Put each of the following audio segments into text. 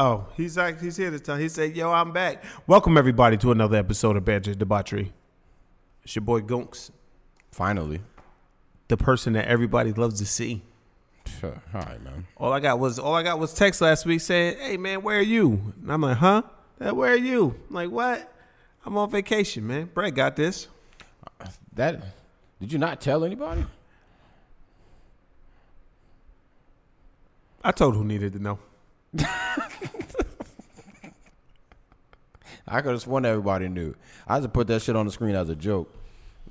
Oh, he's like he's here to tell. He said, "Yo, I'm back. Welcome everybody to another episode of Badger Debauchery. It's your boy Gunks, Finally. the person that everybody loves to see. All right, man. All I got was all I got was text last week saying, "Hey man, where are you?" And I'm like, "Huh? Uh, Where are you?" I'm like, "What? I'm on vacation, man. Brett got this." That did you not tell anybody? I told who needed to know. I could have sworn everybody knew. I just put that shit on the screen as a joke.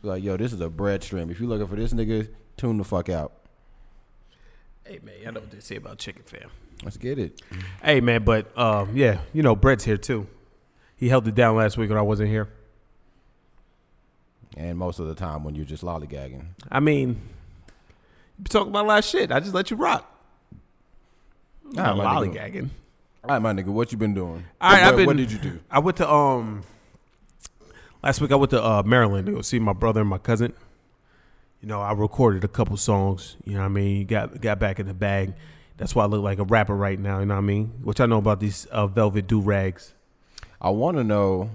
Like, yo, this is a bread stream. If you're looking for this nigga, tune the fuck out. Hey man, I know what they say about chicken fam. Let's get it. Hey man, but um, yeah, you know Brett's here too. He held it down last week when I wasn't here. And most of the time when you're just lollygagging. I mean, you talking about a lot of shit. I just let you rock. Not lollygagging. All right, my nigga, what you been doing? All right, what, I've been. what did you do? I went to um. Last week I went to uh, Maryland to go see my brother and my cousin. You know, I recorded a couple songs. You know what I mean? Got got back in the bag. That's why I look like a rapper right now. You know what I mean? Which I know about these uh, velvet do rags. I want to know.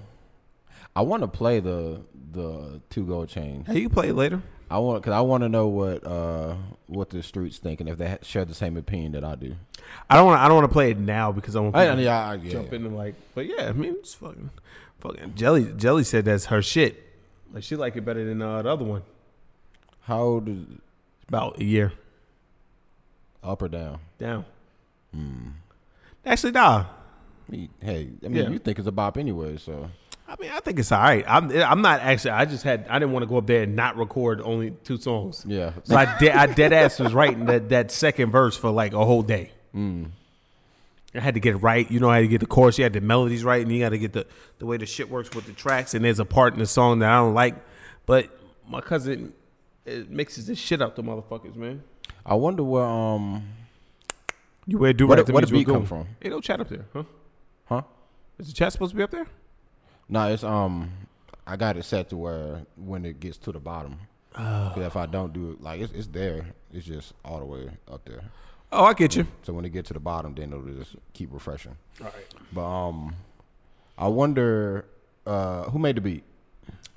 I want to play the the two gold chain. Hey, you can play it later. I want because I want to know what uh what the streets thinking if they ha- share the same opinion that I do. I don't want. I don't want to play it now because I want I, yeah, I, yeah. jump in and like. But yeah, I mean, it's fucking, fucking Jelly. Jelly said that's her shit. Like she like it better than uh, the other one. How old is About a year up or down? down. Hmm. Actually, nah. Hey, I mean, Yeah. you think it's a bop anyway, so I mean, I think it's all right. I'm, I'm not actually. I just had. I didn't want to go up there and not record only two songs. yeah. So I, de- I dead ass was writing that, that second verse for like a whole day. I had to get it right. You know, I had to get the chorus. You had the melodies right, and you got to get the the way the shit works with the tracks. And there's a part in the song that I don't like, but my cousin it mixes the shit up the motherfuckers, man. I wonder where um You wear do Where the- where the beat come from? Ain't no chat up there, huh? huh? Is the chat supposed to be up there? No, it's um I got it set to where when it gets to the bottom. Oh. 'Cause if I don't do it, like it's it's there, it's just all the way up there. Oh, I get you. So when it get to the bottom, then it'll just keep refreshing. All right. But um, I wonder uh who made the beat.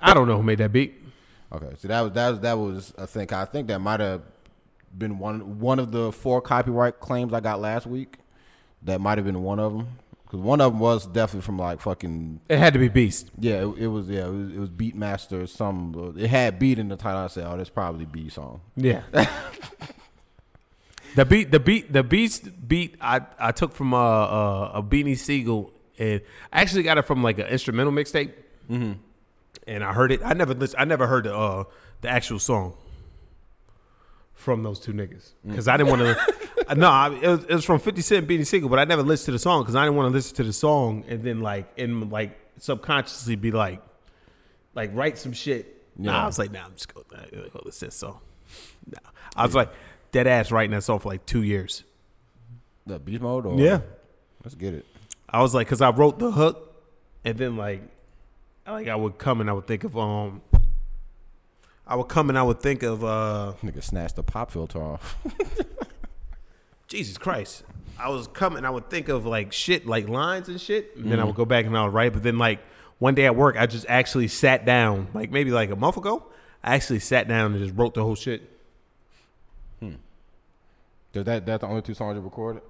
I don't know who made that beat. Okay, so that was that was that was a thing. I think that might have been one one of the four copyright claims I got last week. That might have been one of them because one of them was definitely from like fucking It had to be Beast. yeah. It, it was yeah. It was, it was Beatmaster. Some it had beat in the title. I said, oh, that's probably B song. Yeah. the beat, the beat, the beast beat. I I took from uh, uh, a Beanie Siegel, and I actually got it from like an instrumental mixtape. Mm-hmm. And I heard it. I never listened. I never heard the uh, the actual song from those two niggas because I didn't want to. no, I, it, was, it was from Fifty Cent, Beanie Siegel, but I never listened to the song because I didn't want to listen to the song and then like and like subconsciously be like, like write some shit. Nah, I was like, nah, I'm just going to go listen to this song. Nah. I was like dead ass writing that song for like two years. The beast mode. Or, Yeah. let's get it. I was like, cause I wrote the hook, and then like, like I would come and I would think of um, I would come and I would think of uh, Nigga snatched the pop filter off. Jesus Christ. I was coming, I would think of like shit, like lines and shit, and then I would go back and I would write. But then like one day at work, I just actually sat down, like maybe like a month ago, I actually sat down and just wrote the whole shit. Hmm. Does that that's the only two songs you recorded.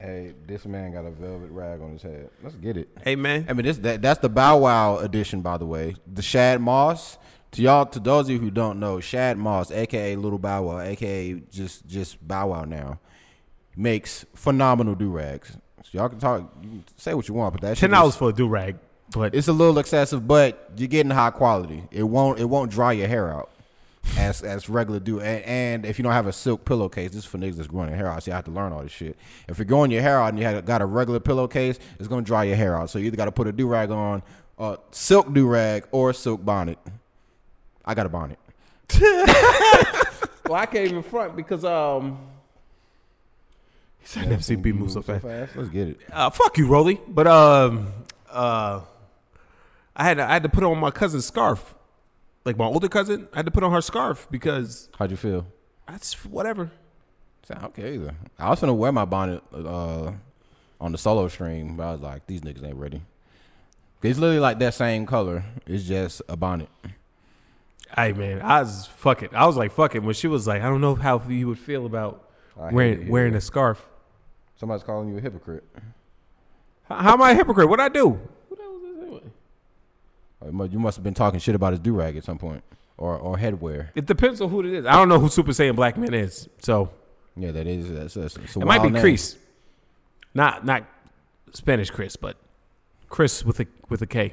Hey, this man got a velvet rag on his head. Let's get it. Hey man, I mean, this that, that's the Bow Wow edition, by the way. The Shad Moss. To y'all, to those of you who don't know, Shad Moss, aka Little Bow Wow, aka just just Bow Wow now, makes phenomenal do rags. So y'all can talk, you can say what you want, but that ten is- dollars for a do rag, but It's a little excessive, but you're getting high quality. It won't it won't dry your hair out. As, as regular do, and, and if you don't have a silk pillowcase, this is for niggas that's growing their hair out. So you have to learn all this shit. If you're growing your hair out and you have got a regular pillowcase, it's gonna dry your hair out. So you either got to put a do rag on, uh, silk do rag, or a silk bonnet. I got a bonnet. well, I can't even front because um, he said I never seen B move so fast. Let's get it. Uh, fuck you, Roly. But um, uh, I had to, I had to put on my cousin's scarf, like my older cousin. I had to put on her scarf because How'd you feel? that's whatever. Sound okay either. I was gonna wear my bonnet uh, on the solo stream. But I was like, these niggas ain't ready. It's literally like that same color. It's just a bonnet. Hey man, I was fucking. I was like fucking when she was like, I don't know how you would feel about I wearing wearing a scarf. Somebody's calling you a hypocrite. How, how am I a hypocrite? What I do? What the hell was this anyway? Mu- You must have been talking shit about his do rag at some point, or or headwear. It depends on who it is. I don't know who Super Saiyan Black Man is, so Yeah, that is. That's, that's, it's a it might be name. Chris, not not Spanish Chris, but Chris with a with a K.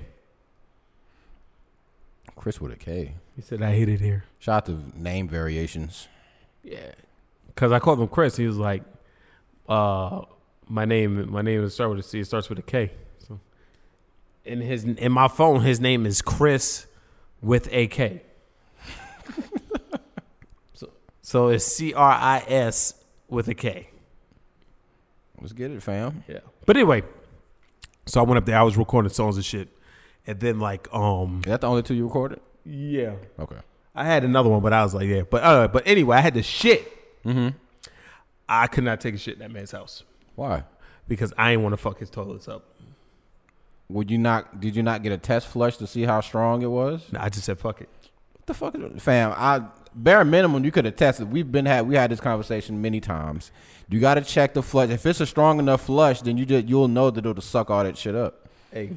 Chris with a K. He said I hate it here. Shout out to name variations. Yeah, because I called him Chris. He was like, uh, "My name, my name is start with a C. It starts with a K. So, in his in my phone, his name is Chris with a K. so, so it's C R I S with a K. Let's get it, fam. Yeah. But anyway, so I went up there. I was recording songs and shit, and then like, um, Is that the only two you recorded? yeah, Okay. I had another one, but I was like, yeah. But uh, but anyway, I had to shit. Mm-hmm. I could not take a shit in that man's house. Why? because I ain't want to fuck his toilets up. Would you not? Did you not get a test flush to see how strong it was? I just said fuck it. What the fuck, is, fam? I bare minimum you could have tested. We've been had we had this conversation many times. You got to check the flush. If it's a strong enough flush, then you just you'll know that it'll suck all that shit up. Hey,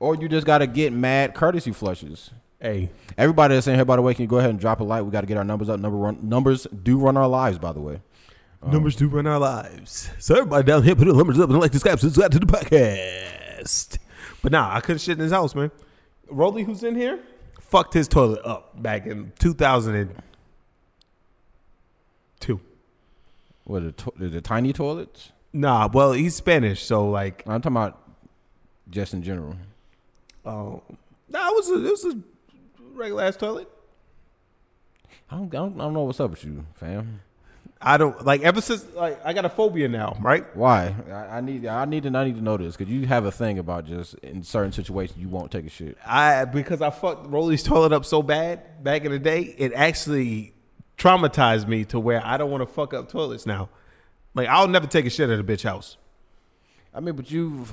Or you just got to get mad courtesy flushes. hey, Everybody that's in here, by the way, can you go ahead and drop a like? We got to get our numbers up. Number run, numbers do run our lives, by the way. Numbers do run our lives. So everybody down here put the numbers up and like subscribe, subscribe to the podcast. But nah, I couldn't shit in his house, man. Rolly, who's in here, fucked his toilet up back in 2002. What the, to- the tiny toilets? Nah, well, he's Spanish, so like, I'm talking about just in general. um, nah, it was a, it was a regular ass toilet. I don't, I don't, I don't know what's up with you, fam. I don't like ever since like I got a phobia now, right? Why? I, I need I need to I need to know this because you have a thing about just in certain situations you won't take a shit. I because I fucked Rolly's toilet up so bad back in the day, it actually traumatized me to where I don't want to fuck up toilets now. Like I'll never take a shit at a bitch house. I mean, but you've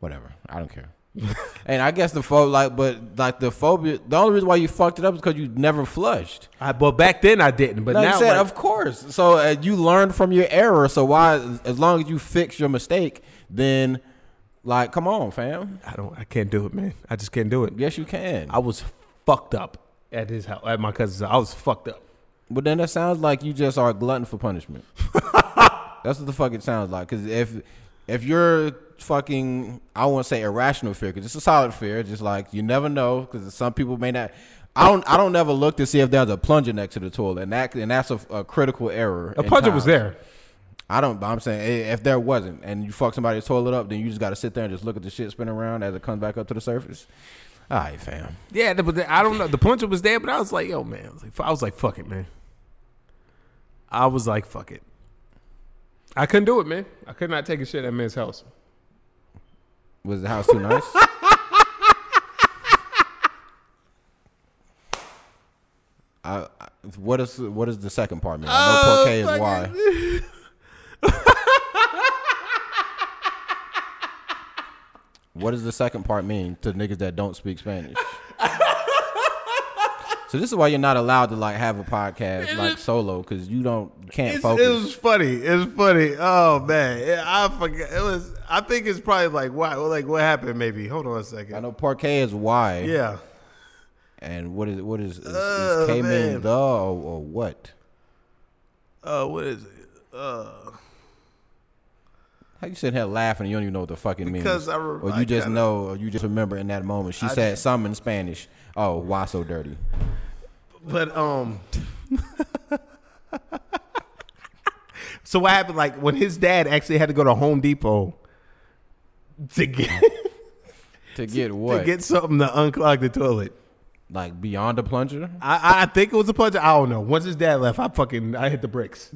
whatever. I don't care. and I guess the phobia, like, but like the phobia, the only reason why you fucked it up is because you never flushed. I, but back then I didn't. But Like now, said, like, of course. So uh, you learned from your error. So why, as long as you fix your mistake, then, like, come on, fam. I don't. I can't do it, man. I just can't do it. Yes, you can. I was fucked up at his house, at my cousin's. house. I was fucked up. But then that sounds like you just are a glutton for punishment. That's what the fuck it sounds like. Because if if you're fucking, I won't say irrational fear, because it's a solid fear. Just like you never know, because some people may not. I don't. I don't never look to see if there's a plunger next to the toilet, and that and that's a, a critical error. A plunger was there. I don't. I'm saying if there wasn't, and you fuck somebody's toilet up, then you just got to sit there and just look at the shit spin around as it comes back up to the surface. All right, fam. Yeah, but I don't know. The plunger was there, but I was like, yo, man. I was like, I was like, fuck it, man. I was like, fuck it. I couldn't do it, man. I could not take a shit at man's house. Was the house too nice? I, I, what is what is the second part mean? I know is oh, why. What does the second part mean to niggas that don't speak Spanish? so this is why you're not allowed to like have a podcast like solo because you don't you can't It's, focus. it was funny. It was funny. Oh man, I forgot. It was. I think it's probably like why. Like what happened? Maybe. Hold on a second. I know Porque is why. Yeah. And what is what is is, Oh, is K mean the or, or what? Uh, what is it? Uh, How you sitting here laughing and you don't even know what the fuck it means? Because I re- or I you just kinda- know, or you just remember in that moment. She I said something in Spanish. Oh, why so dirty? but um. so what happened? Like when his dad actually had to go to Home Depot to get To get what? to get something to unclog the toilet. like beyond the plunger? I, I think it was a plunger. I don't know. Once his dad left, I fucking I hit the bricks.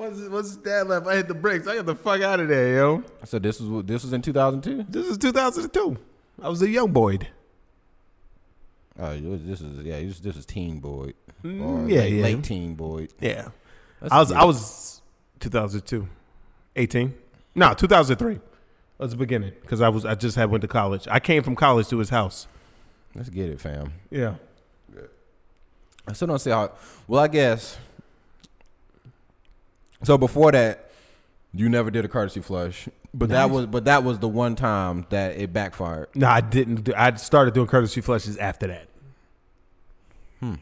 Once, once his dad left, I hit the brakes. I got the fuck out of there, yo. So this was this was in 2002. This is 2002. I was a young boy. Oh, this is yeah, this, this is Teen Boy. Mm, yeah, late, yeah. late Teen Boy. Yeah. That's I was. I was 2002, 18. No, 2003. That was the beginning because I was I just had went to college. I came from college to his house. Let's get it, fam. Yeah. I still don't see how. Well, I guess. So before that, you never did a courtesy flush, but that was but that was the one time that it backfired. No, I didn't. Do, I started doing courtesy flushes after that. Hmm.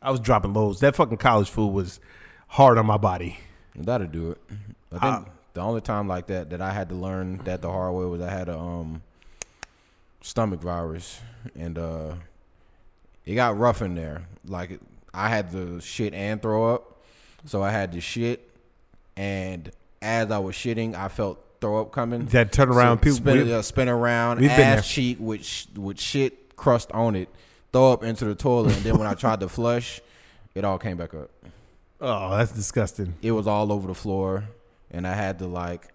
I was dropping loads. That fucking college food was hard on my body. That'll do it. I think Uh, the only time like that that I had to learn that the hard way was I had a um stomach virus and uh it got rough in there. Like I had to shit and throw up, so I had to shit, and as I was shitting, I felt throw up coming. That turnaround, So people. spin, uh, spin around, we've ass cheek with sh- with shit crust on it, throw up into the toilet, and then when I tried to flush, it all came back up. oh, that's disgusting. It was all over the floor, and I had to like.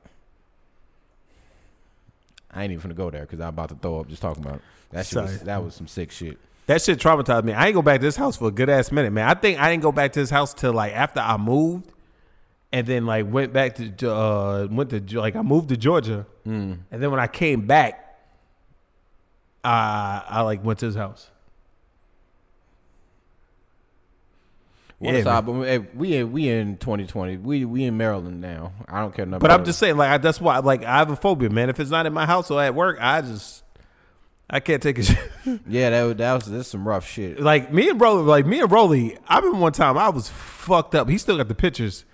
I ain't even gonna go there because I'm about to throw up just talking about it. that. Shit was, that was some sick shit. That shit traumatized me. I ain't go back to this house for a good ass minute, man. I think I didn't go back to this house till like after I moved, and then like went back to uh went to like I moved to Georgia, Mm. and then when I came back, uh, I like went to his house. What Yeah, but hey, we in we in 2020. We we in Maryland now. I don't care nothing. But I'm just saying, like I, that's why, like I have a phobia, man. If it's not in my house or at work, I just I can't take it. yeah, that was that was this some rough shit. like me and Rolly, like me and Rolly, I remember one time I was fucked up. He still got the pictures,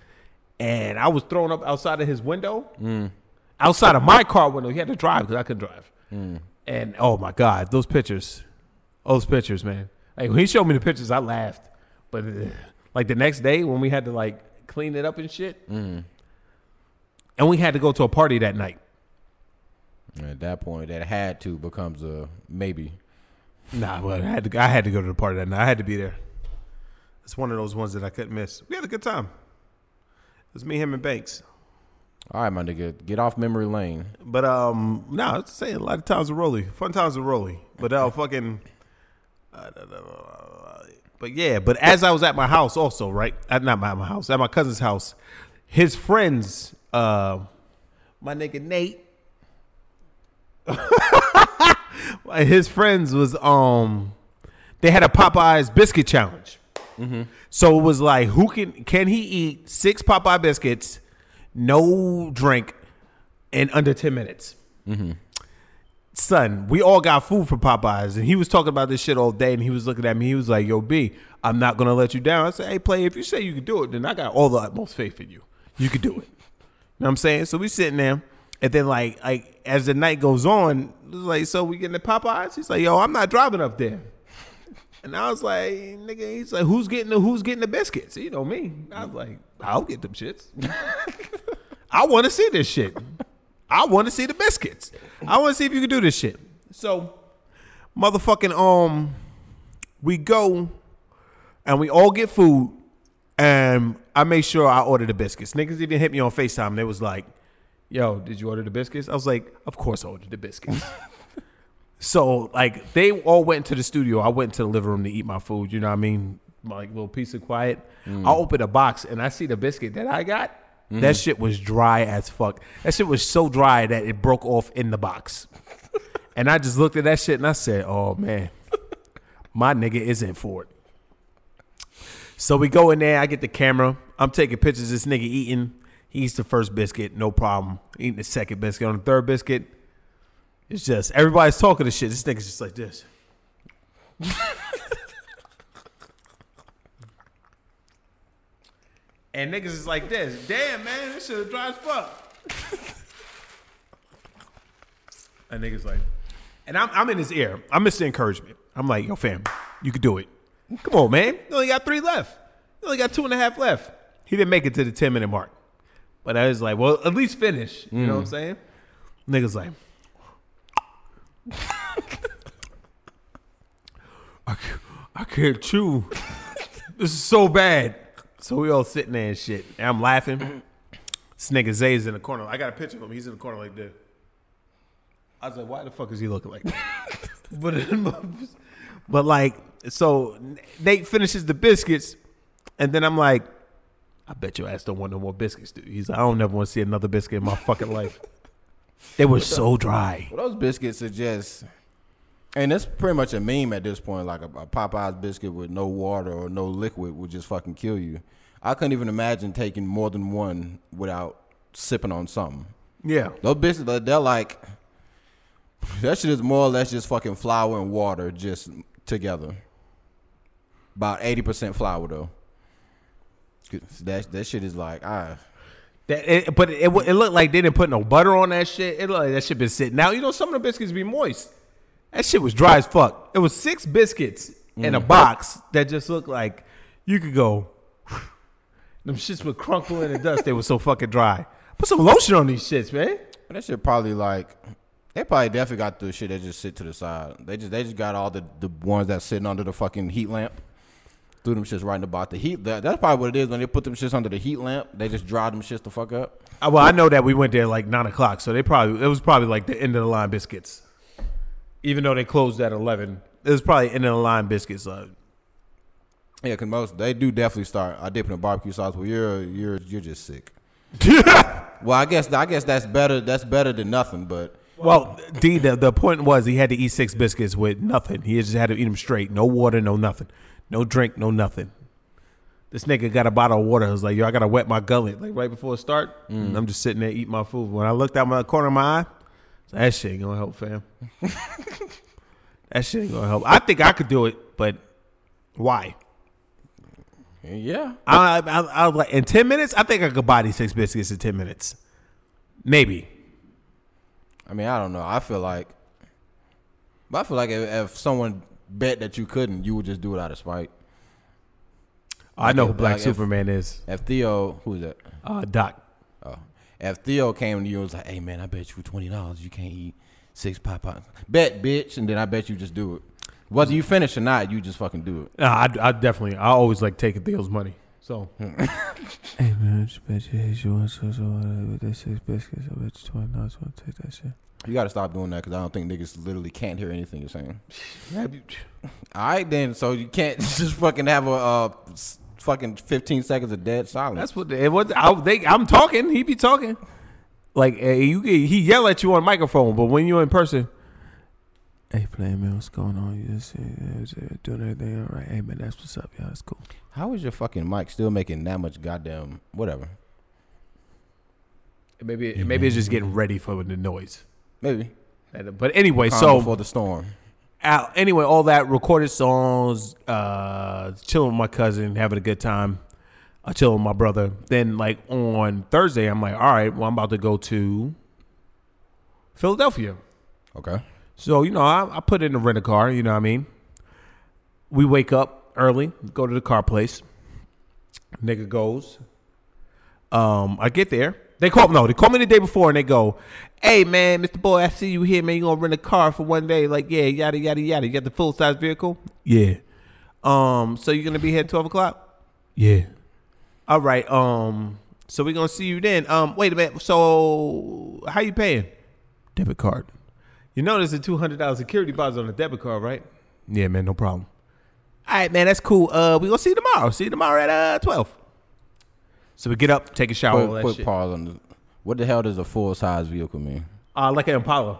and I was thrown up outside of his window, mm. outside of my car window. He had to drive because I couldn't drive. Mm. And oh my god, those pictures, those pictures, man. Like when he showed me the pictures, I laughed. But uh, like the next day when we had to like clean it up and shit, mm. and we had to go to a party that night. At that point, that had to becomes a maybe. Nah, but I had to. I had to go to the party that night. I had to be there. It's one of those ones that I couldn't miss. We had a good time. It was me, him, and Banks. All right, my nigga, get off memory lane. But um, no, it's saying a lot of times with Rolly, fun times with Rolly. But uh, fucking. uh, but yeah, but as I was at my house, also right, at not my, my house, at my cousin's house, his friends, uh, my nigga Nate, his friends was um, they had a Popeyes biscuit challenge. So it was like, who can can he eat six Popeye biscuits, no drink, in under ten minutes? Son, we all got food for Popeyes, and he was talking about this shit all day, and he was looking at me. He was like, "Yo, B, I'm not gonna let you down." I said, "Hey, play. If you say you can do it, then I got all the utmost faith in you. You can do it." You know what I'm saying? So we sitting there, and then like like as the night goes on, like, so we getting the Popeyes? He's like, "Yo, I'm not driving up there." And I was like, nigga, he's like, who's getting the who's getting the biscuits? You know me. I was like, I'll get them shits. I want to see this shit. I want to see the biscuits. I want to see if you can do this shit. So, motherfucking um, we go and we all get food, and I make sure I order the biscuits. Niggas even hit me on Facetime. They was like, "Yo, did you order the biscuits?" I was like, "Of course I ordered the biscuits." So like they all went to the studio. I went to the living room to eat my food. You know what I mean? My like, little piece of quiet. I mm. open a box and I see the biscuit that I got. Mm-hmm. That shit was dry as fuck. That shit was so dry that it broke off in the box. and I just looked at that shit and I said, "Oh man, my nigga isn't for it." So we go in there. I get the camera. I'm taking pictures. of This nigga eating. He eats the first biscuit, no problem. Eating the second biscuit. On the third biscuit, it's just everybody's talking to shit. This nigga's just like this. and niggas is like this. Damn, man, this shit is dry as fuck. and niggas like, and I'm, I'm in his ear. I'm Mr. Encouragement. I'm like, yo, fam, you could do it. Come on, man. You only got three left. You only got two and a half left. He didn't make it to the 10 minute mark. But I was like, well, at least finish. You know what I'm mm. saying? Niggas like, I can't, I can't chew. this is so bad. So we all sitting there and shit. And I'm laughing. This nigga Zay's in the corner. I got a picture of him. He's in the corner like this. I was like, why the fuck is he looking like that? but but like so Nate finishes the biscuits, and then I'm like, I bet your ass don't want no more biscuits, dude. He's like, I don't never want to see another biscuit in my fucking life. They were so dry. Well, those biscuits are just, and that's pretty much a meme at this point. Like a, a Popeyes biscuit with no water or no liquid would just fucking kill you. I couldn't even imagine taking more than one without sipping on something. Yeah. Those biscuits, they're- they're like, that shit is more or less just fucking flour and water just together. About 80% flour though. That, that shit is like, ah. That, it, but it, it looked like they didn't put no butter on that shit. It looked like that shit been sitting. Now you know some of the biscuits be moist. That shit was dry as fuck. It was six biscuits in a box that just looked like you could go. Them shits were crunkle in the dust. They were so fucking dry. Put some lotion on these shits, man. That shit probably like they probably definitely got the shit that just sit to the side. They just they just got all the the ones that's sitting under the fucking heat lamp. Threw them shits right in the box. The heat that, that's probably what it is when they put them shits under the heat lamp. They just dry them shits the fuck up. Uh, Well, I know that we went there like nine o'clock, so they probably it was probably like the end of the line biscuits. Even though they closed at eleven, it was probably end of the line biscuits. Uh, Yeah, cause most they do definitely start. I dip in a barbecue sauce. Well, you're you're you're just sick. Well, I guess I guess that's better. That's better than nothing. But Well, D, the, the point was he had to eat six biscuits with nothing. He just had to eat them straight. No water, no nothing. No drink, no nothing. This nigga got a bottle of water. I was like, yo, I got to wet my gullet. Like right before it start, mm. and I'm just sitting there eating my food. When I looked out my corner of my eye, like, that shit ain't going to help, fam. that shit ain't going to help. I think I could do it, but why? yeah, I, I, I was like, in 10 minutes, I think I could body six biscuits in 10 minutes. Maybe. I mean I don't know. I feel like, but I feel like if, if someone bet that you couldn't, you would just do it out of spite. I know who Like, Black if- Superman is. If Theo, who's that? Uh, Doc. Oh. If Theo came to you and was like, hey man, I bet you twenty dollars you can't eat six Popeyes. Bet, bitch, and then I bet you just do it. Whether you finish or not, you just fucking do it. No, I, I definitely, I always like taking Theo's money. So Hey man, I just bet you hate you want so so uh, with that six biscuits. I bet you twenty dollars want to take that shit. You gotta stop doing that because I don't think niggas literally can't hear anything you're saying. All right, then. So you can't just fucking have a uh, s- fucking 15 seconds of dead silence. that's what it was. I, they, I'm talking. He be talking. Like eh, you, he yell at you on microphone, but when you're in person, Hey, playing man, what's going on? You just, uh, just, uh, doing everything all right? Hey man, that's what's up, y'all. That's cool. How is your fucking mic still making that much goddamn whatever? maybe maybe it's just getting ready for the noise. Maybe. But anyway, Calm so before the storm. out, anyway, all that recorded songs, uh, chilling with my cousin, having a good time. I chill with my brother. Then like on Thursday, I'm like, all right, well, I'm about to go to Philadelphia. Okay. So, you know, I, I put in a rent a car, you know what I mean? We wake up early, go to the car place. Nigga goes. Um, I get there. They call no, they call me the day before and they go, Hey man, Mr. Boy, I see you here, man. You gonna rent a car for one day. Like, yeah, yada yada yada. You got the full size vehicle? Yeah. Um, so you're gonna be here at twelve o'clock? Yeah. All right. Um, so we're gonna see you then. Um, wait a minute. So how you paying? Debit card. You know there's a two hundred dollars security deposit on the debit card, right? Yeah, man, no problem. All right, man, that's cool. Uh, we gonna see you tomorrow. See you tomorrow at uh twelve. So we get up, take a shower, all Quick, that quick shit. pause on the. What the hell does a full size vehicle mean? Uh, like an Impala,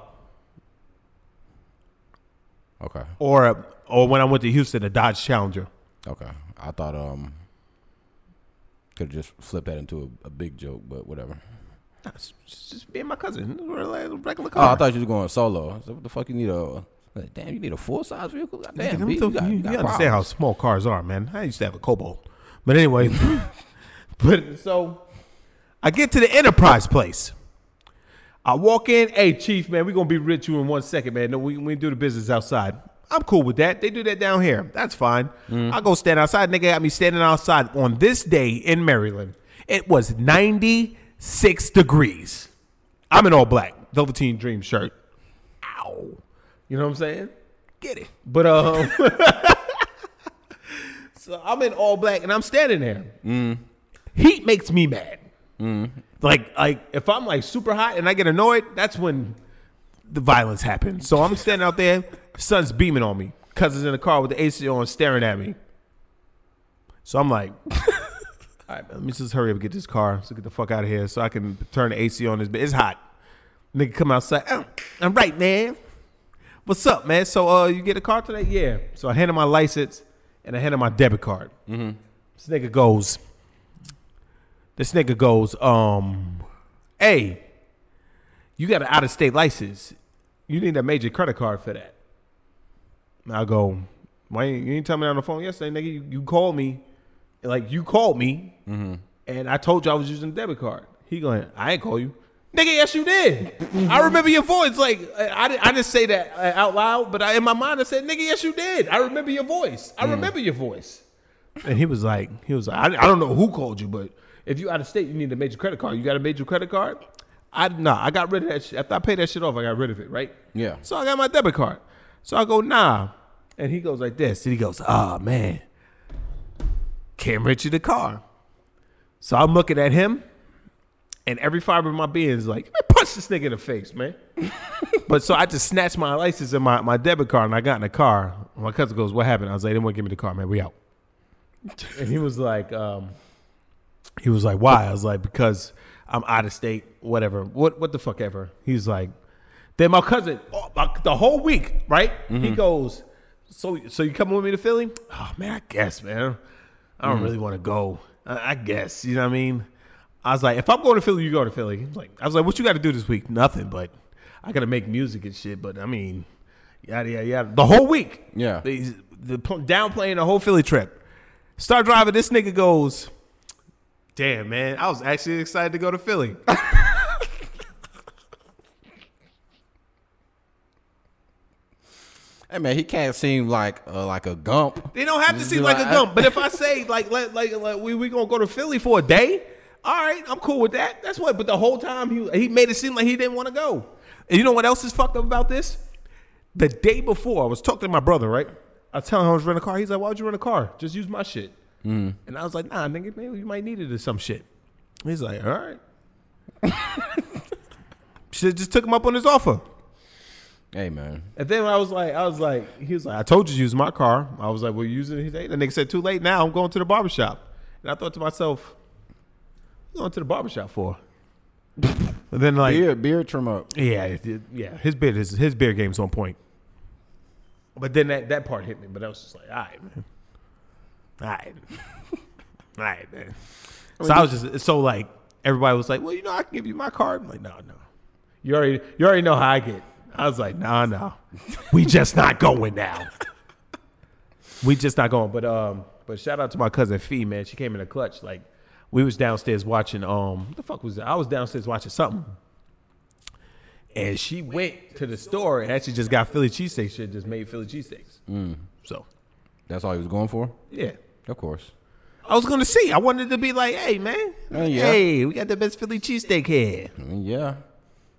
Okay. or or when I went to Houston, a Dodge Challenger. Okay. I thought um could just flip that into a, a big joke, but whatever. Nah, It's it's just being my cousin, We're like a regular Oh, car. I thought you were going solo. So what the fuck you need a like, damn, you need a full size vehicle? Damn, them B, th- you, got, you, you you understand how small cars are, man. I used to have a Cobalt, but anyway. but so I get to the Enterprise place. I walk in. Hey, Chief, man, we gonna be rich you in one second, man. No, we we do the business outside. I'm cool with that. They do that down here. That's fine. I go stand outside. Nigga got me standing outside on this day in Maryland. It was 96 degrees. I'm in all black, Velveteen Dream shirt. Ow. You know what I'm saying? Get it. But um So I'm in all black and I'm standing there. Heat makes me mad. Like like if I'm like super hot and I get annoyed, that's when the violence happens. So I'm standing out there, sun's beaming on me. Cousins in the car with the AC on, staring at me. So I'm like, all right, let me just hurry up and get this car, so get the fuck out of here, so I can turn the AC on. This, but it's hot. Nigga come outside. "Oh, I'm right, man. What's up, man? So uh, you get a car today? Yeah. So I hand him my license and I hand him my debit card. This nigga goes. This nigga goes. Um, hey, you got an out of state license. You need a major credit card for that. And I go, why ain't, you ain't tell me on the phone yesterday, nigga? You, you called me, like you called me, and I told you I was using a debit card. He going, I ain't call you, nigga. Yes, you did. I remember your voice. Like I, I didn't, I didn't say that uh, out loud, but I, in my mind I said, nigga, yes, you did. I remember your voice. I remember your voice. And he was like, he was like, I, I don't know who called you, but if you out of state, you need a major credit card. You got a major credit card? I nah, I got rid of that shit. After I paid that shit off, I got rid of it, right? Yeah. So I got my debit card. So I go, nah. And he goes like this. And he goes, oh man. Can't rent you the car. So I'm looking at him, and every fiber of my being is like, punch this nigga in the face, man. but so I just snatched my license and my, my debit card and I got in the car. My cousin goes, What happened? I was like, They to give me the car, man. We out. and he was like, um, he was like, Why? I was like, Because I'm out of state, whatever. What what the fuck ever. He's like, then my cousin, oh, my- the whole week, right? He mm-hmm. goes, so so you coming with me to Philly? Oh man, I guess, man. I don't mm. really want to go. I, I guess, you know what I mean. I was like, if I'm going to Philly, you go to Philly. He's like, I was like, what you got to do this week? Nothing, but I got to make music and shit. But I mean, yada yada yada. The whole week, Yeah. the, the pl- downplaying the whole Philly trip. Start driving. This nigga goes, damn man, I was actually excited to go to Philly. Hey man, he can't seem like uh, like a gump. They don't have to seem be like a gump. But if I say like like like, like we we gonna go to Philly for a day, all right, I'm cool with that. That's what. But the whole time he he made it seem like he didn't want to go. And you know what else is fucked up about this? The day before, I was talking to my brother. Right, I was telling him I was renting a car. He's like, "Why would you rent a car? Just use my shit." Mm. And I was like, "Nah, nigga, maybe you might need it or some shit." He's like, "All right." Shit just took him up on his offer. Hey man, And then I was like, I was like, he was like, I told you to use my car. I was like, well, use it. He's like, the nigga said, too late now. I'm going to the barbershop. And I thought to myself, what you going to the barbershop for? and then like, beard beard trim up. yeah, yeah, his beard is his beard game's on point. But then that, that part hit me. But I was just like, all right, man, all right, all right, man. So I was just so like everybody was like, well, you know, I can give you my card. I'm like, no, no, you already you already know how I get. I was like, nah, no, we just not going now. we just not going. But um, but shout out to my cousin Fee, man. She came in a clutch. Like we was downstairs watching um, what the fuck was that? I was downstairs watching something. And she went to the store and actually just got Philly cheesesteak She just made Philly cheesesteaks. So, That's all he was going for. yeah. Of course. I was gonna see. I wanted to be like, hey man, Uh, yeah. hey, we got the best Philly cheesesteak here. I mean, yeah.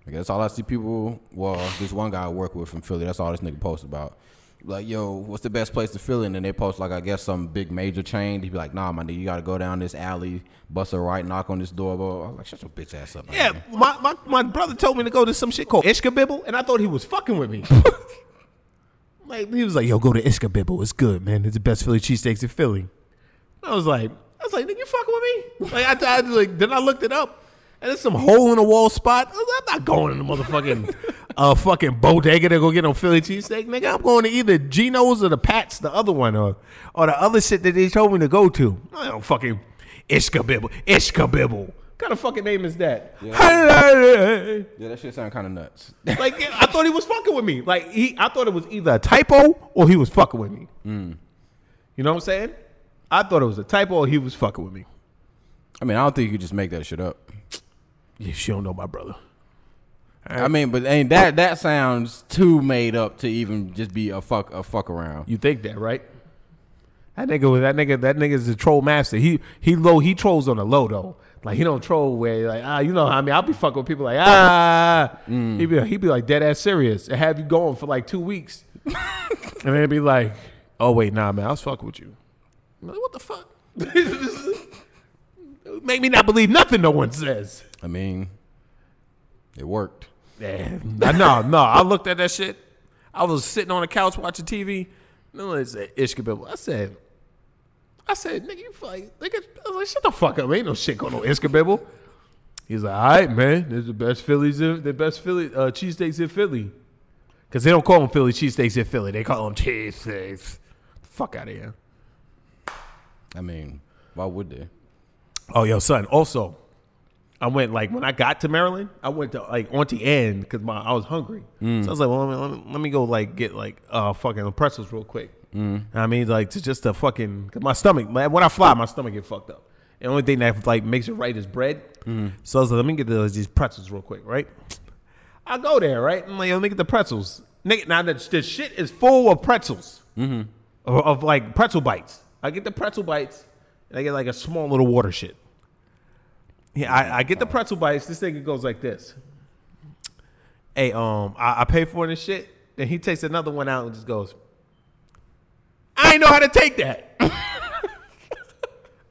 I guess all I see people. Well, this one guy I work with from Philly. That's all this nigga posts about. Like, yo, what's the best place to Philly? And then they post like, I guess some big major chain. He'd be like, Nah, my nigga, you got to go down this alley, bust a right, knock on this door. Blah. I'm like, shut your bitch ass up. man." Yeah, my, my, my brother told me to go to some shit called Ishkabibble, and I thought he was fucking with me. like he was like, "Yo, go to Ishkabibble. It's good, man. It's the best Philly cheesesteaks in Philly." I was like, I was like, "Nigga, you fucking with me?" Like I, I like then I looked it up, and it's some hole in the wall spot. I I'm not going in the motherfucking uh fucking bodega to go get no Philly cheesesteak, nigga. I'm going to either Geno's or the Pats, the other one, or or the other shit that they told me to go to. I don't fucking Ishkabibble, Ishkabibble. What kind of fucking name is that? Yeah, that shit sound kind of nuts. like I thought he was fucking with me. Like he, I thought it was either a typo or he was fucking with me. You know what I'm saying? I thought it was a typo he was fucking with me. I mean, I don't think you could just make that shit up. Yeah, she don't know my brother. I mean, but ain't that that sounds too made up to even just be a fuck a fuck around. You think that, right? That nigga, was- that nigga, that nigga's a troll master. He he low, he trolls on the low though. Like he don't troll where like ah, you know, how I mean, I'll be fucking with people like ah. He be he be like dead ass serious and have you going for like two weeks, and then be like, oh wait, nah, man, I was fucking with you. I'm like, what the fuck? Make me not believe nothing no one says. I mean, it worked. Yeah, no, no. I looked at that shit. I was sitting on the couch watching TV. No one said Ishkabibble. I said, I said, nigga, you like, nigga. I was like, shut the fuck up. Ain't no shit going on Ishkabibble. He's like, all right, man. This is the best Phillies, in, the best Philly uh, cheesesteaks in Philly. Because they don't call them Philly cheesesteaks in Philly. They call them cheesesteaks. Fuck out of here. I mean, why would they? Oh, yo, son. Also, I went like when I got to Maryland, I went to like Auntie Anne because my I was hungry. Mm. So I was like, well, let me, let me, let me go like get like uh fucking pretzels real quick. Mm. I mean, like to just to fucking cause my stomach. Man, when I fly, my stomach get fucked up. The only thing that like makes it right is bread. Mm. So I was like, let me get those, these pretzels real quick, right? I go there, right? I'm like, let me get the pretzels. Nigga, now the, the shit is full of pretzels, mm-hmm. of, of like pretzel bites. I get the pretzel bites, and I get like a small little water shit. Yeah, I, I get the pretzel bites. This thing goes like this. Hey, um, I, I pay for this shit. Then he takes another one out and just goes, I ain't know how to take that.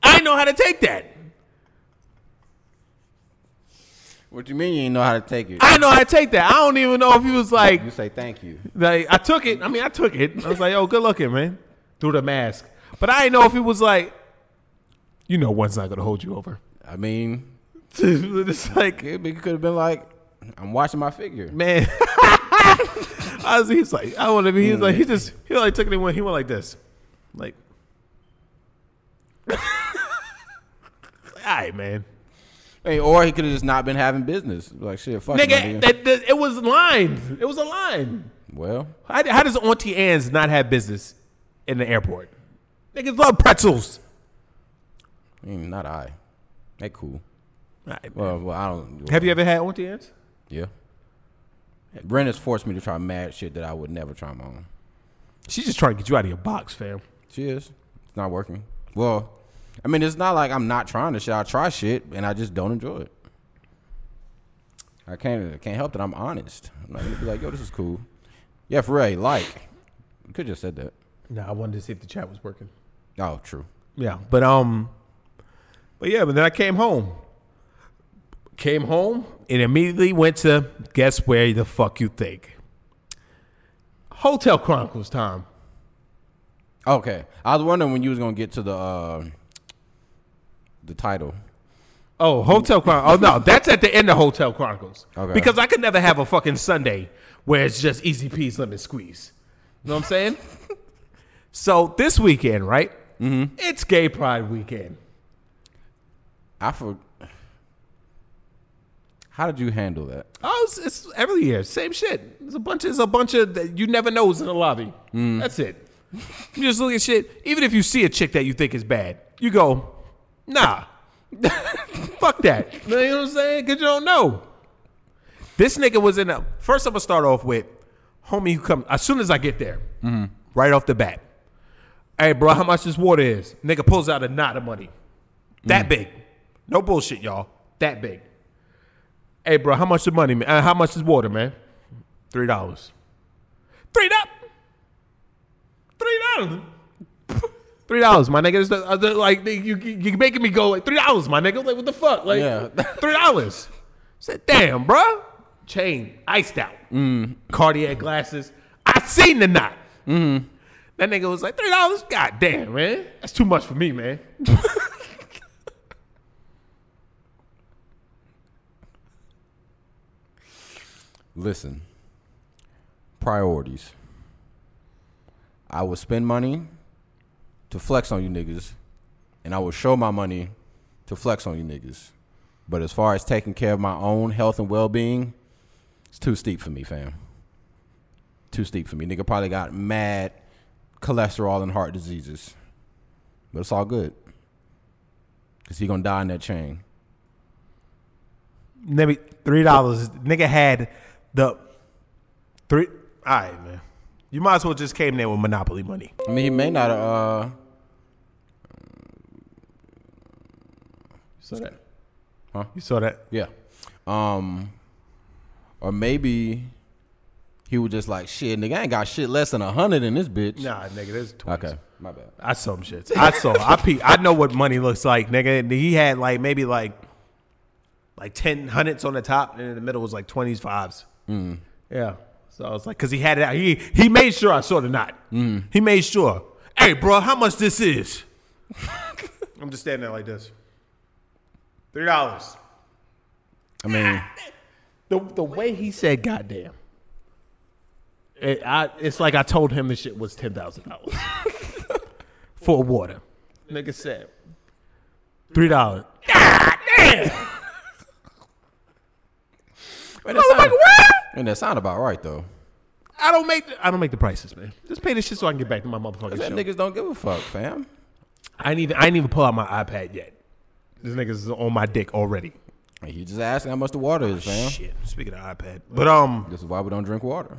I ain't know how to take that. What do you mean you didn't know how to take it? I know how to take that. I don't even know if he was like, You say thank you. like I took it. I mean, I took it. I was like, "Oh, good looking, man." Through the mask, but I didn't know if he was like, you know, one's not gonna hold you over. I mean, it's like, it could have been like, I'm watching my figure. man. I was, he's like, I want to be. He's like, he just, he like took it and went. He went like this, like, all right, man. Hey, or he could have just not been having business. Like shit, fuck it, Nigga, nigga. that, that, it was lined. It was a line. Well, How, how does Auntie Anne's not have business in the airport? Niggas love pretzels. I mean, not I. They cool. All right, man. Well, well, I don't. Have you ever had Auntie Anne's? Yeah. Brenda's forced me to try mad shit that I would never try my own. She's just trying to get you out of your box, fam. She is. It's not working. Well, I mean, it's not like I'm not trying to shit. I try shit and I just don't enjoy it. I can't. I can't help that. I'm honest. I'm not gonna be like, yo, this is cool. Yeah, for real. Like, you could just said that. No, I wanted to see if the chat was working. Oh, true. Yeah, but um, but yeah, but then I came home. Came home and immediately went to guess where the fuck you think? Hotel Chronicles time. Okay, I was wondering when you was gonna get to the uh, the title. Oh, Hotel Chronicles. Oh no, that's at the end of Hotel Chronicles. Okay. Because I could never have a fucking Sunday where it's just easy peas lemon squeeze. You know what I'm saying? so this weekend, right? Mm-hmm. It's Gay Pride weekend. I for. How did you handle that? Oh, it's, it's every year, same shit. There's a bunch. There's a bunch of that you never know is in the lobby. That's it. You just look at shit. Even if you see a chick that you think is bad, you go, nah, fuck that. You know what I'm saying? Because you don't know. This nigga was in a. First, I'm gonna start off with homie who come as soon as I get there, right off the bat. Hey, bro, how much this water is? Nigga pulls out a knot of money, that big. No bullshit, y'all. That big. Hey, bro, how much the money, man? Uh, how much is water, man? Three dollars. Three dollars. Three dollars. Three dollars, my nigga. The, uh, the- like you, you, making me go like three dollars, my nigga. Like what the fuck? Like Yeah. three dollars. Said, damn, bro. Chain iced out. Cartier glasses. I seen the knot. That nigga was like three dollars. God damn, man. That's too much for me, man. Listen, priorities. I will spend money to flex on you niggas, and I will show my money to flex on you niggas. But as far as taking care of my own health and well being, it's too steep for me, fam. Too steep for me. Nigga probably got mad cholesterol and heart diseases. But it's all good. Cause he gonna die in that chain. Maybe three dollars. Nigga had the three. All right, man. You might as well just came there with monopoly money. I mean, he may not. Uh, You saw that? Huh? You saw that? Yeah. Um or maybe he was just like, shit, nigga, I ain't got shit less than a hundred in this bitch. Nah, nigga, there's twenty. Okay. My bad. I saw them shits. I saw. I pe- I know what money looks like, nigga. And He had like maybe like like ten hundreds on the top, and in the middle was like twenties, fives. Mm. Yeah. So I was like, because he had it out. He he made sure I saw the knot. Mm. He made sure. Hey, bro, how much this is? I'm just standing there like this. Three dollars. I mean, The the way he said, "Goddamn," it, I, it's like I told him the shit was ten thousand dollars for water. Nigga said three dollars. and that, sound, and that sound about right though. I don't make the, I don't make the prices, man. Just pay this shit so I can get back to my motherfucking That show. niggas don't give a fuck, fam. I ain't even I ain't even pull out my iPad yet. This niggas is on my dick already. You just asking how much the water is, fam. Shit. Speaking of iPad, but um, This is why we don't drink water.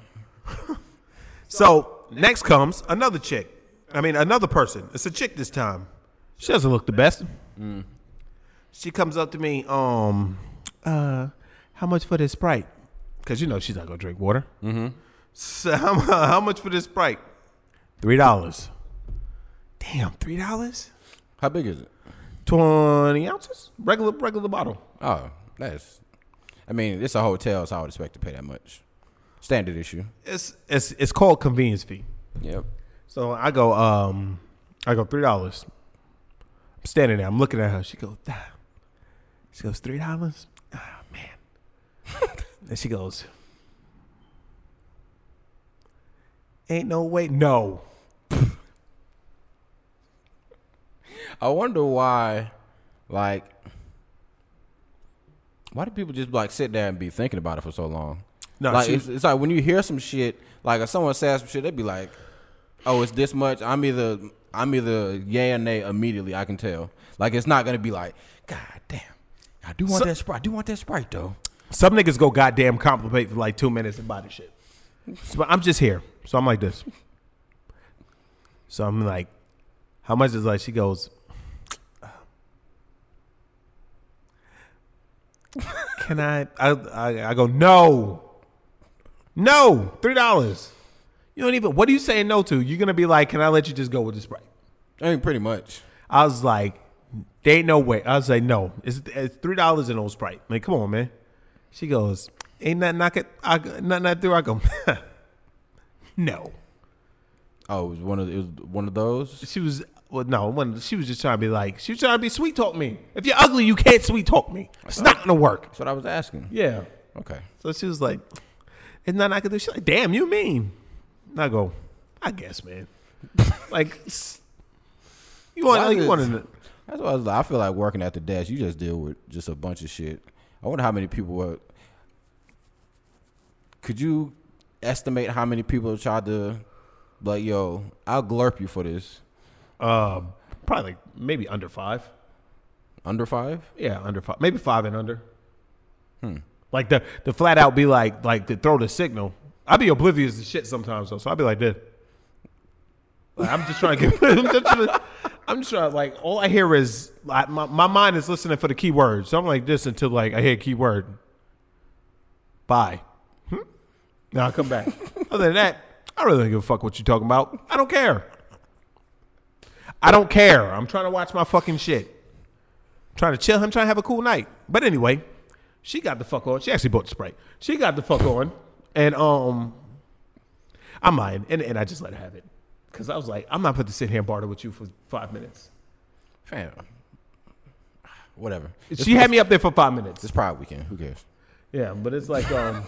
so next comes another chick. I mean, another person. It's a chick this time. She doesn't look the best. She comes up to me. Um, uh, how much for this sprite? Because you know she's not gonna drink water. Mm-hmm. So how, how much for this sprite? Three dollars. Damn, three dollars. How big is it? Twenty ounces. Regular, regular bottle. Oh, that's. I mean, it's a hotel, so I would expect to pay that much. Standard issue. It's it's it's called convenience fee. Yep. So I go, um, I go three dollars. I'm standing there. I'm looking at her. She goes, ah. she goes three dollars. Ah man. and she goes, ain't no way. No. I wonder why, like, why do people just like sit there and be thinking about it for so long? No, like she- it's, it's like when you hear some shit, like if someone says some shit, they'd be like, "Oh, it's this much." I'm either I'm either yay or nay immediately. I can tell. Like it's not gonna be like, "God damn, I do want So- that sprite. I do want that sprite though." Some niggas go goddamn compliment for like two minutes and buy the shit. So I'm just here. So I'm like this. So I'm like, how much is like? She goes, can I, I? I I go no, no, three dollars. You don't even. What are you saying no to? You're gonna be like, can I let you just go with the sprite? I mean, pretty much. I was like, there ain't no way. I was like, no, it's, it's three dollars in old Sprite. Like, come on, man. She goes, ain't nothing I could, I, nothing I do. I go, no. Oh, it was one of it was one of those. She was, well, no, one, she was just trying to be like, she was trying to be sweet talk me. If you're ugly, you can't sweet talk me. It's not gonna work. That's what I was asking. Yeah. Okay. So she was like, "It's nothing I could do." She's like, "Damn, you mean?" And I go, "I guess, man. like, you want, like, you want to." That's what I was like. I feel like working at the desk, you just deal with just a bunch of shit. I wonder how many people were. Could you estimate how many people have tried to, like, yo, I'll glurp you for this? Uh, probably like maybe under five. Under five? Yeah, under five, maybe five and under. Like the the flat out be like like to throw the signal. I be oblivious to shit sometimes though, so I be like this. Like, I'm just trying to get. I'm just trying, to, I'm just trying. Like all I hear is like, my my mind is listening for the key word. So I'm like this until like I hear a key word. Bye. Hmm? Now I come back. Other than that, I really don't give a fuck what you talking about. I don't care. I don't care. I'm trying to watch my fucking shit trying to chill. I'm trying to have a cool night. But anyway, she got the fuck on. She actually bought the spray. She got the fuck on, and um, I'm lying, and, and I just let her have it because I was like, I'm not put to sit here and barter with you for five minutes. Fam. Whatever. She had me up there for five minutes. It's Pride weekend. Who cares? Yeah, but it's like um.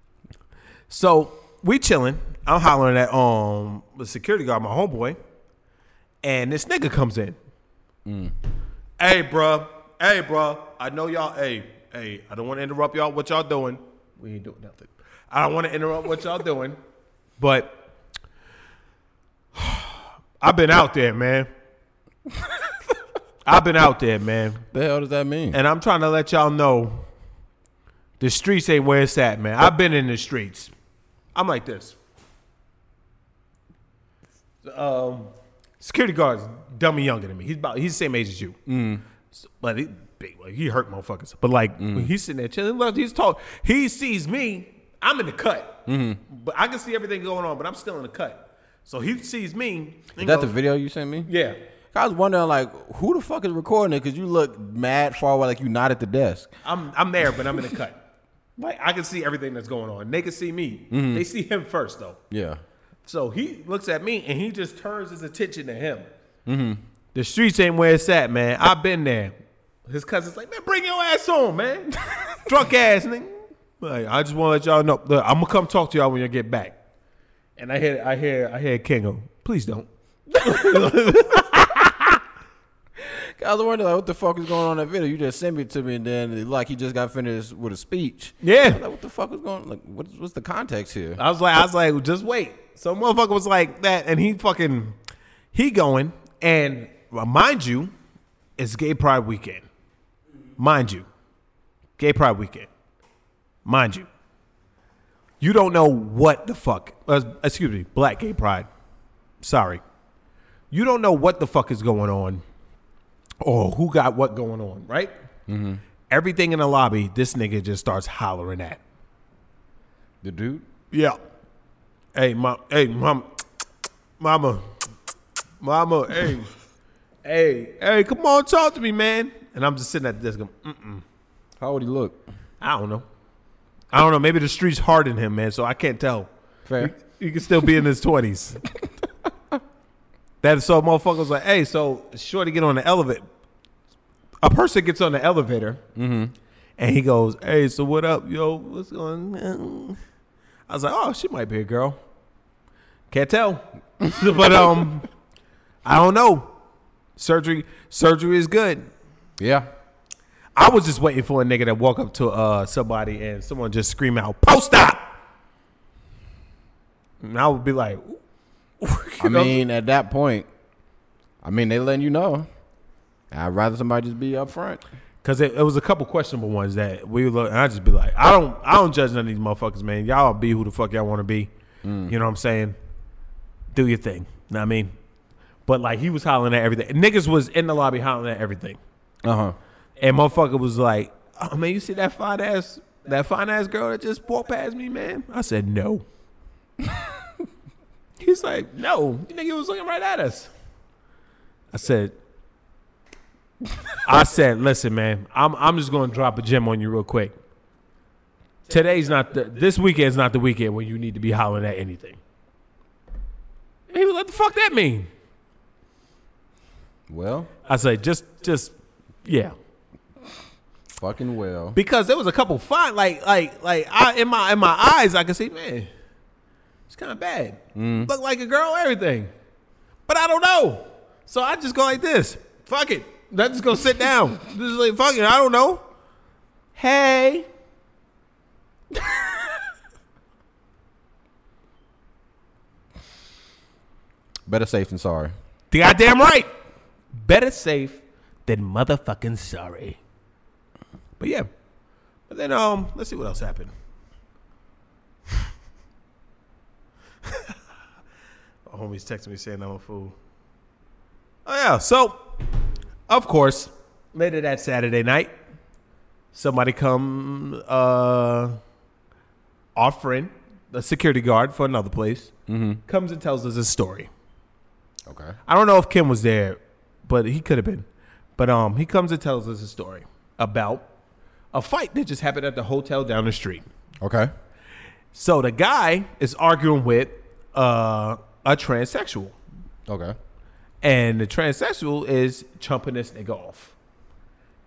so we chilling. I'm hollering at um the security guard, my homeboy, and this nigga comes in. Hey, bruh. Hey, bruh. I know y'all. Hey, hey. I don't want to interrupt y'all. What y'all doing? We ain't doing nothing. I don't want to interrupt what y'all doing, but I've been out there, man. I've been out there, man. The hell does that mean? And I'm trying to let y'all know the streets ain't where it's at, man. I've been in the streets. I'm like this. Um, security guard's dummy younger than me. He's about he's the same age as you. So- but he big, like, he hurt motherfuckers. But like when he's sitting there chilling, he's talk. He sees me. I'm in the cut, but I can see everything going on. But I'm still in the cut. So he sees me. Is that the video you sent me? Yeah. I was wondering, like, who the fuck is recording it? Because you look mad far away, like you not at the desk. I'm I'm there, but I'm in the cut. Like I can see everything that's going on. They can see me. Mm-hmm. They see him first though. Yeah. So he looks at me and he just turns his attention to him. Mm-hmm. The streets ain't where it's at, man. I've been there. His cousin's like, man, bring your ass home, man. Drunk ass nigga. Like, I just want to let y'all know. Look, I'm gonna come talk to y'all when you get back. And I hear, I hear, I hear King go, please don't. I was wondering like, what the fuck is going on in that video? You just sent it to me, and then like he just got finished with a speech. Yeah. like, what the fuck is going? Like, what's what's the context here? I was like, I was like, just wait. So motherfucker was like that, and he fucking, he going, and uh, mind you, it's Gay Pride weekend. Mind you, Gay Pride weekend. Mind you, you don't know what the fuck. Uh, excuse me, Black Gay Pride. Sorry, you don't know what the fuck is going on, or who got what going on, right? Everything in the lobby, this nigga just starts hollering at. The dude. Yeah. Hey, mom. Hey, mom. Mama. Mama. Hey. hey. Hey. Come on, talk to me, man. And I'm just sitting at the desk. Going, mm-mm. How would he look? I don't know. I don't know. Maybe the streets hardened him, man. So I can't tell. Fair. He could still be in his twenties. that so motherfucker was like, hey, so shorty get on the elevator. A person gets on the elevator, mm-hmm. and he goes, hey, so what up, yo? What's going? on? I was like, oh, she might be a girl. Can't tell, but um, I don't know. Surgery, surgery is good. Yeah. I was just waiting for a nigga to walk up to uh somebody and someone just scream out, "Post up!" And I would be like, I mean, at that point, I mean, they letting you know. I'd rather somebody just be upfront. because it, it was a couple questionable ones that we look, and I just be like, I don't, I don't judge none of these motherfuckers, man. Y'all be who the fuck y'all want to be. You know what I'm saying? Do your thing. Know what I mean? But like he was hollering at everything. Niggas was in the lobby hollering at everything. Uh huh. And motherfucker was like, "Oh man, you see that fine ass, that fine ass girl that just walked past me, man?" I said, "No." He's like, "No, you nigga was looking right at us." I said, "I said, listen, man, I'm I'm just gonna drop a gem on you real quick. Today's not the this weekend's not the weekend when you need to be hollering at anything." And he was like, "The fuck that mean?" Well, I said, "Just, just, yeah." fucking well. because there was a couple fine like like like I in my in my eyes I could see man it's kind of bad mm. look like a girl everything. But I don't know. So I just go like this. Fuck it. Let's just go sit down. Just like fuck it I don't know. Hey. Better safe than sorry. the goddamn right. Better safe than motherfucking sorry but yeah but then um let's see what else happened My homies texting me saying I'm a fool. Oh yeah, so of course, later that Saturday night, somebody come uh our friend, the security guard for another place, comes and tells us a story. Okay. I don't know if Kim was there, but he could have been. But um he comes and tells us a story about a fight that just happened at the hotel down the street. Okay. So the guy is arguing with uh, a transsexual, Okay. and the transsexual is chumping this nigga off,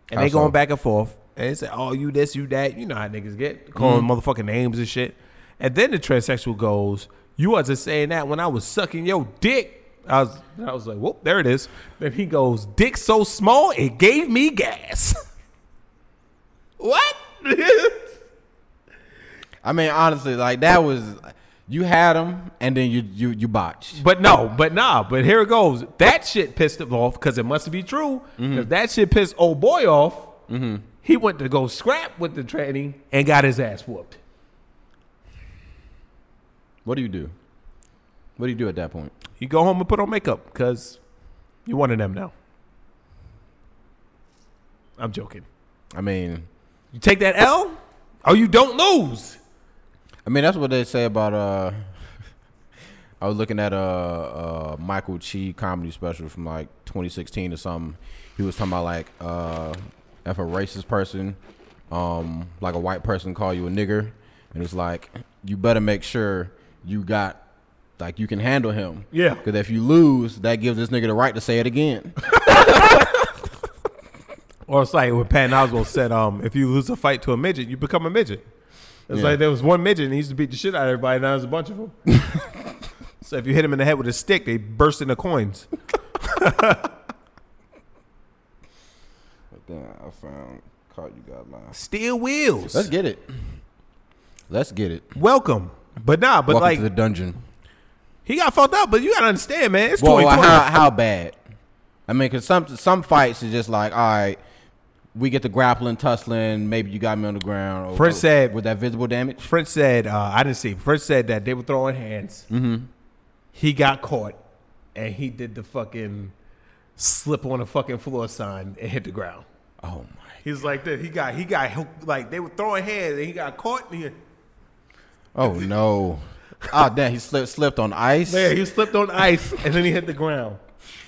and How they so? going back and forth, and they say, "Oh, you this, you that." You know how niggas get calling motherfucking names and shit. And then the transsexual goes, "You wasn't saying that when I was sucking your dick." I was, I was like, "Whoop, there it is." Then he goes, "Dick so small it gave me gas." what? I mean, honestly, like that was you had him, and then you you you botched. But no, but nah, but here it goes. That shit pissed him off because it must be true. Mm-hmm. Because that shit pissed old boy off. Mm-hmm. He went to go scrap with the tranny and got his ass whooped. What do you do? What do you do at that point? You go home and put on makeup because you're one of them now. I'm joking. I mean, You take that L, or you don't lose. I mean that's what they say about uh. I was looking at a, a Michael Che comedy special from like 2016 or something. He was talking about like uh, if a racist person um, like a white person call you a nigger, and it's like you better make sure you got like you can handle him. Yeah. Because if you lose, that gives this nigga the right to say it again. Or it's like when Patton Oswalt said, um, if you lose a fight to a midget, you become a midget. It's Yeah. like there was one midget and he used to beat the shit out of everybody, now there's a bunch of them. so if you hit him in the head with a stick, they burst into coins. but then I found caught you got lying. Steel wheels. Let's get it. Let's get it. Welcome. But nah, but Welcome like to the dungeon. He got fucked up, but you gotta understand, man. It's Well, 2020. how how bad? I mean, cause some some fights is just like, all right, we get the grappling, tussling. Maybe you got me on the ground. Or, Fritz said- with that visible damage. Fritz said, uh, I didn't see. Fritz said that they were throwing hands. Mm-hmm. He got caught, and he did the fucking slip on the fucking floor sign and hit the ground. Oh my! He's like that. He got he got like they were throwing hands, and he got caught. And he, Oh no! Oh damn! He slipped slipped on ice. yeah, he slipped on ice, and then he hit the ground.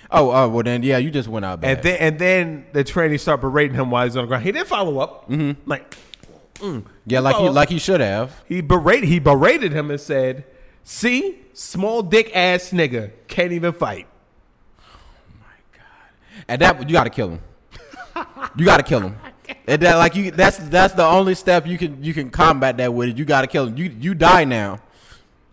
Oh, oh well then yeah, you just went out bad. And then and then the trainee started berating him while he's on the ground. He didn't follow up. Mm-hmm. Like yeah, like he like he should have. he berated he berated him and said, "See, small dick ass nigga can't even fight." Oh my god. At that, you got to kill him. You got to kill him. And that like you that's that's the only step you can you can combat that with. it. You got to kill him. You you die now.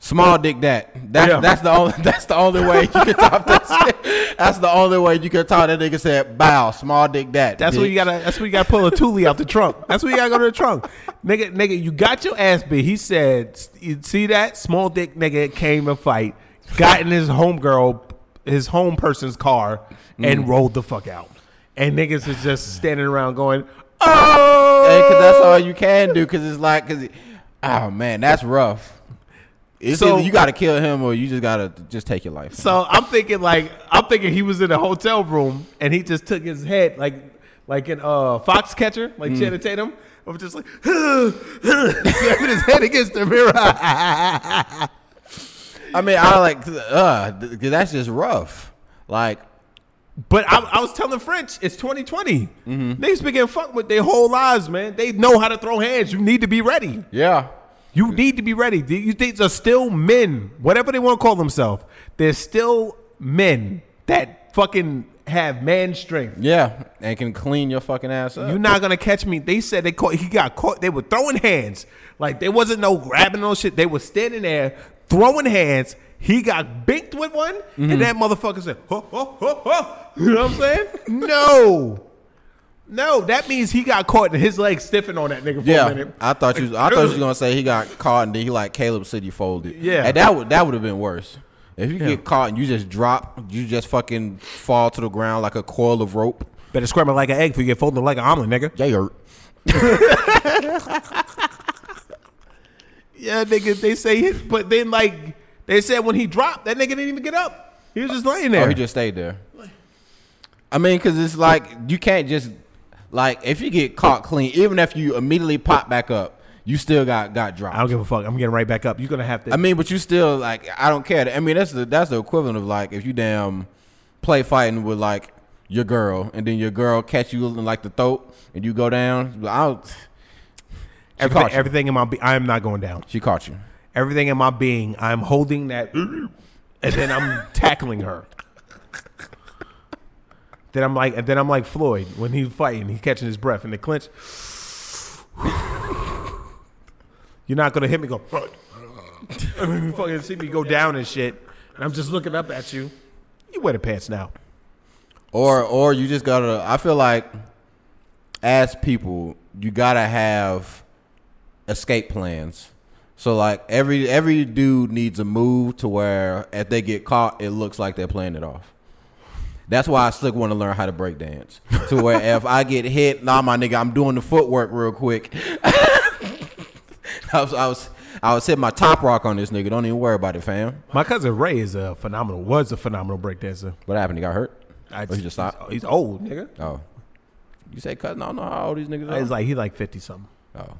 Small dick that. That's Yeah. that's the only that's the only way you can top that. That's the only way you can talk that nigga said bow, small dick that. That's what you gotta. That's what you gotta pull a Thule out the trunk. That's what you gotta go to the trunk, nigga. Nigga, you got your ass beat. He said, "You see that small dick nigga came and fight, got in his homegirl, his home person's car, and mm. rolled the fuck out." And niggas is just standing around going, "Oh!" Hey, cause that's all oh! you can do. Cause it's like, cause it, oh man, that's rough. It's So- either you got to kill him or you just gotta just take your life. So I'm thinking like I'm thinking he was in a hotel room and he just took his head like like in uh Foxcatcher, like Channing Tatum. Was just like slapping his head against the mirror. I mean, I like, uh, that's just rough. Like, But I, I was telling French, it's 2020. Niggas been getting fucked with their whole lives, man. They know how to throw hands. You need to be ready. yeah, You need to be ready. These are still men, whatever they want to call themselves. They're still men that fucking have man strength. yeah, and can clean your fucking ass up. You're not gonna catch me. They said they caught. He got caught. They were throwing hands. Like there wasn't no grabbing no shit. They were standing there throwing hands. He got binked with one, Mm-hmm. and that motherfucker said, ho, ho, ho, ho. You know what I'm saying? no, no. That means he got caught and his legs stiffened on that nigga for a minute. I thought you. I thought you was gonna say he got caught and then he like Caleb said City folded. Yeah. and that would that would have been worse. If you Yeah. get caught and you just drop, you just fucking fall to the ground like a coil of rope. Better scramble like an egg before you get folded like an omelet, nigga. Yeah, you're. Yeah, nigga. They say, hit, but then like they said when he dropped, that nigga didn't even get up. He was just laying there. Oh, he just stayed there. I mean, because it's like you can't just like if you get caught clean, even if you immediately pop back up, you still got got dropped. I don't give a fuck. I'm getting right back up. You're gonna have to. I mean, but you still like I don't care. I mean, that's the that's the equivalent of like if you damn play fighting with like your girl and then your girl catch you in like the throat and you go down. I don't. She everything, everything in my be- I am not going down. She caught you. Everything in my being, I'm holding that, and then I'm tackling her. Then I'm like, and then I'm like Floyd when he's fighting, he's catching his breath in the clinch. You're not gonna hit me. Go. I mean, you fucking see me go down and shit, and I'm just looking up at you. You wear the pants now. Or or you just gotta. I feel like as people, you gotta have escape plans. So like every every dude needs a move to where if they get caught, it looks like they're playing it off. That's why I still want to learn how to break dance. To where if I get hit, nah, my nigga, I'm doing the footwork real quick. I was I was I was hitting my top rock on this nigga. Don't even worry about it, fam. My cousin Ray is a phenomenal, was a phenomenal breakdancer. What happened? He got hurt. I Or he just stopped. He's old, nigga. Oh, you say cousin? I don't know how old these niggas are. He's like he like fifty something. oh.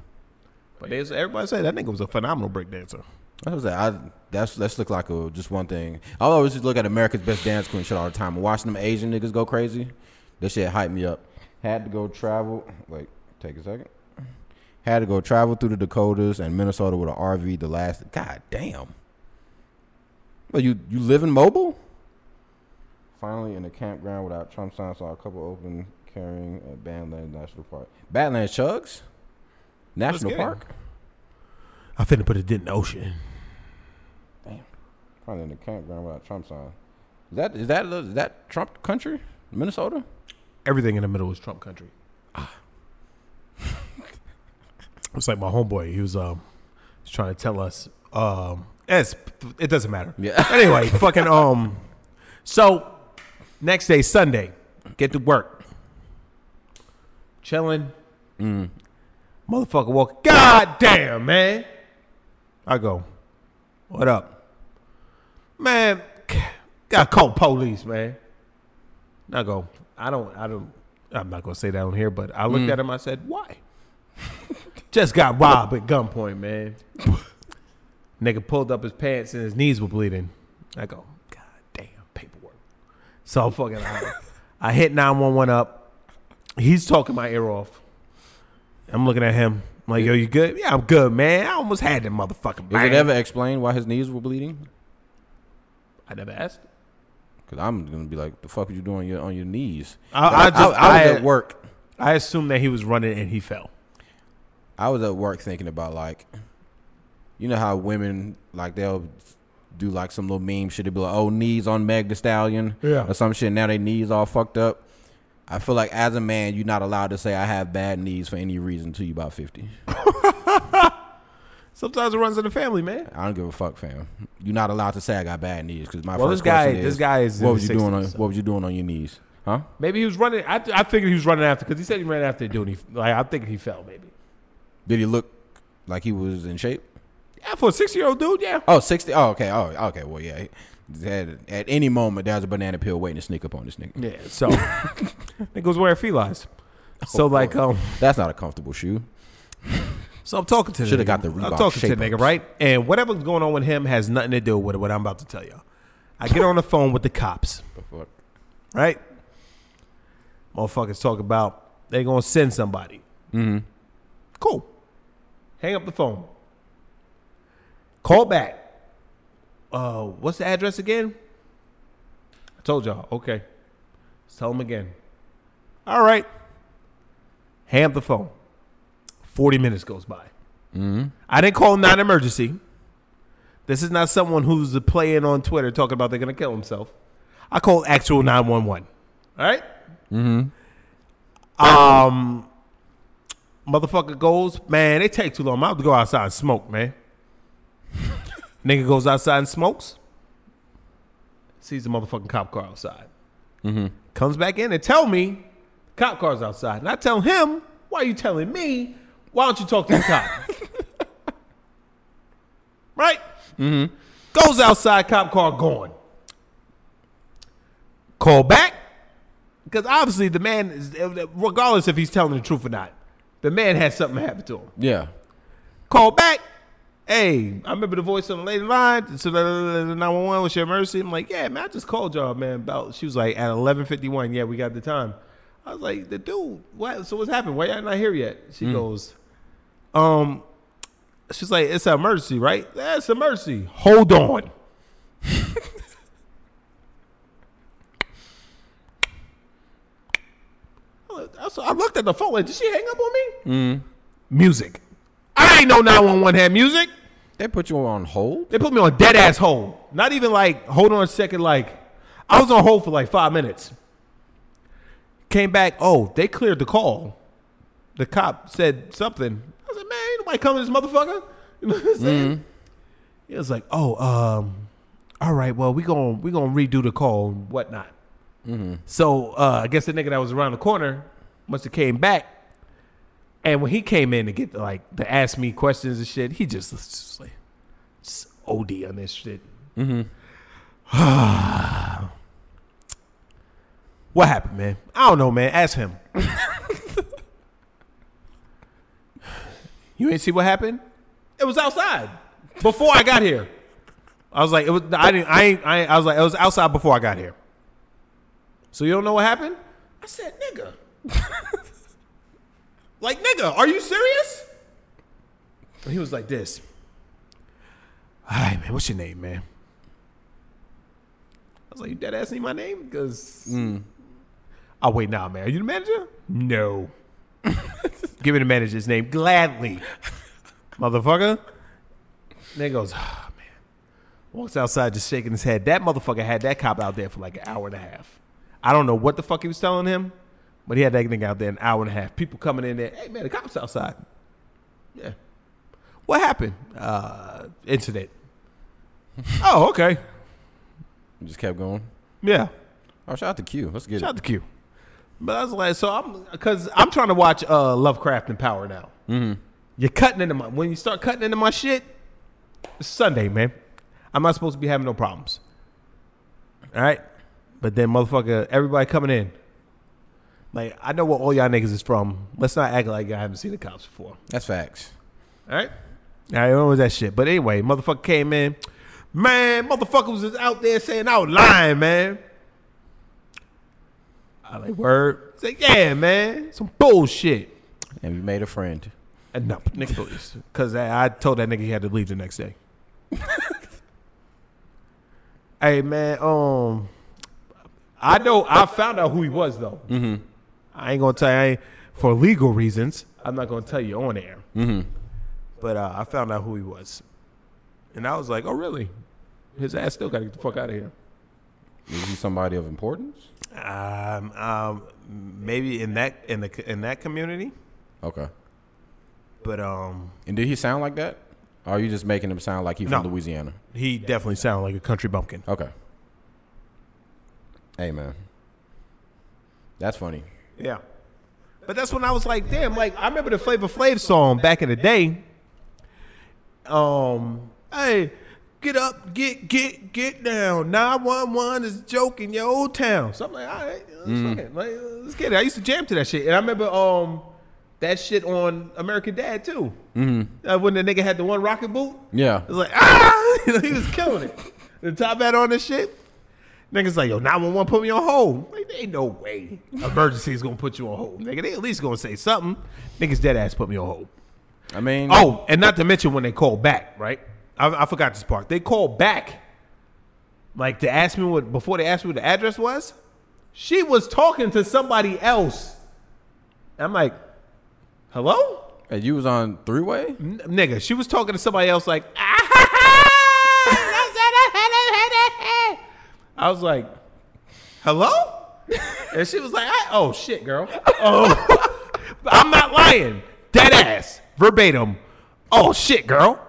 But everybody said that nigga was a phenomenal breakdancer. What was like, I, that's let's look like a, just one thing. I always just look at America's Best Dance Crew shit all the time. And watching them Asian niggas go crazy, this shit hype me up. Had to go travel. Wait, take a second. Had to go travel through the Dakotas and Minnesota with an RV. The last, god damn. But you you live in mobile? Finally, in a campground without Trump signs, saw a couple open carrying at Badlands National Park. Badlands Chugs National get it. Park. I finna put it in the ocean. Finally, in the campground without Trump signs. Is that is that is that Trump country? Minnesota? Everything in the middle is Trump country. Ah. it's like my homeboy. He was um, he's trying to tell us. Um, it's, it doesn't matter. Yeah. Anyway, fucking um, so next day Sunday, get to work, chilling. Motherfucker walk. God damn, man. I go, what up, man? Got call police, man. I go, I don't, I don't, I'm not gonna say that on here, but I looked mm. at him. I said, why? Just got robbed at gunpoint, man. Nigga pulled up his pants and his knees were bleeding. I go, God damn, paperwork. So fucking, I, I hit 911 up. He's talking my ear off. I'm looking at him. I'm like, yo, you good? Yeah, I'm good, man. I almost had that motherfucker. Is it ever explained why his knees were bleeding? I never asked. Cause I'm gonna be like, the fuck are you doing on your on your knees? I, I just, I, was I, at work. I assumed that he was running and he fell. I was at work thinking about like, you know how women like they'll do like some little meme shit. They'll be like, "Oh, knees on Megan Thee Stallion," Yeah. or some shit. Now their knees all fucked up. I feel like as a man, you're not allowed to say I have bad knees for any reason until you about fifty. Sometimes it runs in the family, man. I don't give a fuck, fam. You're not allowed to say I got bad knees because my Well, first this guy, question is, this guy is. what was his you doing? On, so- What was you doing on your knees? Huh? Maybe he was running. I, I figured he was running after because he said he ran after the dude. He, like I think he fell. Maybe. Did he look like he was in shape? Yeah, for a six year old dude, yeah. Oh, 60. Oh, okay. Oh, okay. Well, yeah. At, at any moment, there's a banana peel waiting to sneak up on this nigga. Yeah. So nigga was wearing felines. So Oh, like boy. um, That's not a comfortable shoe. So I'm talking to the Shoulda got the I'm talking to the nigga, right? And whatever's going on with him has nothing to do with what I'm about to tell y'all. I get on the phone with the cops, right? Motherfuckers talk about they gonna send somebody. Mm-hmm. Cool. Hang up the phone. Call back. Uh, what's the address again? I told y'all. Okay. Let's tell them again. All right. Hang up the phone. 40 minutes goes by. Mm-hmm. I didn't call non emergency. This is not someone who's playing on Twitter talking about they're going to kill himself. I called actual 911. All right? Mm-hmm. Um, motherfucker goes, man, they take too long. I'm about to go outside and smoke, man. Nigga goes outside and smokes. Sees the motherfucking cop car outside. Mm-hmm. Comes back in and tell me cop car's outside. And I tell him, why are you telling me? Why don't you talk to the cop? right? Mm-hmm. Goes outside, cop car gone. Call back. Because obviously the man, is, regardless if he's telling the truth or not, the man had something happen to him. Yeah. Call back. Hey, I remember the voice on the lady line. So the 911 was your mercy. I'm like, yeah, man, I just called y'all, man. About she was like at 11:51. Yeah, we got the time. I was like, the dude, what? So what's happened? Why y'all not here yet? She goes, um, she's like, it's an emergency, right? It's an emergency. Hold on. I looked at the phone. Like, did she hang up on me? Music. I ain't know 911 had music. They put you on hold. They put me on dead ass hold. Not even like, hold on a second, like, I was on hold for like five minutes. Came back, oh, they cleared the call. The cop said something. I said, man, ain't nobody coming to this motherfucker. You know what I'm saying? It was like, oh, um, all right, well, we gonna we gonna redo the call and whatnot. So uh, I guess the nigga that was around the corner must have came back. And when he came in to get like to ask me questions and shit, he just, was just like just OD on this shit. what happened, man? I don't know, man. Ask him. you ain't see what happened? It was outside before I got here. I was like, it was. I didn't. I ain't. I, ain't, I was like, it was outside before I got here. So you don't know what happened? I said, nigga. like, nigga, are you serious? he was like this. Hi, man. What's your name, man? I was like, you dead ass need my name? Because. Mm. Oh, wait, nah, man. Are you the manager? No. Give me the manager's name gladly. Motherfucker. Nigga goes, ah, man. Walks outside just shaking his head. That motherfucker had that cop out there for like an hour and a half. I don't know what the fuck he was telling him, but he had that thing out there an hour and a half. People coming in there, hey, man, the cop's outside. Yeah. What happened? Uh, incident. oh, okay. You just kept going. Yeah. Oh, shout out to Q. Let's get Shout it. out to Q. But I was like, so I'm because I'm trying to watch uh, Lovecraft and Power now. Mm-hmm. You're cutting into my when you start cutting into my shit. It's Sunday, man. I'm not supposed to be having no problems. All right, but then motherfucker, everybody coming in. Like I know where all y'all niggas is from. Let's not act like I haven't seen the cops before. That's facts. All right. All right, what was that shit? But anyway, motherfucker came in. Man, motherfucker was just out there saying I was lying, man. I like word. Say, yeah, man. Some bullshit. And we made a friend. And no, nigga, please. Because I, I told that nigga he had to leave the next day. hey, man. Um, I know. I found out who he was though. Mm-hmm. I ain't gonna tell you. I ain't, for legal reasons, I'm not gonna tell you on air. Mm-hmm. But uh, I found out who he was, and I was like, "Oh, really? His ass still got to get the fuck out of here." Is he somebody of importance? Um, um, maybe in that in the in that community, Okay. but um, And did he sound like that? Or are you just making him sound like he's from Louisiana? he definitely sounded like a country bumpkin. Okay. Hey man. That's funny. Yeah. But that's when I was like, damn, like I remember the Flavor Flav song back in the day. Um, hey, get up, get get get down. 911 is a joke in your old town. So I'm like, all right, let's, fuck it. Like, let's get it. I used to jam to that shit. And I remember um that shit on American Dad too. Mm-hmm. Uh, when the nigga had the one rocket boot. Yeah. It was like, ah, he was killing it. The top hat on this shit. Niggas like, yo, 911 put me on hold. Like, there ain't no way emergency is gonna put you on hold. Nigga, they at least gonna say something. Niggas dead ass put me on hold. I mean Oh, and not to mention when they call back, right? I, I forgot this part. They called back, like to ask me what before they asked me what the address was. She was talking to somebody else. I'm like, hello, and you was on three way? N- nigga. She was talking to somebody else, like. I was like, hello? And she was like, oh shit, girl. Oh, I'm not lying. Dead ass, verbatim. Oh shit, girl.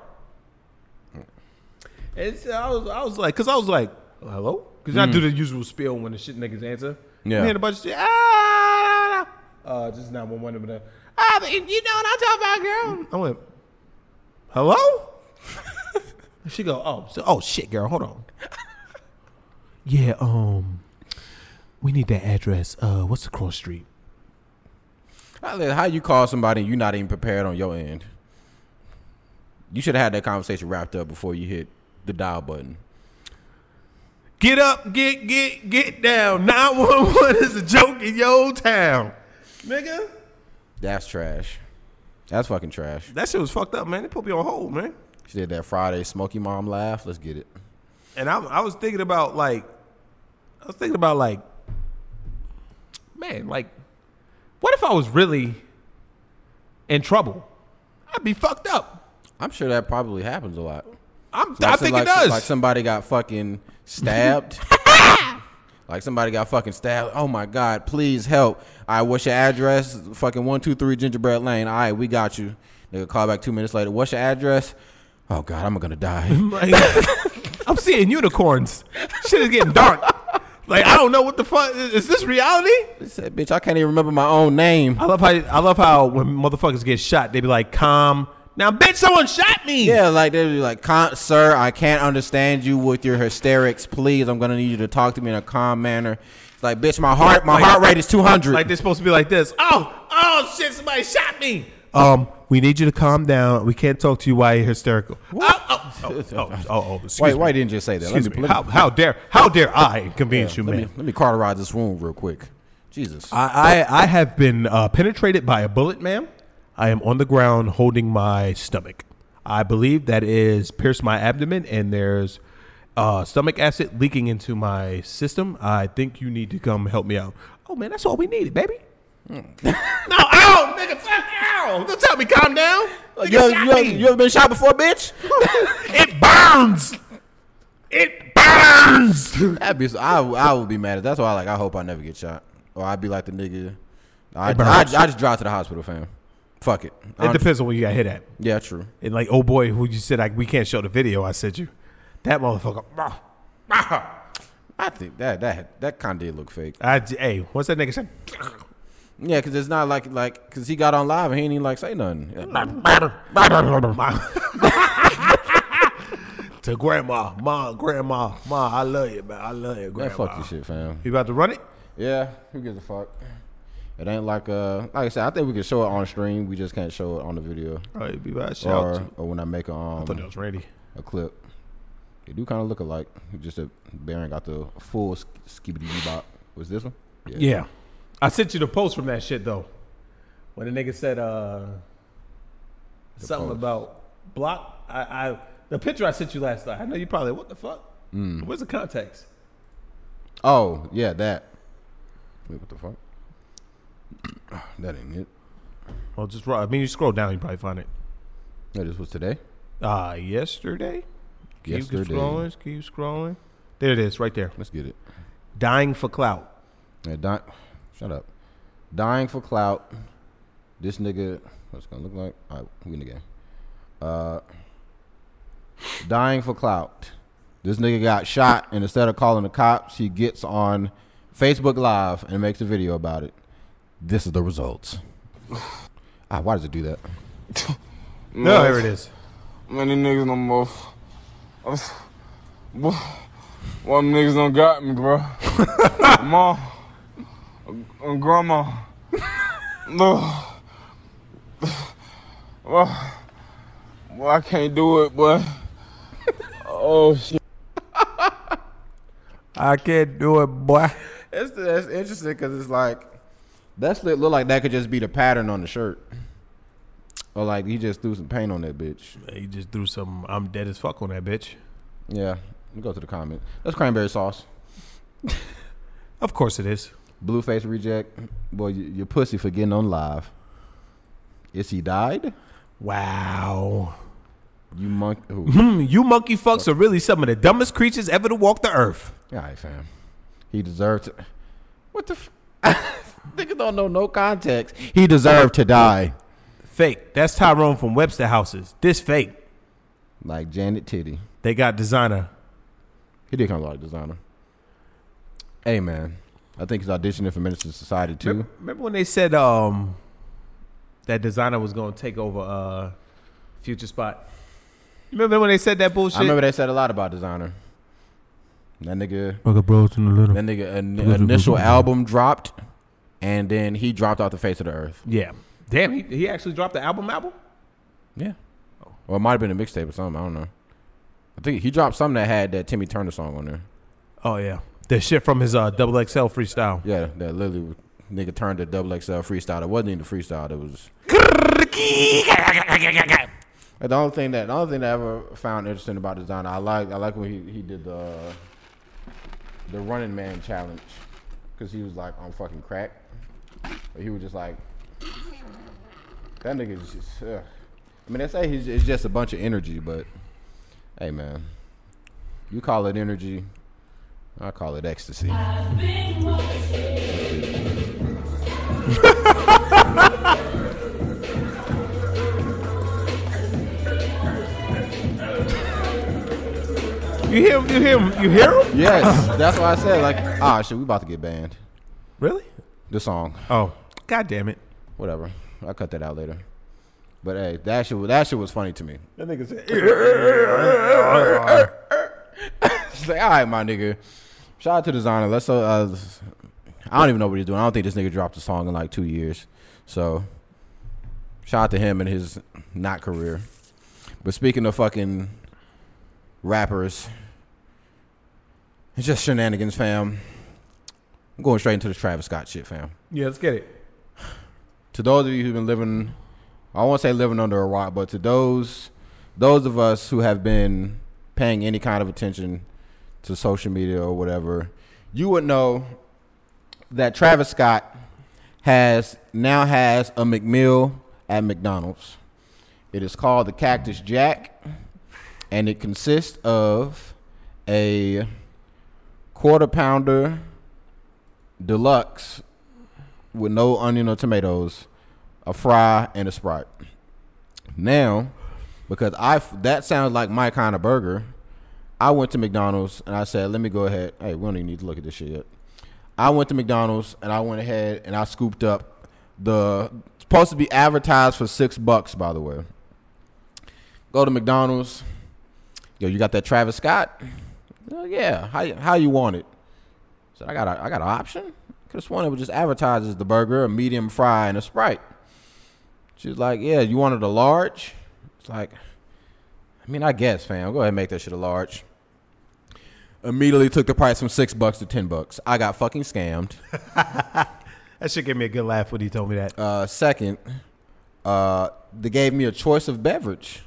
And so I was, I was like, cause I was like, hello, cause I do the usual spiel when the shit niggas answer. Yeah. You hear a bunch of shit. Ah, uh, just not one one of them. Ah, but you know what I'm talking about, girl. I went, hello. she go, oh, so, oh shit, girl, hold on. yeah, um, we need that address. Uh, what's the cross street? How, how you call somebody and you're not even prepared on your end? You should have had that conversation wrapped up before you hit the dial button. Get up, get get get down. 911 is a joke in your old town. Nigga. That's trash. That's fucking trash. That shit was fucked up, man. They put me on hold, man. She did that Friday Smokey Mom laugh. Let's get it. And I, I was thinking about like, I was thinking about like, man, like, what if I was really in trouble? I'd be fucked up. I'm sure that probably happens a lot. I'm, Like I think like, it does. Like somebody got fucking stabbed. like somebody got fucking stabbed. Oh my god, please help. All right, what's your address? Fucking one two three Gingerbread Lane. All right, we got you. Nigga call back two minutes later. What's your address? Oh god, I'm gonna die. I'm seeing unicorns. Shit is getting dark. Like I don't know what the fuck is, is this reality? I said, bitch, I can't even remember my own name. I love how I love how when motherfuckers get shot, they be like, "Calm now, bitch. Someone shot me." Yeah, like they'd be like, "Sir, I can't understand you with your hysterics. Please, I'm gonna need you to talk to me in a calm manner." It's like, bitch, my heart, my Like- heart rate is 200. Like they're supposed to be like this. Oh, oh shit! Somebody shot me. Um, we need you to calm down. We can't talk to you while you're hysterical. Oh, oh, oh, oh, oh, oh, excuse why, me. why didn't you say that? Excuse let me. me, How, how dare how dare I inconvenience you, let, man? me, let me cauterize this wound real quick. Jesus. I, I I have been uh, penetrated by a bullet, ma'am. I am on the ground holding my stomach. I believe that is pierced my abdomen, and there's uh, stomach acid leaking into my system. I think you need to come help me out. Oh man, that's all we needed, baby. no, ow, nigga, fuck, ow! Don't tell me calm down. Nigga You, ever- you, ever- you ever been shot before, bitch? it burns. It burns. That'd be. I, I would be mad. That's why. Like, I hope I never get shot, or I'd be like the nigga. I I, burns. I just drive to the hospital, fam. Fuck it. It depends on where you got hit at. yeah, true. And like, oh boy, who you said like we can't show the video. I said you. That motherfucker. ah, ah. I think that that that kind of did look fake. I, hey, what's that nigga say? Yeah, because it's not like like because he got on live and he didn't even like say nothing. to grandma, ma, grandma, ma, I love you, man. I love you, Man, grandma. fuck this shit, fam. You about to run it? Yeah, who gives a fuck? It ain't like uh like I said. I think we can show it on stream. We just can't show it on the video Oh, you be to shout. or or when I make a I thought that um was Randy. a clip. They do kind of look alike. Just a Baron got the full sk- skibbity bop. Was this one? Yeah. I sent you the post from that shit though. When the nigga said uh something post. about block. I, I the picture I sent you last night. I know you probably what the fuck? Mm. Where's the context? Oh yeah, that. Wait, what the fuck? That ain't it. Well, just I mean, you scroll down, you probably find it. No, this was today. Uh yesterday. Keep Yesterday. scrolling. Keep scrolling. There it is, right there. Let's get it. Dying for clout. Yeah, di- shut up. Dying for clout. This nigga, what's gonna look like? All right, we in the game. Uh, dying for clout. This nigga got shot, and instead of calling the cops, he gets on Facebook Live and makes a video about it. This is the results. Ah, why does it do that? No, there it is. Many niggas no more. Boy, one niggas done got me, bro. Mom, and grandma. No. Well, well, I can't do it, boy. Oh shit. I can't do it, boy. It's that's interesting because it's like that's look like that could just be the pattern on the shirt, or like he just threw some paint on that bitch. He just threw some I'm dead as fuck on that bitch. Yeah, let me go to the comment. That's cranberry sauce. Of course it is. Blueface reject. Boy, you, your pussy for getting on live. Is he died? Wow. You monkey. Hmm, you monkey fucks are really some of the dumbest creatures ever to walk the earth. All right, fam. He deserved it. What the? F- Niggas don't know no context. He deserved to die. Fake. That's Tyrone from Webster Houses. This fake. Like Janet Titty. They got Desiigner. He did come a lot of Desiigner. Hey man, I think he's auditioning for Minister of Society too. Remember, remember when they said um that Desiigner was gonna take over uh future spot? Remember when they said that bullshit? I remember they said a lot about Desiigner. That nigga, Fuck a bros in the little. that nigga, an initial album dropped, and then he dropped off the face of the earth. Yeah. Damn, he, he actually dropped the album album? Yeah. Or it might have been a mixtape or something. I don't know. I think he dropped something that had that Timmy Turner song on there. Oh yeah. The shit from his uh double XL freestyle. Yeah, that literally nigga turned to double XL freestyle. It wasn't even the freestyle. It was. And the only thing that the only thing that I ever found interesting about Desiigner, I like I like when he, he did the the running man challenge because he was like on fucking crack. But he was just like that nigga is just. Ugh. I mean, they say he's it's just a bunch of energy, but hey, man, you call it energy, I call it ecstasy. You hear him? You hear him? You hear him? Yes, that's why I said like, ah, shit, we about to get banned. Really? The song. Oh, god damn it. Whatever. I'll cut that out later. But hey, that shit, was- that shit was funny to me. That nigga said It's like, all right, my nigga. Shout out to Desiigner. Let's. Uh, uh, I don't even know what he's doing. I don't think this nigga dropped a song in like two years. So, shout out to him and his not career. But speaking of fucking rappers, it's just shenanigans, fam. I'm going straight into the Travis Scott shit, fam. Yeah, let's get it. to those of you who've been living, I won't say living under a rock, but to those those of us who have been paying any kind of attention to social media or whatever, you would know that Travis Scott has now has a McMill at McDonald's. It is called the Cactus Jack, and it consists of a quarter pounder deluxe with no onion or tomatoes, a fry, and a sprite. Now, because I that sounds like my kind of burger, I went to McDonald's and I said, "Let me go ahead. Hey, we don't even need to look at this shit yet." I went to McDonald's and I went ahead and I scooped up the supposed to be advertised for six bucks, by the way. Go to McDonald's. Yo, you got that Travis Scott? "Oh, yeah. How how you want it? So I got a I got an option. Could have sworn it was just advertised as the burger, a medium fry, and a sprite. She was like, "Yeah, you wanted a large." It's like, I mean, I guess, fam. Go ahead and make that shit a large. Immediately took the price from six bucks to ten bucks. I got fucking scammed. That should give me a good laugh when he told me that. Uh, second, uh, they gave me a choice of beverage.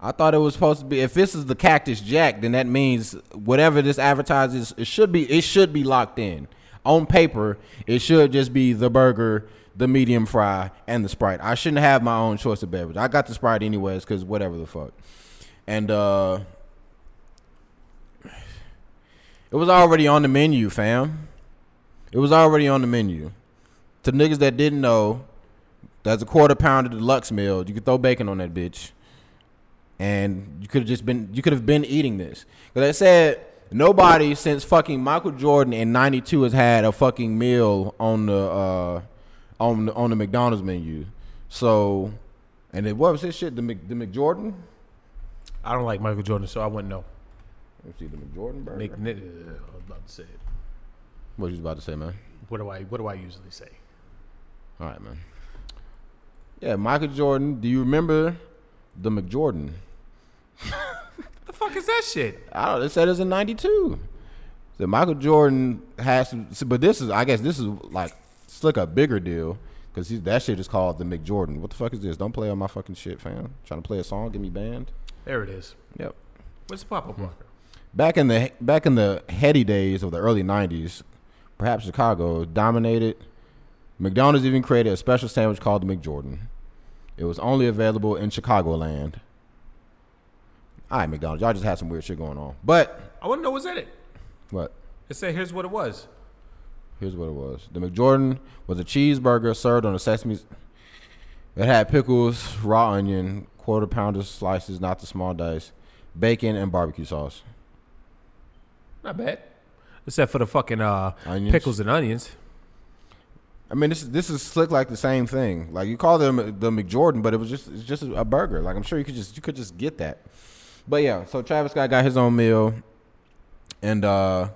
I thought it was supposed to be. If this is the Cactus Jack, then that means whatever this advertises, it should be. It should be locked in. On paper, it should just be the burger, the medium fry, and the sprite. I shouldn't have my own choice of beverage. I got the sprite anyways, because whatever the fuck. And uh, it was already on the menu, fam. It was already on the menu. To niggas that didn't know, that's a quarter pounder deluxe meal. You can throw bacon on that bitch, and you could have just been you could have been eating this. Because I said nobody since fucking Michael Jordan in '92 has had a fucking meal on the uh, on the, on the McDonald's menu. So, and it what was this shit? The Mc, the McJordan. I don't like Michael Jordan, so I wouldn't know. Let's see the McJordan burger. Nick, uh, I was about to say it. what you was about to say, man? What do I What do I usually say? All right, man. Yeah, Michael Jordan. Do you remember the McJordan? The fuck is that shit? I don't. It said it's in '92. So Michael Jordan has, some, but this is, I guess, this is like it's like a bigger deal because that shit is called the McJordan. What the fuck is this? Don't play on my fucking shit, fam. Trying to play a song, get me banned. There it is. Yep. What's the pop up hmm. blocker? Back in the back in the heady days of the early '90s, perhaps Chicago dominated. McDonald's even created a special sandwich called the McJordan. It was only available in Chicagoland. All right, McDonald's, y'all just had some weird shit going on. But I want to know what's in it. what? It said, "Here's what it was." Here's what it was. The McJordan was a cheeseburger served on a sesame. It had pickles, raw onion, quarter pounder slices, not the small dice, bacon, and barbecue sauce. Not bad. Except for the fucking uh, Onions. pickles and onions. I mean, this this is slick like the same thing. Like you call them the McJordan, but it was just it's just a burger. Like I'm sure you could just you could just get that. But yeah, so Travis Scott got his own meal, and uh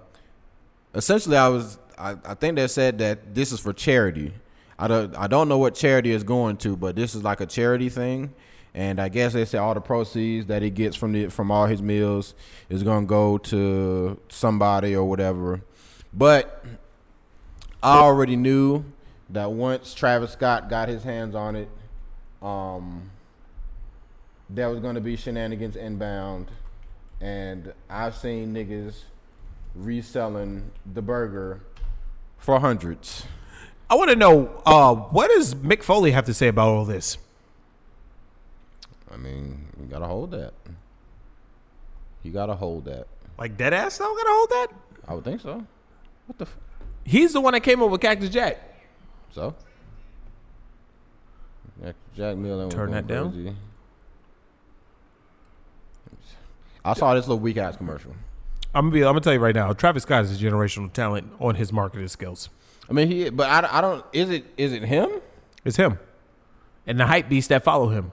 essentially, I was I, I think they said that this is for charity. I don't I don't know what charity is going to, but this is like a charity thing. And I guess they say all the proceeds that he gets from the from all his meals is gonna go to somebody or whatever. But I already knew that once Travis Scott got his hands on it, um, there was going to be shenanigans inbound, and I've seen niggas reselling the burger for hundreds. I want to know uh, what does Mick Foley have to say about all this? I mean, you gotta hold that. You gotta hold that. Like dead ass though, gotta hold that. I would think so. What the? F- He's the one that came up with Cactus Jack. so? Jack, Miller Turn that down. crazy. I saw this little weak ass commercial. I'm gonna be. I'm gonna tell you right now. Travis Scott is a generational talent on his marketing skills. I mean, he, but I, I don't. Is it is it him? It's him, and the hype beasts that follow him.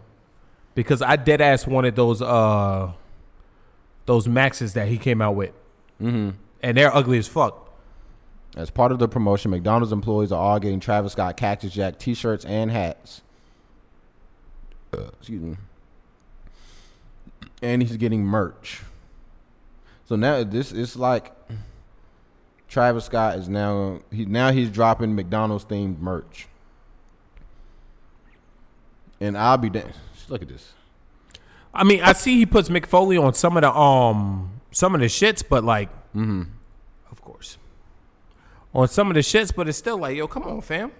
Because I dead ass wanted those uh those maxes that he came out with, mm-hmm. and they're ugly as fuck. As part of the promotion, McDonald's employees are all getting Travis Scott Cactus Jack T-shirts and hats. Uh, excuse me. And he's getting merch. So now this is like Travis Scott is now he now he's dropping McDonald's themed merch. And I'll be damned. Look at this. I mean, I see he puts McFoley on some of the um some of the shits, but like, Mm-hmm. of course, on some of the shits, but it's still like, yo, come on, fam.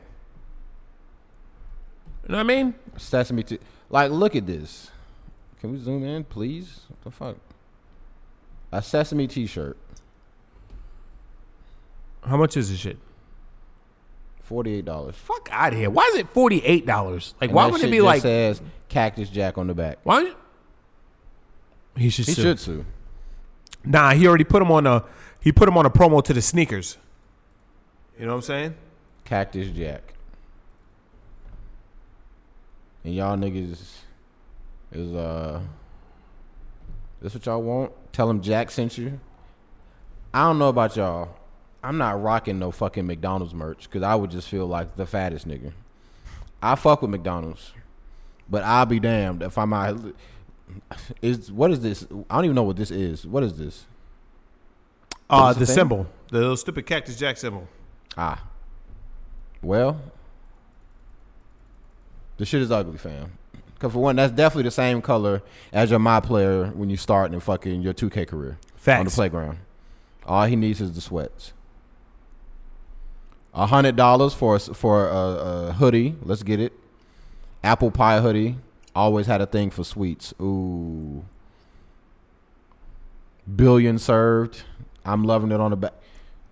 You know what I mean? Sesame t- like look at this. Can we zoom in, please? What the fuck? A sesame t-shirt, How much is this shit? forty-eight dollars. Fuck out of here. Why is it forty eight dollars? Like, why would it be like? says Cactus Jack on the back? Why? He should. He sue. should sue. Nah, he already put him on a. He put him on a promo to the sneakers. You know what I'm saying? Cactus Jack. And y'all niggas is uh this what y'all want? Tell him Jack sent you. I don't know about y'all. I'm not rocking no fucking McDonald's merch because I would just feel like the fattest nigga. I fuck with McDonald's, but I'll be damned if I'm out. Is what is this? I don't even know what this is. What is this? Uh, the symbol, the little stupid Cactus Jack symbol. Ah. Well, the shit is ugly, fam. Cause for one, that's definitely the same color as your my player when you start in fucking your 2K career on the playground. All he needs is the sweats. A hundred dollars for a, for a, a hoodie. Let's get it. Apple pie hoodie. Always had a thing for sweets. Ooh. Billion served. I'm loving it on the back.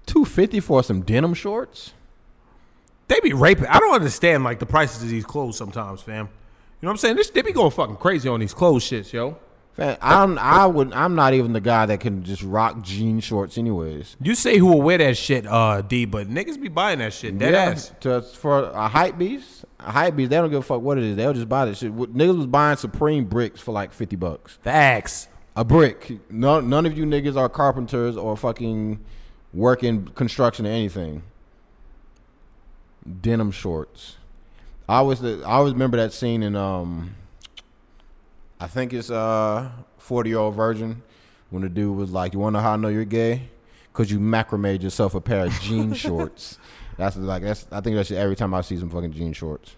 Two fifty for some denim shorts. They be raping. I don't understand like the prices of these clothes sometimes, fam. You know what I'm saying? This, they be going fucking crazy on these clothes shits, yo. Fan, I'm I would I'm not even the guy that can just rock jean shorts anyways. You say who will wear that shit, uh, D, but niggas be buying that shit. Dead ass. To, for a hype beast, a hype beast, they don't give a fuck what it is. They'll just buy that shit. Niggas was buying Supreme bricks for like fifty bucks. Facts. A brick. None, none of you niggas are carpenters or fucking working construction or anything. Denim shorts. I always I always remember that scene in um I think it's uh forty year old virgin when the dude was like, You wanna know how I know you're gay? Cause you macrameed yourself a pair of jean shorts. That's like that's I think that's every time I see some fucking jean shorts.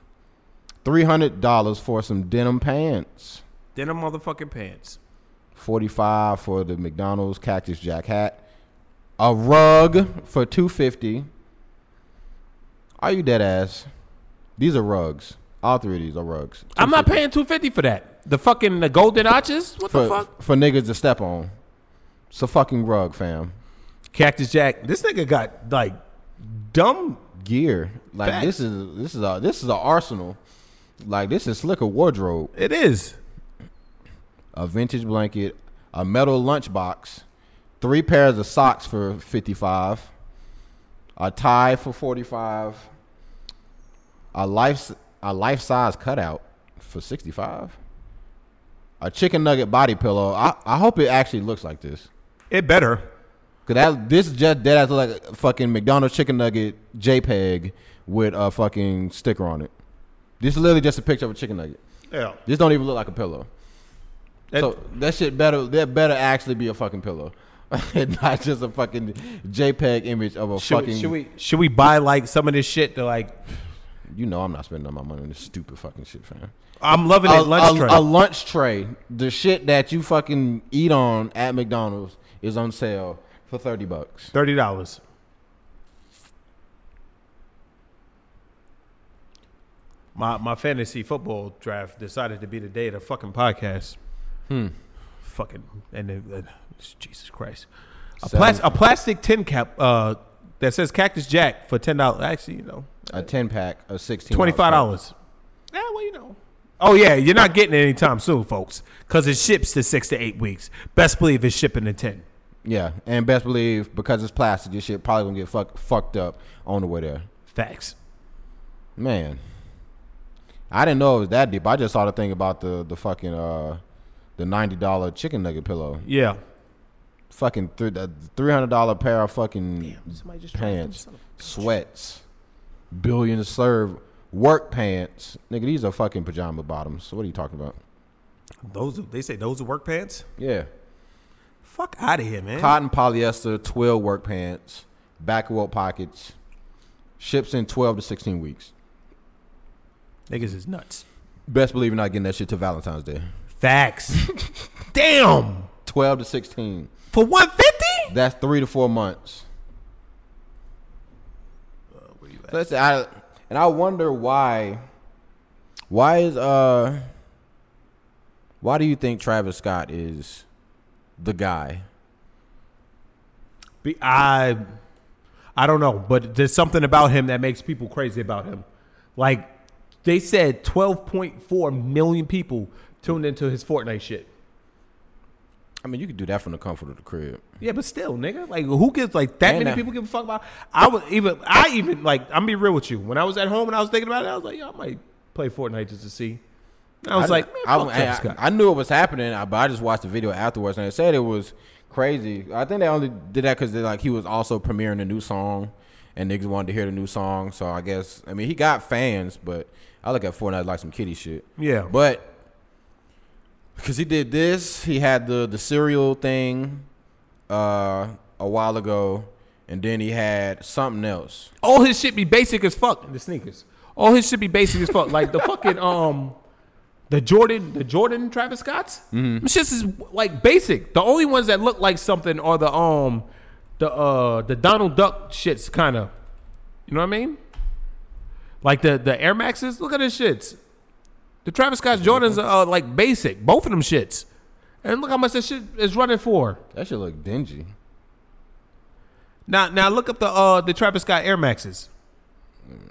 Three hundred dollars for some denim pants. Denim motherfucking pants. 45 for the McDonald's Cactus Jack hat. A rug for 250. Are you dead ass? These are rugs. All three of these are rugs. I'm not paying two fifty for that. The fucking the golden arches. What for, the fuck? for niggas to step on. It's a fucking rug, fam. Cactus Jack. This nigga got like dumb. Gear. Like Facts. this is this is a this is an arsenal. Like this is slicker wardrobe. It is. A vintage blanket, a metal lunchbox, three pairs of socks for 55, a tie for 45, a life a life size cutout for 65, a chicken nugget body pillow. I, I hope it actually looks like this. It better. Cause that this is just dead ass look like a fucking McDonald's chicken nugget JPEG with a fucking sticker on it. This is literally just a picture of a chicken nugget. Yeah. This don't even look like a pillow. That- so that shit better that better actually be a fucking pillow. not just a fucking JPEG image of a Should, fucking should we should we buy like some of this shit to like? You know I'm not spending all my money on this stupid fucking shit, fam. I'm loving A, it. Lunch a- tray. a lunch tray. The shit that you fucking eat on at McDonald's is on sale for thirty bucks. Thirty dollars. My my fantasy football draft decided to be the day of the fucking podcast. Hmm. Fucking and then, Jesus Christ, a, plas- a plastic tin cap uh, that says Cactus Jack for ten dollars. Actually, you know, A ten pack of sixteen. twenty five dollars. Yeah, well, you know. Oh yeah, you're not getting it anytime soon, folks, because it ships to six to eight weeks. Best believe it's shipping in ten. Yeah, and best believe because it's plastic, this shit probably gonna get fuck, fucked up on the way there. Facts. Man, I didn't know it was that deep. I just saw the thing about the the fucking uh the ninety dollar chicken nugget pillow. Yeah. Fucking th- three hundred dollar pair of fucking Somebody just pants, sweats, billion serve work pants. Nigga, these are fucking pajama bottoms. So what are you talking about? Those they say those are work pants. Yeah, Fuck out of here, man. cotton polyester twill work pants, back wall pockets. Ships in twelve to sixteen weeks. Niggas is nuts. Best believe you're not getting that shit to Valentine's Day. Facts. Damn. Twelve to sixteen. For 150? That's three to four months. Let's I and I wonder why. Why is uh? Why do you think Travis Scott is the guy? Be, I I don't know, but there's something about him that makes people crazy about him. Like they said 12.4 million people tuned into his Fortnite shit. I mean, you could do that from the comfort of the crib. Yeah, but still, nigga, like who gives like that And many that- people give a fuck about? I was even I even like I'm be real with you. When I was at home and I was thinking about it, I was like, yo, I might play Fortnite just to see. I was like, I, fuck I, I. I knew it was happening, uh, but I just watched the video afterwards, and it said it was crazy. I think they only did that because they, like he was also premiering a new song, and niggas wanted to hear the new song. So I guess I mean he got fans, but I look at Fortnite like some kitty shit. Yeah. but because he did this, he had the the cereal thing uh, a while ago, and then he had something else. all his shit be basic as fuck. The sneakers. All his shit be basic as fuck. Like the fucking um, the Jordan, the Jordan Travis Scotts. Mm-hmm. Shit is like basic. The only ones that look like something are the um, the uh, the Donald Duck shits kind of. You know what I mean? Like the the Air Maxes. Look at the shits. The Travis Scott Jordans are uh, like basic. Both of them shits. And look how much that shit is running for. That should look dingy. Now, now look up the uh the Travis Scott Air Maxes.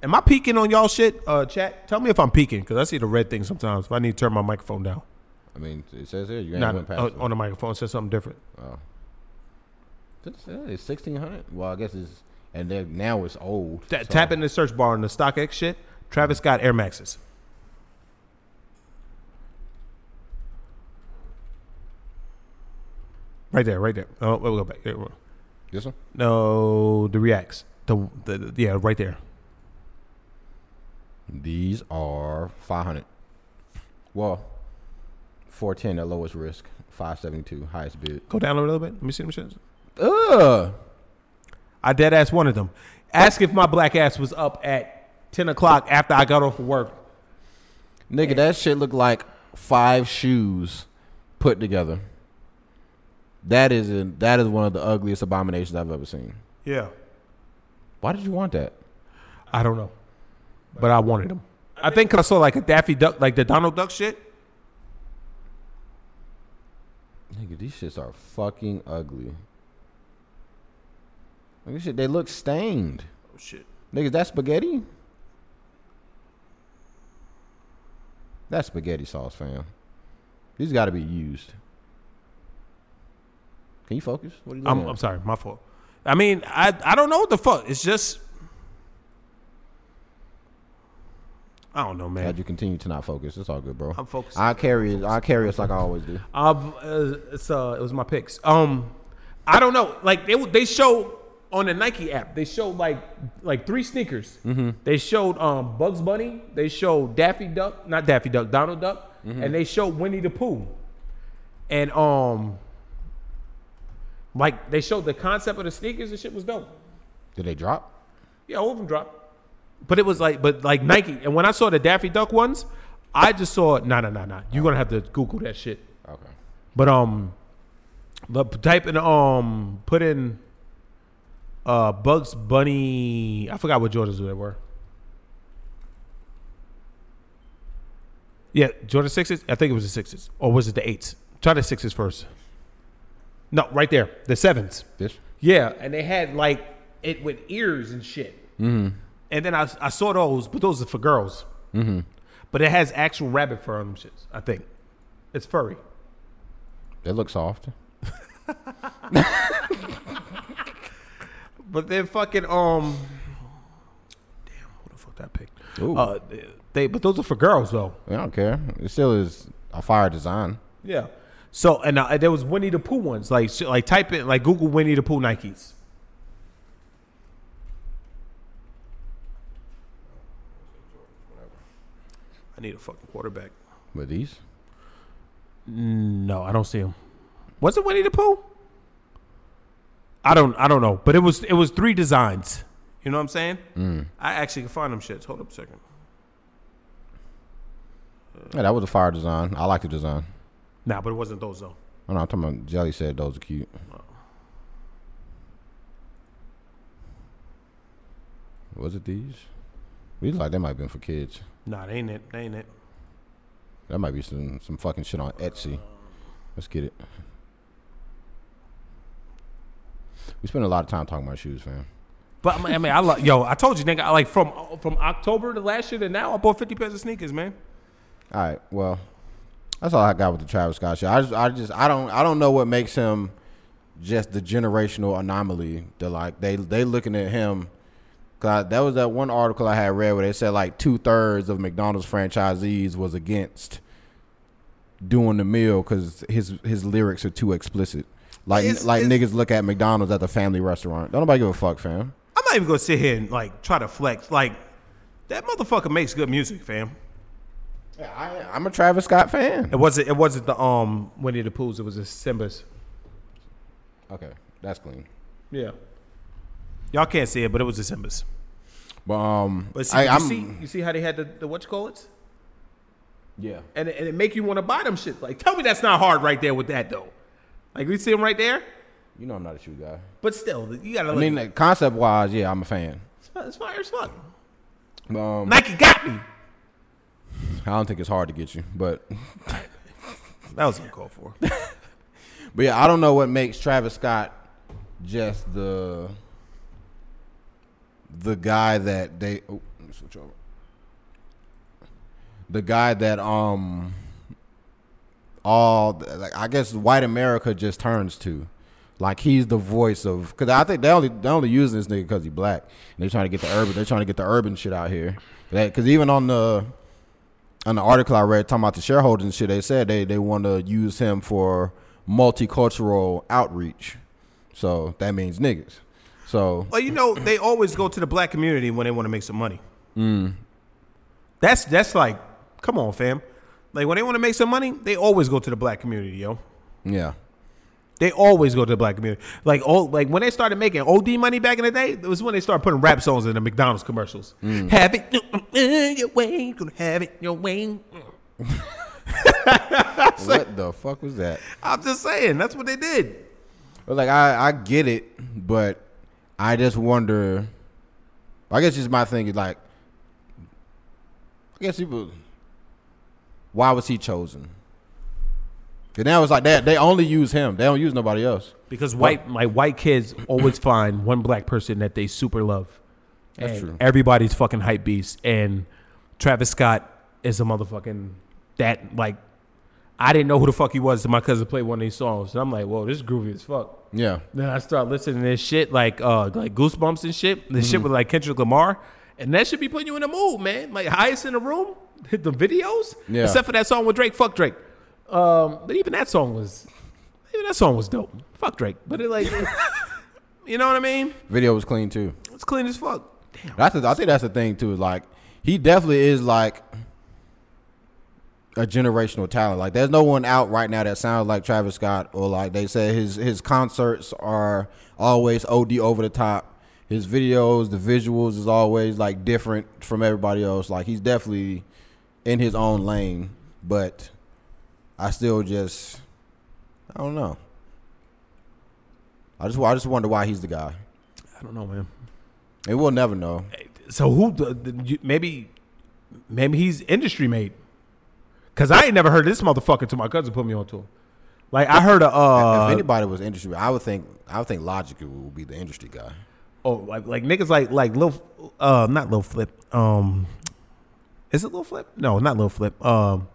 Am I peeking on y'all shit? Uh, chat. Tell me if I'm peeking because I see the red thing sometimes. If I need to turn my microphone down, I mean, it says here you ain't not went past uh, on the microphone, it says something different. Uh, it's sixteen hundred. Well, I guess it's and now it's old. Ta- so- Tap in the search bar on the StockX shit. Travis Scott Air Maxes. Right there, right there. Oh, we'll go back. There we go. This one. No, the reacts. The, the, the yeah, right there. These are five hundred. Well, four ten at lowest risk. Five seventy two highest bid. Go down a little bit. Let me see them shits. Ugh. I dead ass one of them. Ask if my black ass was up at ten o'clock after I got off of work. Nigga, that shit looked like five shoes put together. That is a, that is one of the ugliest abominations I've ever seen. Yeah. Why did you want that? I don't know, but I wanted them. I think 'cause I saw like a Daffy Duck, like the Donald Duck shit. Nigga, these shits are fucking ugly. Look at shit, they look stained. Oh shit. Nigga, that spaghetti? That's spaghetti sauce, fam. These got to be used. Can you focus? What are you I'm. I'm sorry, my fault. I mean, I I don't know what the fuck. It's just I don't know, man. Glad you continue to not focus. It's all good, bro. I'm focused. I carry it. I carry us like I always do. Um, uh, it's uh, it was my picks. Um, I don't know. Like they they showed on the Nike app, they showed like like three sneakers. They showed um Bugs Bunny. They showed Daffy Duck, not Daffy Duck, Donald Duck, and they showed Winnie the Pooh. And um, like they showed the concept of the sneakers. and shit was dope. Did they drop? Yeah, all of them dropped. But it was like, but like Nike. And when I saw the Daffy Duck ones, I just saw, nah, nah, nah, nah. You're gonna have to Google that shit. Okay. But um, but type in um, put in uh Bugs Bunny. I forgot what Jordans they were. Yeah, Jordan sixes. I think it was the sixes, or was it the eights? Try the sixes first. No, right there, the sevens. This. Yeah, and they had like it with ears and shit. Mm-hmm. And then I, I saw those, but those are for girls. Mm-hmm. But it has actual rabbit fur on them shits. I think it's furry. They look soft. But they're fucking um. Damn, who the fuck that picked? Ooh. Uh, they but those are for girls though. I don't care. It still is a fire design. Yeah. So and uh, there was Winnie the Pooh ones like shit- like type in like Google Winnie the Pooh Nikes. I need a fucking quarterback. But these. No, I don't see him. Was it Winnie the Pooh? I don't. I don't know. But it was. It was three designs. You know what I'm saying? Mm. I actually can find them shits. Hold up a second. Yeah, that was a fire design. I like the design. Nah, but it wasn't those though. Oh, no, I'm talking about Jelly said those are cute. Was it these? We like they might have been for kids. Nah, they ain't it. They ain't it. That might be some some fucking shit on Etsy. Let's get it. We spend a lot of time talking about shoes, fam. But I mean, I, mean, I love, yo, I told you, nigga, I like from from October to last year to now, I bought 50 pairs of sneakers, man. All right, well, that's all I got with the Travis Scott shit. I just, I just, I don't, I don't know what makes him just the generational anomaly. That like they, they looking at him. Cause I, that was that one article I had read where they said like two thirds of McDonald's franchisees was against doing the meal because his his lyrics are too explicit. Like It's- like it's- niggas look at McDonald's at the family restaurant. Don't nobody give a fuck, fam. I'm not even gonna sit here and like try to flex. Like that motherfucker makes good music, fam. Yeah, I, I'm a Travis Scott fan. It wasn't. It wasn't the um Winnie the Pooh's. It was the Simba's. Okay, that's clean. Yeah. Y'all can't see it, but it was the Simba's. But um, But see, I, you I'm see, you see how they had the, the what you call it, yeah. and it, and it make you want to buy them shit. Like, tell me that's not hard right there with that though. Like we see them right there, You know I'm not a shoe guy. but still, you gotta. I mean, like, concept wise, yeah, I'm a fan. it's fire as fuck. Um, Nike got me. I don't think it's hard to get you, but That was uncalled for. but yeah, I don't know what makes Travis Scott just the the guy that they oh, let me switch over. The guy that um all like I guess white America just turns to. Like he's the voice of because I think they only they only using this nigga because he black. And they're trying to get the urban they're trying to get the urban shit out here. Because even on the the article I read talking about the shareholders and shit, they said they, they want to use him for multicultural outreach. So that means niggas. So Well, you know, they always go to the black community when they want to make some money. Mm. That's that's like, come on, fam. Like when they want to make some money, they always go to the black community, yo. yeah, They always go to the black community. Like oh, like when they started making OD money back in the day, it was when they started putting rap songs in the McDonald's commercials. Mm. Have it uh, uh, uh, your way, gonna have it your way. what the fuck was that? I'm just saying, that's what they did. But like I I get it, but I just wonder. I guess just my thing is like, I guess people. Why was he chosen? And now it's like that they only use him. They don't use nobody else. Because white my white kids always find one black person that they super love. That's And true. Everybody's fucking hype beast, and Travis Scott is a motherfucking that like. I didn't know who the fuck he was until my cousin played one of these songs, and I'm like, "Whoa, this is groovy as fuck." Yeah. Then I start listening to this shit like uh like Goosebumps and shit. This shit with like Kendrick Lamar, and that should be putting you in the mood, man. Like highest in the room, hit the videos, Yeah. except for that song with Drake. Fuck Drake. Um, but even that song was, even that song was dope. Fuck Drake, but it like, you know what I mean? Video was clean too. It's clean as fuck. Damn. That's the, I think that's the thing too. Like he definitely is like a generational talent. Like there's no one out right now that sounds like Travis Scott or like they say his his concerts are always OD over the top. His videos, the visuals is always like different from everybody else. Like he's definitely in his own lane, but I still just I don't know. I just I just wonder why he's the guy. I don't know, man. And we'll never know. So who? Maybe, maybe he's industry made. Cause I ain't never heard this motherfucker till my cousin put me on to him. Like I heard a uh, if anybody was industry, I would think I would think Logic would be the industry guy. Oh, like, like niggas like like Lil, uh, not Lil Flip. Um, is it Lil Flip? No, not Lil Flip. Um,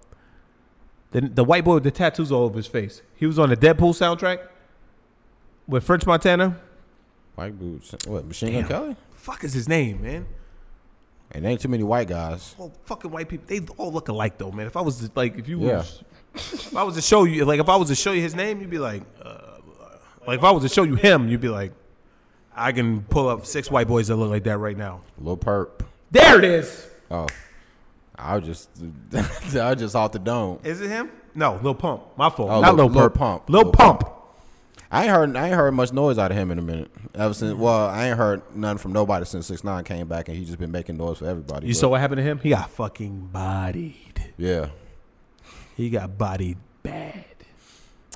the the white boy with the tattoos all over his face. He was on the Deadpool soundtrack with French Montana. White boots, what Machine Gun Kelly? Fuck is his name, man? And ain't too many white guys. All fucking white people. They all look alike though, man. If I was to, like, if you Yeah. was, if I was to show you, like, if I was to show you his name, you'd be like, uh, like, if I was to show you him, you'd be like, I can pull up six white boys that look like that right now. Lil Perp. There it is. Oh, I was just I was just off the dome. Is it him? No, Lil Pump. My fault. Oh, Not Lil- Lil, Lil. Pump. Lil, Lil Pump. I ain't heard I ain't heard much noise out of him in a minute. Ever since well, I ain't heard none from nobody since Six Nine came back, and he just been making noise for everybody. You but- saw what happened to him? He got fucking bodied. Yeah, He got bodied bad.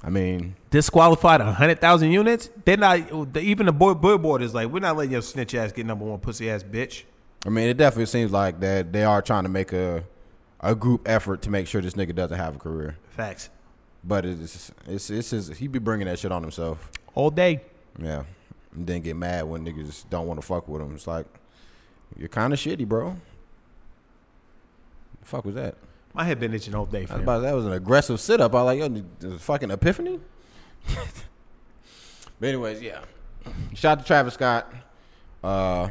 I mean, disqualified hundred thousand units. They're not even the boy billboard is like, we're not letting your snitch ass get number one pussy ass bitch. I mean, it definitely seems like that they are trying to make a a group effort to make sure this nigga doesn't have a career. Facts But it's it's it's his, he be bringing that shit on himself. all day. Yeah, and then get mad when niggas don't want to fuck with him. It's like you're kind of shitty, bro. The fuck was that? My head been itching all day. Fam. about, that was an aggressive sit up. I was like, yo, fucking epiphany. but anyways, yeah. Shout out to Travis Scott. Uh,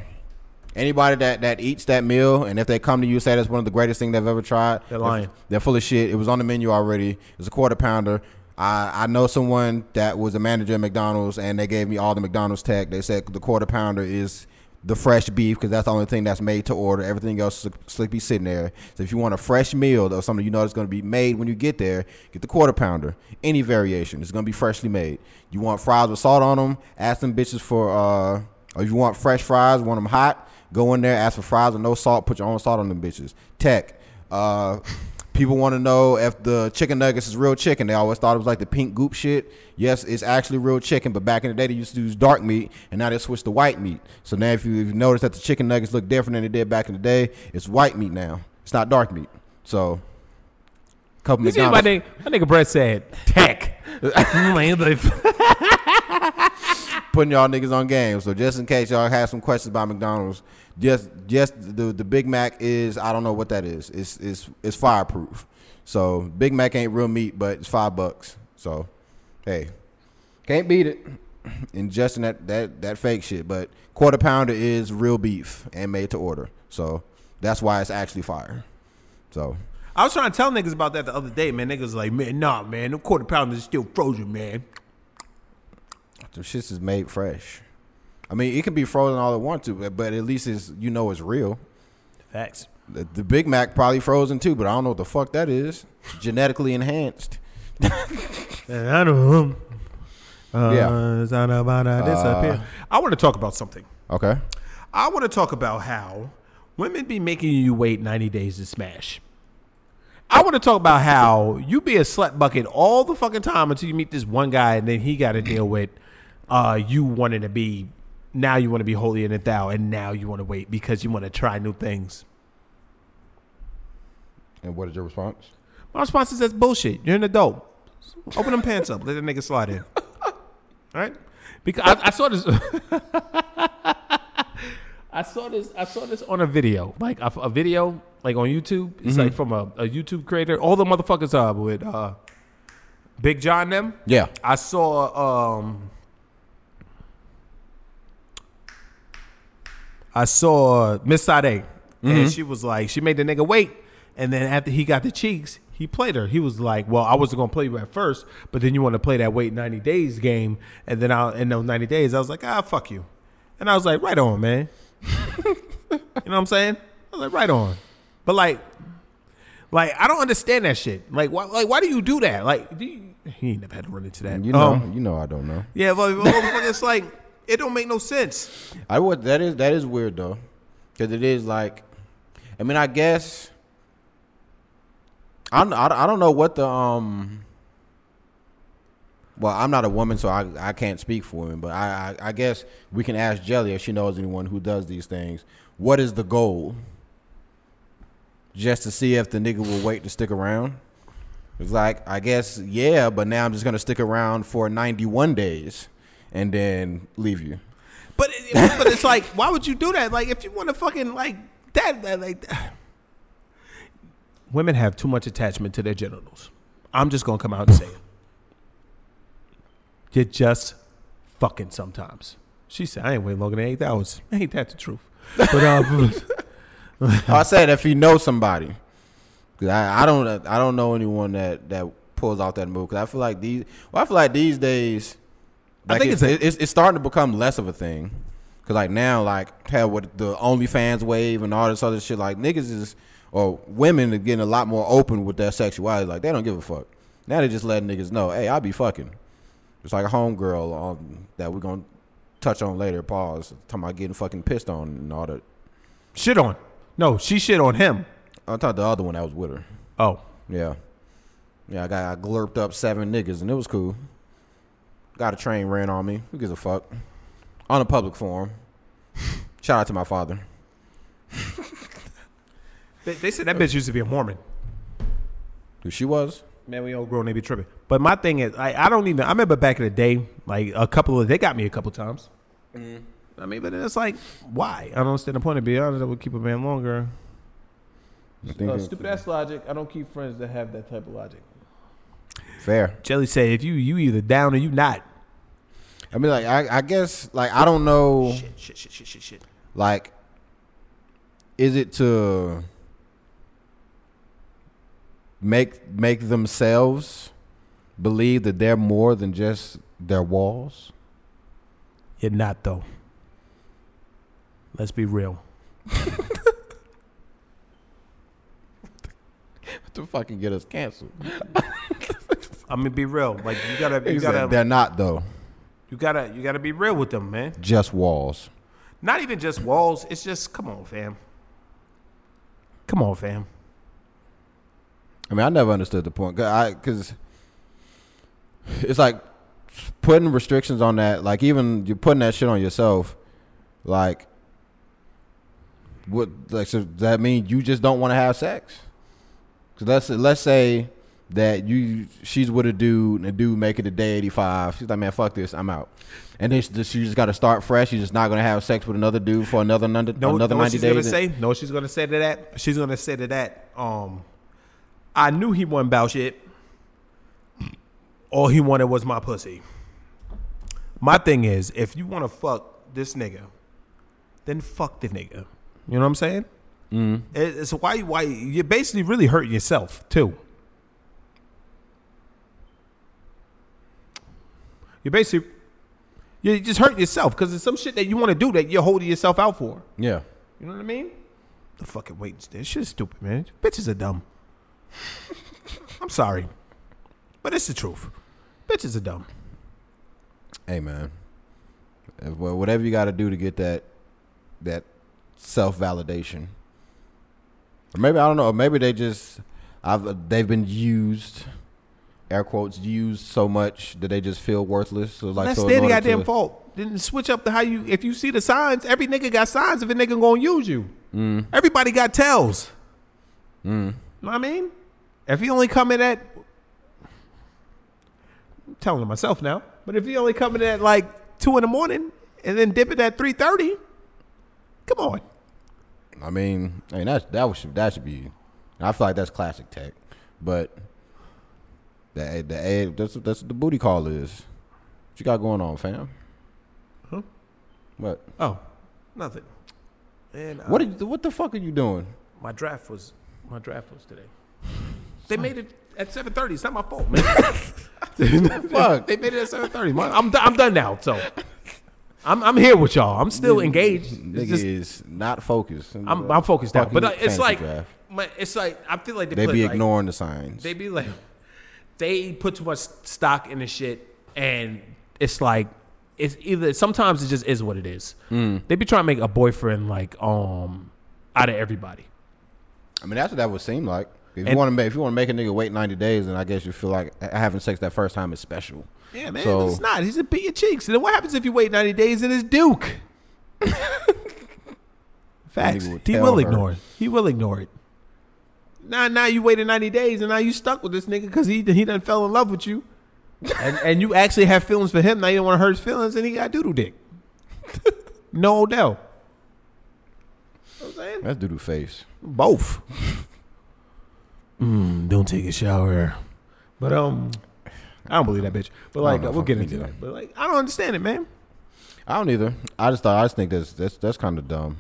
anybody that that eats that meal, and if they come to you and say that's one of the greatest things they've ever tried, They're lying. They're full of shit. It was on the menu already. It was a quarter pounder. I, I know someone that was a manager at McDonald's, and they gave me all the McDonald's tech. They said the quarter pounder is the fresh beef because that's the only thing that's made to order. Everything else slick be sitting there. So if you want a fresh meal or something you know that's going to be made when you get there, get the quarter pounder. Any variation, it's going to be freshly made. You want fries with salt on them? Ask them bitches for. Uh, or if you want fresh fries, want them hot? Go in there, ask for fries with no salt. Put your own salt on them bitches. Tech. Uh, people want to know if the chicken nuggets is real chicken. They always thought it was like the pink goop shit. Yes, it's actually real chicken, but back in the day they used to use dark meat, and now they switched to white meat. So now if you, if you notice that the chicken nuggets look different than they did back in the day, it's white meat now. It's not dark meat. So, couple You see what my nigga, my nigga Brett said tech. Putting y'all niggas on game. So just in case y'all have some questions about McDonald's, just just the the Big Mac is I don't know what that is. It's it's it's fireproof. So Big Mac ain't real meat, but it's five bucks. So hey, can't beat it. Ingesting that that that fake shit, but quarter pounder is real beef and made to order. So that's why it's actually fire. So I was trying to tell niggas about that the other day, man. Niggas like, man, nah, man, the quarter pounders is still frozen, man. the shits is made fresh. I mean, it can be frozen all it want to, but- but at least it's you know it's real. Facts. The, the Big Mac probably frozen too, but I don't know what the fuck that is. Genetically enhanced. And I know. Uh, Yeah. it's not uh, disappear. I want to talk about something. Okay. I want to talk about how women be making you wait 90 days to smash. I want to talk about how you be a slut bucket all the fucking time until you meet this one guy and then he got to deal with uh, you wanting to be, now you want to be holier than thou and now you want to wait because you want to try new things. And what is your response? My response is that's bullshit. You're an adult. Open them pants up. Let the nigga slide in. All right? Because I, I saw this. I saw this. I saw this on a video, like a, a video, like on YouTube. It's like from a, a YouTube creator. All the motherfuckers are with uh, Big John them. Yeah. I saw um I saw Miss Sade and she was like she made the nigga wait and then after he got the cheeks he played her. He was like, "Well, I wasn't gonna play you at first, but then you want to play that wait ninety days game, and then I in those ninety days, I was like, ah, fuck you," and I was like, "Right on, man." you know what I'm saying? I was like, "Right on," but like, like I don't understand that shit. Like, why? Like, why do you do that? Like, do you, he ain't never had to run into that. You know, Um, you know I don't know. yeah, but motherfucker, it's like it don't make no sense. I would that is that is weird though. Cuz it is like I mean, I guess I'm, I I don't know what the um well, I'm not a woman, so I, I can't speak for women, but I, I I guess we can ask Jelly if she knows anyone who does these things. What is the goal? Just to see if the nigga will wait to stick around? It's like I guess yeah, but now I'm just gonna stick around for 91 days and then leave you. But it, but it's like, why would you do that? Like, if you want to fucking like that, that like. Women have too much attachment to their genitals. I'm just gonna come out and say it. You're just fucking sometimes. She said, "I ain't waiting longer than eight hours." Ain't that the truth? But um, I said if you know somebody, 'Cause I, I don't I don't know anyone that that pulls out that move. Cause I feel like these well, I feel like these days, I think it's, it's it's it's starting to become less of a thing. Cause like now, like hell with the OnlyFans wave and all this other shit, like niggas is or women are getting a lot more open with their sexuality. Like they don't give a fuck. Now they just letting niggas know, hey, I'll be fucking. It's like a homegirl um, that we're gonna touch on later. Pause. Talking about getting fucking pissed on and all that. shit on. No, she shit on him. I thought the other one that was with her. Oh, Yeah. Yeah, I got I glurped up seven niggas and it was cool. Got a train ran on me. Who gives a fuck? On a public forum. Shout out to my father. They, they said that bitch used to be a Mormon. Who she was? Man, we all grown, they be tripping. But my thing is, I, I don't even. I remember back in the day, like a couple of they got me a couple times. I mean, but it's like, why? I don't understand the point. To be honest, I would keep a man longer. I think Uh, it- stupid ass logic. I don't keep friends that have that type of logic. Fair. Jelly said, if you you either down or you not. I mean, like I, I guess like I don't know. Shit, shit, shit, shit, shit, shit. Like, is it to make make themselves believe that they're more than just their walls? You're not though. Let's be real. To fucking get us canceled. I'm gonna be real. Like you gotta, you said gotta, they're not though. you gotta, you gotta be real with them, man. Just walls. Not even just walls. It's just, come on, fam. Come on, fam. I mean, I never understood the point. Cause, I, cause it's like putting restrictions on that. Like even you're putting that shit on yourself. Like, what? Like, so does that mean you just don't want to have sex? Cause let's let's say that you she's with a dude and the dude make it a day eighty five. She's like, man, fuck this, I'm out. And then she just, she just got to start fresh. She's just not gonna have sex with another dude for another another, No, another what ninety she's gonna days. say? No, she's gonna say to that. She's gonna say to that. Um, I knew he wasn't about shit. All he wanted was my pussy. My thing is, if you want to fuck this nigga, then fuck the nigga. You know what I'm saying? Mm. It's why why you're basically really hurting yourself too. You're basically you just hurt yourself because it's some shit that you want to do that you're holding yourself out for. Yeah. You know what I mean? The fucking wait, this shit is stupid, man. Bitches are dumb. I'm sorry, but it's the truth. Bitches are dumb. Hey man, well, whatever you got to do to get that that self validation, or maybe I don't know. Maybe they just I've they've been used, air quotes used so much that they just feel worthless. So like That's so their goddamn to- fault. Then switch up to how you. If you see the signs, every nigga got signs. If a nigga gonna use you, Mm. everybody got tells. Know what I mean? If he only coming at, I'm telling myself now. But if he only coming at like two in the morning and then dipping at three thirty, come on. I mean, I mean that that was that should be. I feel like that's classic tech, but the the that's that's what the booty call is. What you got going on, fam? Huh? What? Oh, nothing. And uh, What did, what the fuck are you doing? my draft was my draft was today. They made it at seven thirty. It's not my fault, man. Fuck. they made it at seven thirty. I'm I'm done now. So I'm I'm here with y'all. I'm still engaged. It's Nigga just- is not focused. I'm I'm focused now. But uh, it's like my, it's like I feel like they, they be like, ignoring the signs. They be like they put too much stock in the shit, and it's like it's either sometimes it just is what it is. Mm. They be trying to make a boyfriend like um out of everybody. I mean, that's what that would seem like. If you want to make if you want to make a nigga wait ninety days, then I guess you feel like having sex that first time is special. Yeah, man, So- it's not. He's a beat your cheeks. And then what happens if you wait 90 days and it's Duke? Facts. He will her. ignore it. He will ignore it. Now, now you waited 90 days and now you stuck with this nigga because he he done fell in love with you. and, and you actually have feelings for him. Now you don't want to hurt his feelings and he got doodle dick. no doubt. You know what I'm saying? That's doo doo face. Both. mm, don't take a shower. But um, I don't believe that bitch. But like, don't we'll get into that. But like, I don't understand it, man. I don't either. I just thought I just think that's that's that's kind of dumb.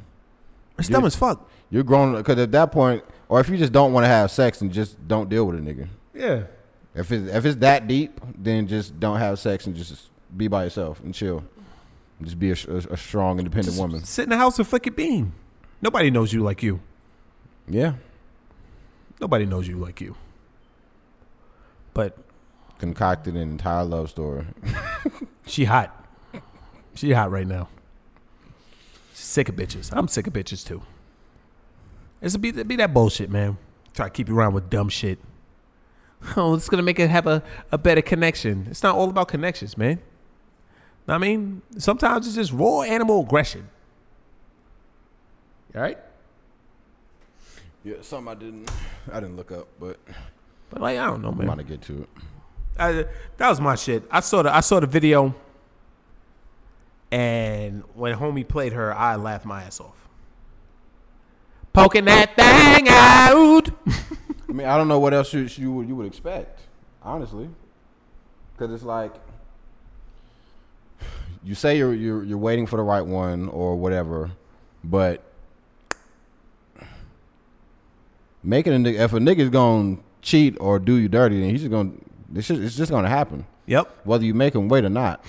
It's dumb as fuck. You're grown because at that point, or if you just don't want to have sex and just don't deal with a nigga. Yeah. If it's if it's that deep, then just don't have sex and just be by yourself and chill. Just be a, a, a strong, independent Just woman. Sit in the house and flick a bean. Nobody knows you like you. Yeah, Nobody knows you like you. But concocted an entire love story. she hot. She hot right now. Sick of bitches. I'm sick of bitches too. It's be, be that bullshit, man. Try to keep you around with dumb shit. Oh, it's gonna make it have a, a better connection. It's not all about connections, man. I mean, sometimes it's just raw animal aggression. All right, Yeah, something I didn't I didn't look up, but but like I don't know, I'm man. about to get to it. I, that was my shit. I saw the I saw the video, and when homie played her, I laughed my ass off. Poking that thing out. I mean, I don't know what else you you would, you would expect, honestly, because it's like you say you're, you're you're waiting for the right one or whatever, but making a nigga if a nigga's gonna cheat or do you dirty, then he's just gonna it's just, it's just gonna happen, Yep. whether you make him wait or not.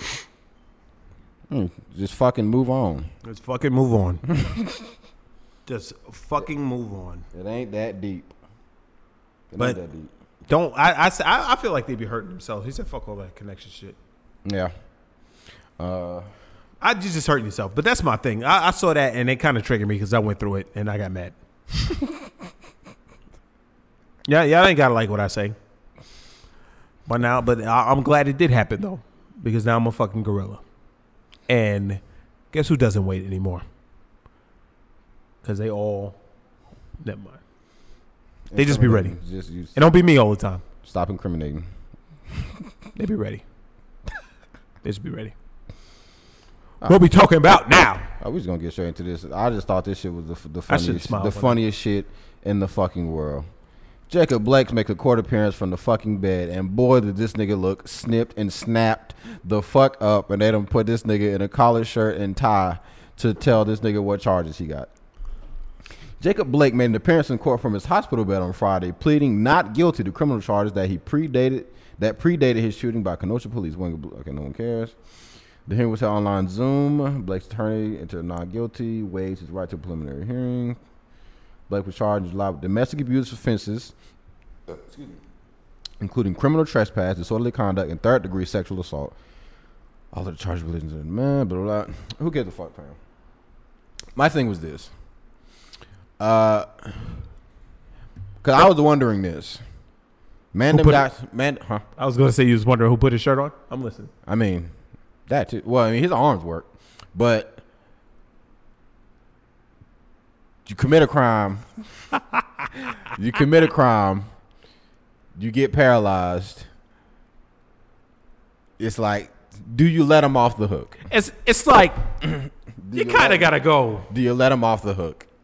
Hmm, just fucking move on. Let's fucking move on. Just fucking move on. It ain't that deep. It But- ain't that deep. Don't I? I feel like they'd be hurting themselves. He said, "Fuck all that connection shit." Yeah. Uh, I you just hurting yourself. But that's my thing. I, I saw that and it kind of triggered me because I went through it and I got mad. yeah, yeah, I ain't gotta like what I say. But now, but I, I'm glad it did happen though, because now I'm a fucking gorilla. And guess who doesn't wait anymore? Because they all, never mind. They just be ready. Just you It don't be me all the time. stop incriminating. They be ready. they just be ready. What we talking about now? Oh, we just gonna get straight into this. I just thought this shit was the, f- the I funniest, smiled the when I- funniest shit in the fucking world. Jacob Blake make a court appearance from the fucking bed, and boy, did this nigga look snipped and snapped the fuck up, and they done put this nigga in a collar shirt and tie to tell this nigga what charges he got. Jacob Blake made an appearance in court from his hospital bed on Friday, pleading not guilty to criminal charges that he predated that predated his shooting by Kenosha police. Okay, no one cares. The hearing was held online Zoom. Blake's attorney entered not guilty, waived his right to preliminary hearing. Blake was charged in July with domestic abuse offenses, including criminal trespass, disorderly conduct, and third degree sexual assault. All of the charges to the man, blah, blah, blah. Who gives a fuck, fam? My thing was this. Uh, cause I was wondering this. Man, Who them it- man, huh? I was gonna say you was wondering who put his shirt on. I'm listening. I mean, that too. Well, I mean, his arms work, but you commit a crime. you commit a crime. You get paralyzed. It's like, do you let him off the hook? It's it's like Do you kind of gotta go. Do you let him off the hook?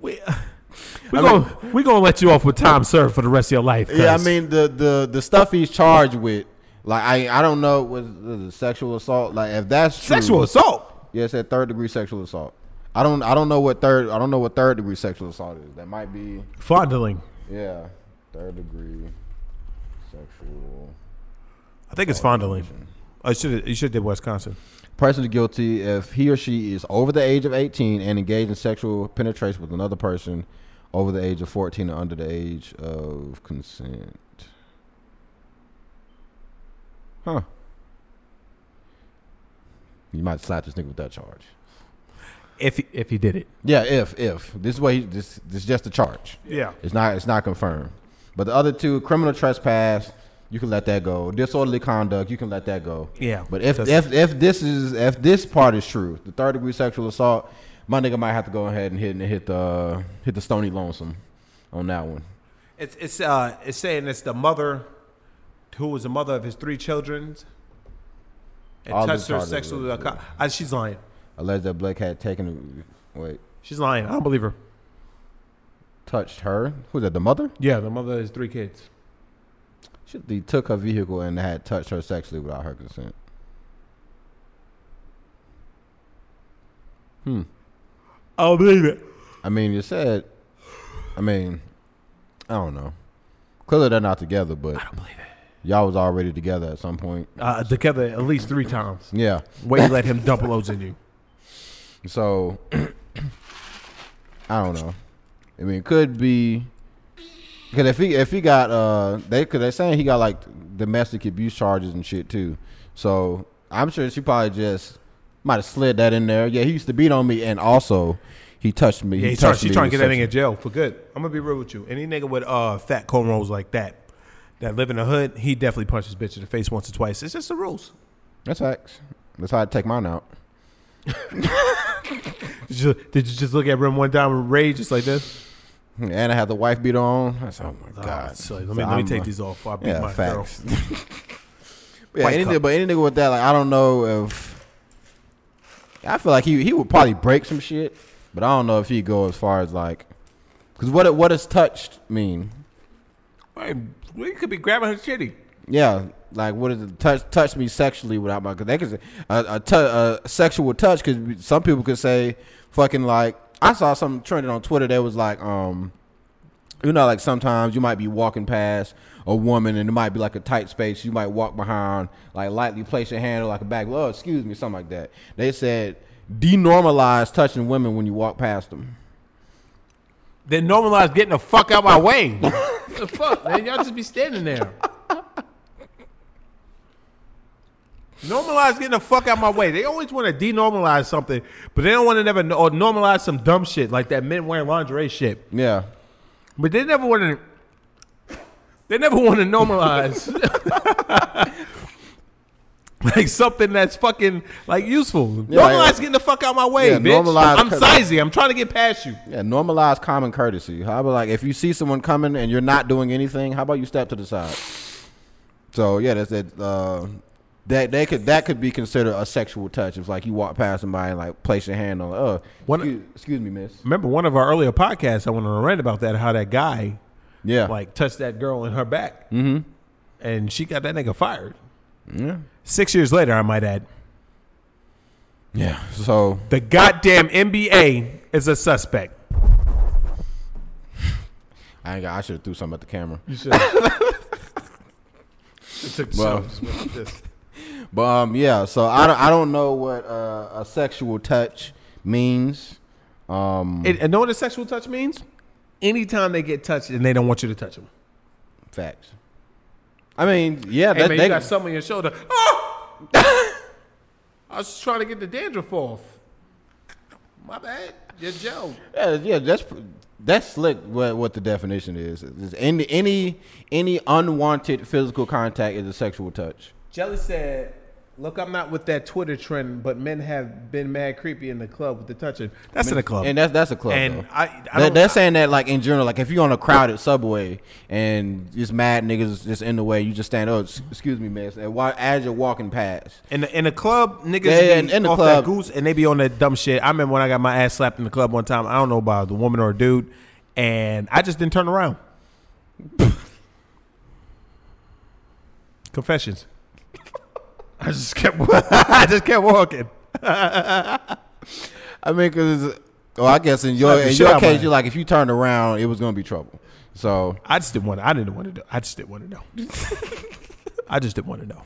We we gonna we gonna let you off with time served for the rest of your life. Yeah, I mean the the the stuff he's charged with. Like I I don't know was was it sexual assault. Like if that's true, sexual assault. Yeah, it said third degree sexual assault. I don't I don't know what third I don't know what third degree sexual assault is. That might be Fondling. yeah, third degree sexual. I think it's fondling. I should oh, you should did Wisconsin. Person is guilty if he or she is over the age of 18 and engaged in sexual penetration with another person over the age of 14 or under the age of consent. Huh. You might slap this nigga with that charge. If he, if he did it. Yeah, if if this is what he this this is just a charge. Yeah. It's not it's not confirmed. But the other two, criminal trespass, you can let that go. Disorderly conduct, you can let that go. Yeah. But if if if this is if this part is true, the third degree sexual assault, my nigga might have to go ahead and hit and hit the hit the stony lonesome on that one. It's it's uh it's saying it's the mother who was the mother of his three children and All touched her sexually. I, she's lying. Alleged that Blake had taken wait She's lying. I don't believe her. touched her. Who's that? The mother? Yeah, the mother has three kids. She he took her vehicle and had touched her sexually without her consent. Hmm. I don't believe it. I mean, you said. I mean, I don't know. Clearly, they're not together, but I don't believe it. y'all was already together at some point. Uh, together at least three times. Yeah. Way you let him double loads in you. So I don't know. I mean, it could be because if he if he got uh they because they're saying he got like domestic abuse charges and shit too. So I'm sure she probably just might have slid that in there. Yeah, he used to beat on me, and also he touched me. Yeah, he trying, touched she's me trying to get that nigga in jail for good. I'm gonna be real with you. Any nigga with uh fat cornrows like that, that live in the hood, he definitely punches bitch in the face once or twice. It's just the rules. That's facts. That's how I take mine out. Did you, did you just look at Rim one time with rage just like this? And I had the wife beater on. I said, oh my god. Oh, so let So me let me take uh, these off I beat Yeah, my facts. girl. yeah, White any cup. but any nigga with that, like I don't know if I feel like he he would probably break some shit, but I don't know if he'd go as far as like, because what what does touched mean? Wait, we could be grabbing her shitty. Yeah, like what is it? Touch touch me sexually without my? Cause they could say a, a, a sexual touch. Because some people could say fucking like I saw something trending on Twitter that was like um, you know, like sometimes you might be walking past a woman and it might be like a tight space. You might walk behind, like lightly place your hand on like a back. Oh, excuse me, something like that. They said denormalize touching women when you walk past them. Then normalize getting the fuck out my way. the fuck, man? Y'all just be standing there. Normalize getting the fuck out my way. They always want to denormalize something, but they don't want to never or normalize some dumb shit like that men wearing lingerie shit. Yeah. But they never want to. They never want to normalize like something that's fucking like useful. Yeah, normalize yeah. getting the fuck out my way, Yeah, bitch. normalize- I'm sizey. I'm trying to get past you. Yeah, normalize common courtesy. How about like if you see someone coming and you're not doing anything, how about you step to the side? So yeah, that's that. Uh, that they could that could be considered a sexual touch. If like you walk past somebody and like place your hand on, oh, One- excuse, excuse me, miss. Remember one of our earlier podcasts? I wanted to rant about that. How that guy Yeah, like touched that girl in her back, mm-hmm. and she got that nigga fired. yeah, Six years later, I might add, yeah. So the goddamn NBA is a suspect. I ain't got, I should have threw something at the camera. You should. it took the Well. But um, yeah. So I don't I don't know what uh, a sexual touch means. Um, And, and know what a sexual touch means? Anytime they get touched and they don't want you to touch them. facts. I mean, yeah, Hey that, man, they, you got something on your shoulder. Oh! I was trying to get the dandruff off. My bad. You're Joe. Yeah, yeah, that's that's slick. What what the definition is? Is any any any unwanted physical contact is a sexual touch. Jelly said, "Look, I'm not with that Twitter trend, but men have been mad creepy in the club with the touching. That's in the club. and that's that's a club. And though. I- I They- don't- they're saying that like in general, like if you're on a crowded subway and just mad niggas just in the way, you just stand up. "S- Excuse me, miss. And while as you're walking past, in the in the club, niggas Yeah, yeah, be in- in the off club. that goose, and they be on that dumb shit. I remember when I got my ass slapped in the club one time. I don't know about the woman or a dude, and I just didn't turn around. Confessions. I just kept. I just kept walking. I mean, because well, I guess in your in your case, you're like if you turned around, it was gonna be trouble. So I just didn't want. To, I didn't want to know. I just didn't want to know. I just didn't want to know.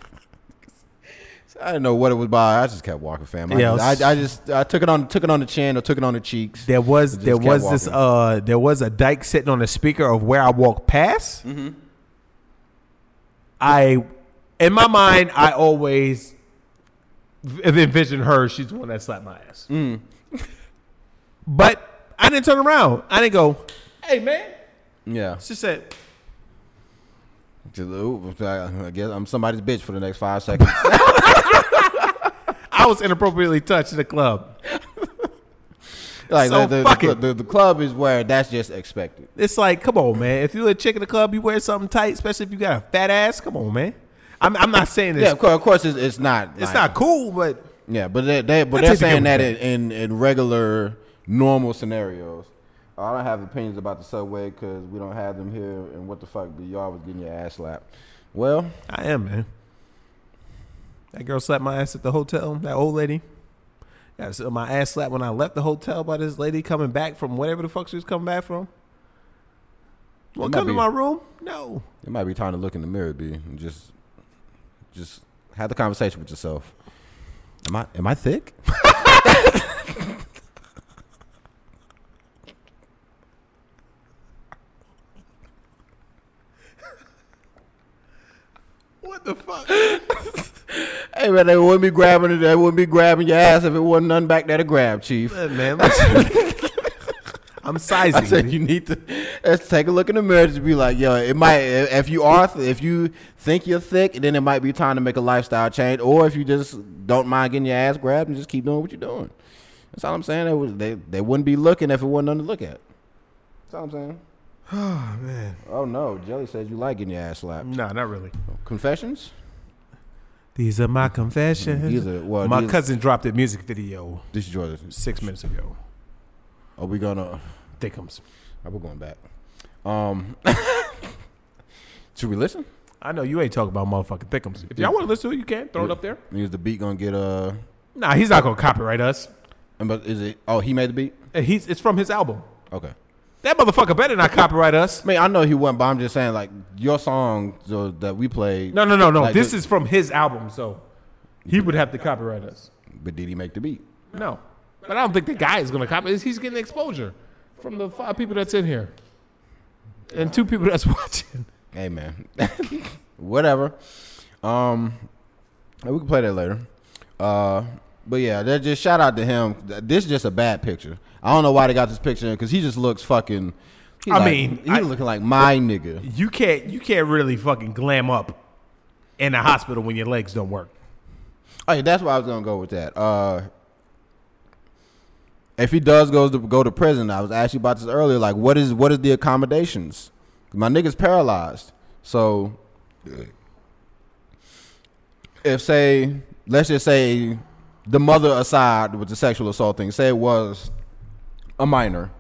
I didn't know what it was by. I just kept walking, fam. I, Yeah, was- I, I just I took it on took it on the chin or took it on the cheeks. There was there was this uh there was a dyke sitting on the speaker of where I walked past. Mm-hmm. I in my mind I always envision her. She's the one that slapped my ass. Mm. But I didn't turn around. I didn't go. Hey man, Yeah. she said. I guess I'm somebody's bitch for the next five seconds. I was inappropriately touched in the club. like So the, the, fuck the, it. the, the club is where that's just expected. It's like, come on, man. If you're a chick in the club, you wear something tight, especially if you got a fat ass. Come on, man. I'm, I'm not saying this. Yeah, of course, of course it's, it's not. it's like- not cool, but Yeah, but they, they but I they're saying that in, in in regular normal scenarios. I don't have opinions about the subway because we don't have them here. And what the fuck, but y'all was getting your ass slapped. Well, I am, man. That girl slapped my ass at the hotel. That old lady. Yeah, so my ass slapped when I left the hotel by this lady coming back from whatever the fuck she was coming back from. To come to my room? No. it might be time to look in the mirror, B, and just just have the conversation with yourself. Am I am I thick? What the fuck? Hey man, they wouldn't be grabbing it. They wouldn't be grabbing your ass if it wasn't nothing back there to grab, Chief. man, listen. I'm sizing. I said you need to let's take a look in the mirror to be like, yo, it might if you are if you think you're thick, then it might be time to make a lifestyle change, or if you just don't mind getting your ass grabbed and just keep doing what you're doing. That's all I'm saying. They would- they they wouldn't be looking if it wasn't nothing to look at. That's all I'm saying. oh man, Oh no, Jelly says you like getting your ass slapped. no, not really. Confessions? These are my confessions. These are well. my cousin dropped a music video This is Jordan. six minutes ago. Are we gonna? Thickums. Are we going back? Um, should we listen? I know you ain't talking about motherfucking Thickums. If y'all want to listen to it, you can throw it up there. Is the beat gonna get uh? Nah, he's not gonna copyright us. and But is it? Oh, he made the beat. And He's it's from his album. Okay. That motherfucker better not copyright us. I mean, I know he wasn't, but I'm just saying, like your song so, that we played. No, no, no, no. Like this is from his album, so he would have to copyright us. But did he make the beat? No, but I don't think the guy is gonna copy. He's getting exposure from the five people that's in here, and two people that's watching. Hey man, whatever. Um, we can play that later. Uh, but yeah, that just shout out to him. This is just a bad picture. I don't know why they got this picture because he just looks fucking. I like- mean, he's I- looking like my nigga. You can't you can't really fucking glam up in a hospital when your legs don't work. Oh, yeah, that's why I was gonna go with that. Uh, if he does goes to go to prison, I was asking about this earlier. Like, what is what is the accommodations? My nigga's paralyzed, so if say let's just say the mother aside with the sexual assault thing, say it was a minor,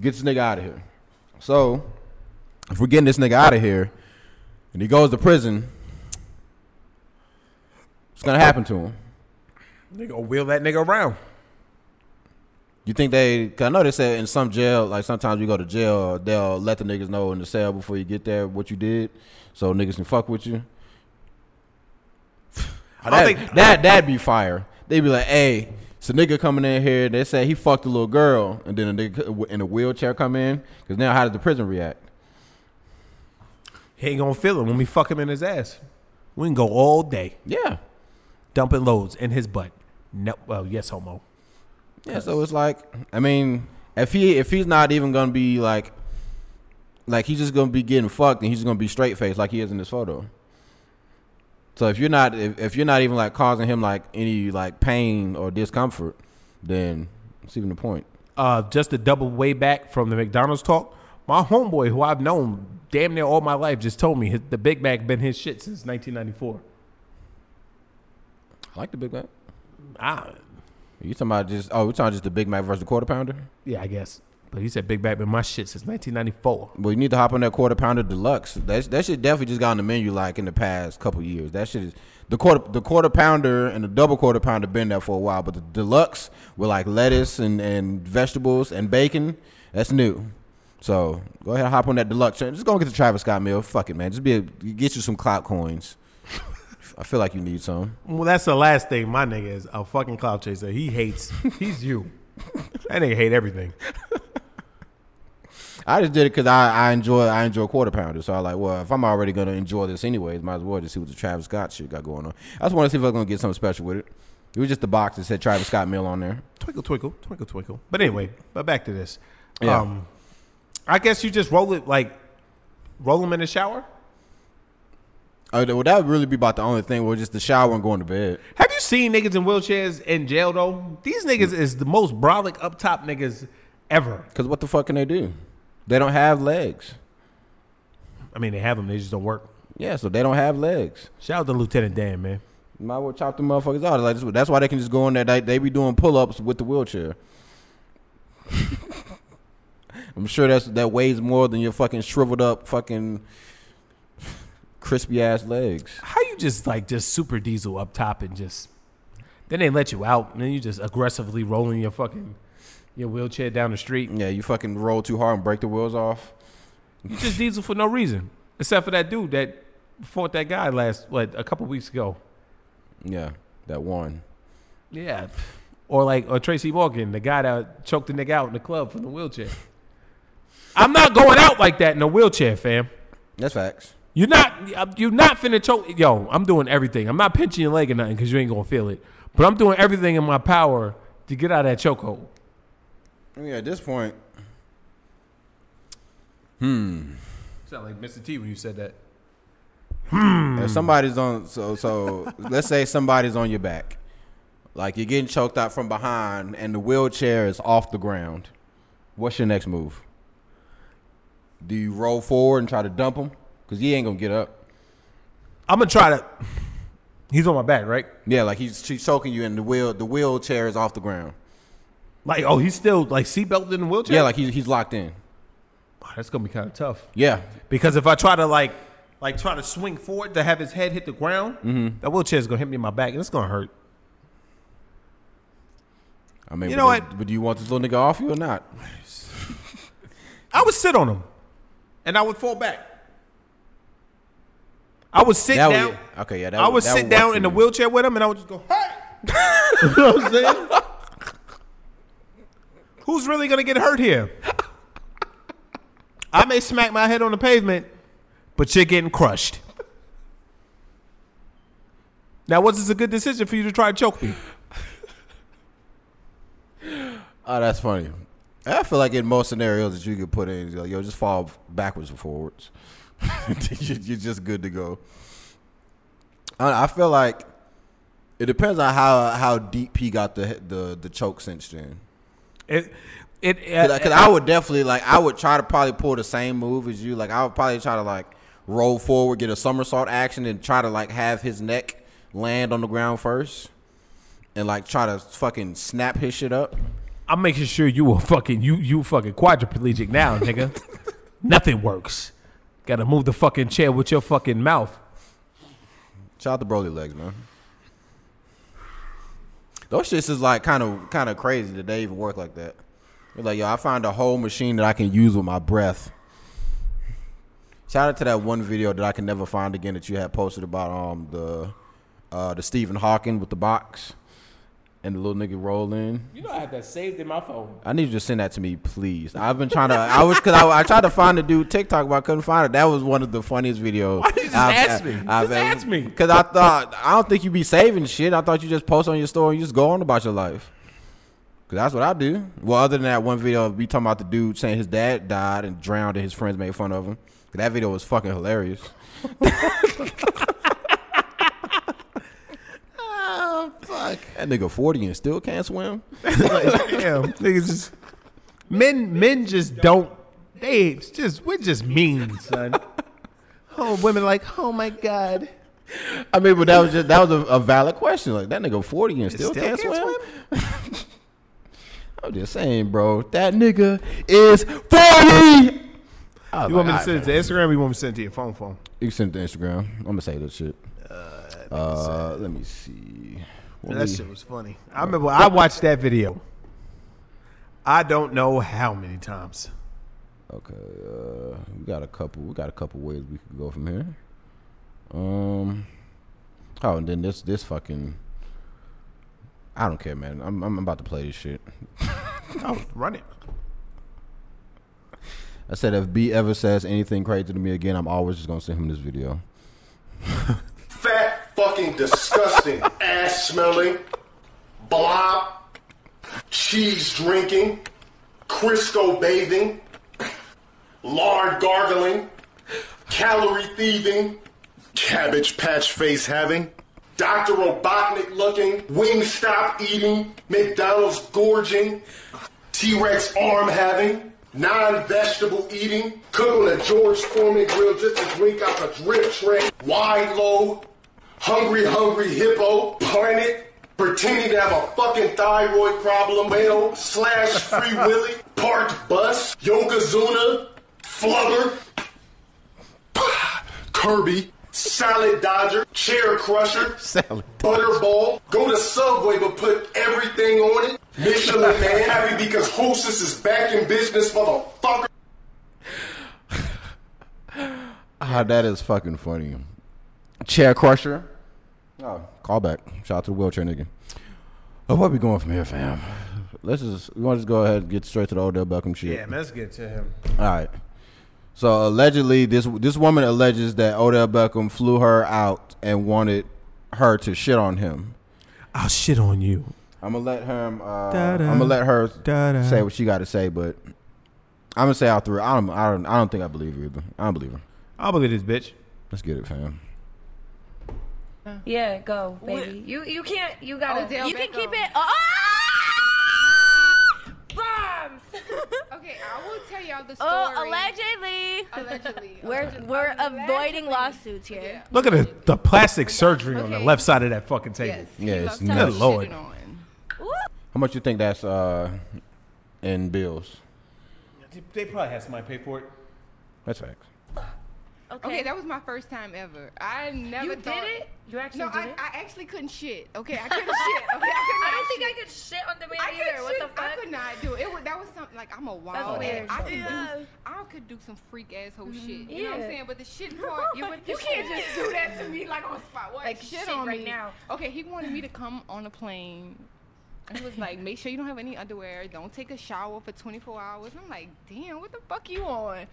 get this nigga out of here. So if we're getting this nigga out of here, and he goes to prison, what's gonna happen to him? Gonna wheel that nigga around. You think they? Cause I know they said in some jail, like sometimes you go to jail, they'll let the niggas know in the cell before you get there what you did, so niggas can fuck with you. I don't That, think that that'd be fire. They'd be like, "Hey, so nigga coming in here. They say he fucked a little girl, and then a nigga in a wheelchair come in. Cause now how does the prison react? he ain't gonna feel it when we fuck him in his ass. We can go all day Yeah, dumping loads in his butt. No, well, yes, homo. Yeah. So it's like, I mean, if he if he's not even gonna be like, like he's just gonna be getting fucked, and he's just gonna be straight faced like he is in this photo. So if you're not if, if you're not even like causing him like any like pain or discomfort, then it's even the point. Uh, just a double way back from the McDonald's talk, my homeboy, who I've known damn near all my life, just told me his, the Big Mac been his shit since 1994. I like the Big Mac. Ah, You talking about just oh, we talking just the Big Mac versus the quarter pounder? yeah, I guess. But he said Big Mac been my shit since 1994. Well, you need to hop on that quarter pounder deluxe. That that shit definitely just got on the menu like in the past couple years. That shit is the quarter the quarter pounder and the double quarter pounder been there for a while, but the deluxe with like lettuce and, and vegetables and bacon, that's new. So go ahead and hop on that deluxe. Just go and get the Travis Scott meal. Fuck it, man. Just be a, get you some clout coins. I feel like you need some. Well, that's the last thing my nigga is a fucking cloud chaser. He hates. He's you. That nigga hate everything. I just did it because I, I enjoy I enjoy quarter pounder. So I like, well, if I'm already gonna enjoy this anyways, might as well just see what the Travis Scott shit got going on. I just want to see if I was gonna get something special with it. It was just the box that said Travis Scott meal on there. Twinkle, twinkle, twinkle, twinkle. But anyway, but back to this. Yeah. Um, I guess you just roll it like roll them in the shower. Oh, well, that would really be about the only thing. Was just the shower and going to bed. Have you seen niggas in wheelchairs in jail though? These niggas is the most brolic up top niggas ever. Cause what the fuck can they do? They don't have legs. I mean, they have them, they just don't work. Yeah, so they don't have legs. Shout out to Lieutenant Dan, man. Might well chop them motherfuckers out. Like that's why they can just go in there. They, they be doing pull ups with the wheelchair. I'm sure that's that weighs more than your fucking shriveled up fucking crispy ass legs. How you just like just super diesel up top and just then they let you out and then you just aggressively rolling your fucking your wheelchair down the street. Yeah, you fucking roll too hard and break the wheels off. You just diesel for no reason. Except for that dude that fought that guy last what a couple weeks ago. Yeah, that one. Yeah. Or like or Tracy Morgan, the guy that choked the nigga out in the club from the wheelchair. I'm not going out like that in a wheelchair, fam. That's facts. You're not you're not finna choke yo, I'm doing everything. I'm not pinching your leg or nothing because you ain't gonna feel it. But I'm doing everything in my power to get out of that chokehold. I mean, at this point, Hmm. Sound like Mr. T when you said that. Hmm. If somebody's on, so so let's say somebody's on your back, like you're getting choked out from behind, and the wheelchair is off the ground. What's your next move? Do you roll forward and try to dump him? Cause he ain't gonna get up. I'm gonna try to. He's on my back, right? Yeah, like he's, he's choking you, and the wheel the wheelchair is off the ground. Like, oh, he's still like seatbelted in the wheelchair. Yeah, like he's he's locked in. Oh, that's gonna be kind of tough. Yeah, Because if I try to like, like try to swing forward to have his head hit the ground, Mm-hmm. that wheelchair's gonna hit me in my back, and it's gonna hurt. I mean, You know what? But do you want this little nigga off you or not? I would sit on him, and I would fall back. I would sit That would- down. okay, yeah, that I would- would that sit would down in the wheelchair with him, and I would just go, "Hey!" you know what I'm saying? Who's really gonna get hurt here? I may smack my head on the pavement, but you're getting crushed. Now, was this a good decision for you to try to choke me? Oh, that's funny. I feel like in most scenarios that you could put in, you're like, yo, just fall backwards and forwards. You- You're just good to go. I I feel like it depends on how how deep he got the the the choke cinched in. It, it, uh, Because I would definitely like I would try to probably pull the same move as you. Like I would probably try to like roll forward, get a somersault action, and try to like have his neck land on the ground first, and like try to fucking snap his shit up. I'm making sure you were fucking you you fucking quadriplegic now, nigga. Nothing works. Got to move the fucking chair with your fucking mouth. Shout out to Broly legs, man. Those shits is like kind of kind of crazy that they even work like that. They're like, yo, I found a whole machine that I can use with my breath. Shout out to that one video that I can never find again that you had posted about um the uh the Stephen Hawking with the box and the little nigga roll in. You know I have that saved in my phone. I need you to send that to me, please. I've been trying to. I was because I, I tried to find the dude TikTok, but I couldn't find it. That was one of the funniest videos. Why you just ask me? Just ask me. Because I thought I don't think you be saving shit. I thought you just post on your story and you just go on about your life. Cause that's what I do. Well, other than that one video, we talking about the dude saying his dad died and drowned, and his friends made fun of him. 'Cause that video was fucking hilarious. oh fuck! That nigga forty and still can't swim. like, damn, niggas just men men just don't they just we're just mean, son. Oh, women like, oh my god. I mean, but that was just that was a, a valid question. Like that nigga forty and still, Still can't, can't swim. I'm just saying, bro. That nigga is forty. You want me to send it to Instagram or you want me to send it to your phone phone? You can send it to Instagram. I'm gonna say this shit. Uh, let me see. What That we- shit was funny. I remember I watched that video. I don't know how many times. Okay, uh, we got a couple. We got a couple ways we could go from here. Um, oh, and then this this fucking. I don't care, man. I'm I'm about to play this shit. Oh, run it. I said if B ever says anything crazy to me again, I'm always just gonna send him this video. fat, fucking disgusting, ass smelling, blob, cheese drinking, Crisco bathing, lard gargling, calorie thieving, cabbage patch face having, Dr. Robotnik looking, Wingstop eating, McDonald's gorging, T-Rex arm having, non-vegetable eating, cook on a George Foreman grill just to drink out the drip tray, wide load, hungry, hungry hippo, planet, pretending to have a fucking thyroid problem, male, slash free willy, parked bus, Yokozuna, flubber, Kirby, salad dodger, chair crusher, Salad butterball, go to Subway but put everything on it. Michelin man, happy because Hostess is back in business, motherfucker. Ah, that is fucking funny. Chair crusher. Oh, call back. Shout out to the wheelchair nigga. Oh, where we going from here, fam? Let's just we want to just go ahead and get straight to the Odell Beckham shit. Yeah, man, let's get to him. All right. So allegedly, this this woman alleges that Odell Beckham flew her out and wanted her to shit on him. I'll shit on you. I'm gonna let her. Uh, I'm gonna let her Da-da. say what she got to say, but I'm gonna say all three. I don't. I don't. I don't think I believe her either. I don't believe her. I'll believe this bitch. Let's get it, fam. Yeah, go, baby. You you can't. You gotta. Odell you can keep it. Oh! Bombs. Okay, I will tell y'all the story. oh, allegedly. Allegedly. We're Allegedly. we're avoiding Allegedly. lawsuits here. Yeah. Look at the, the plastic surgery on the left side of that fucking table. Yes. Yeah, he it's loves to nuts. have Good lord. How much you think that's uh in bills? They probably had somebody pay for it. That's facts. Okay. Okay, that was my first time ever. I never you thought. did it. You actually No, did I, it. I actually couldn't shit. Okay, I couldn't shit. Okay, I I don't think. I could shit on demand I either. What the shit. I could not do it. it was, that was something like I'm a wild ass. I could Yeah. do. I could do some freak asshole mm-hmm. shit. You know what I'm Yeah. saying? But the shit part, you, you can't just do that to me like on the spot. What? Like, shit, shit on right me. now. Okay, he wanted me to come on a plane. And he was like, make sure you don't have any underwear. Don't take a shower for 24 hours. I'm like, damn, what the fuck you on?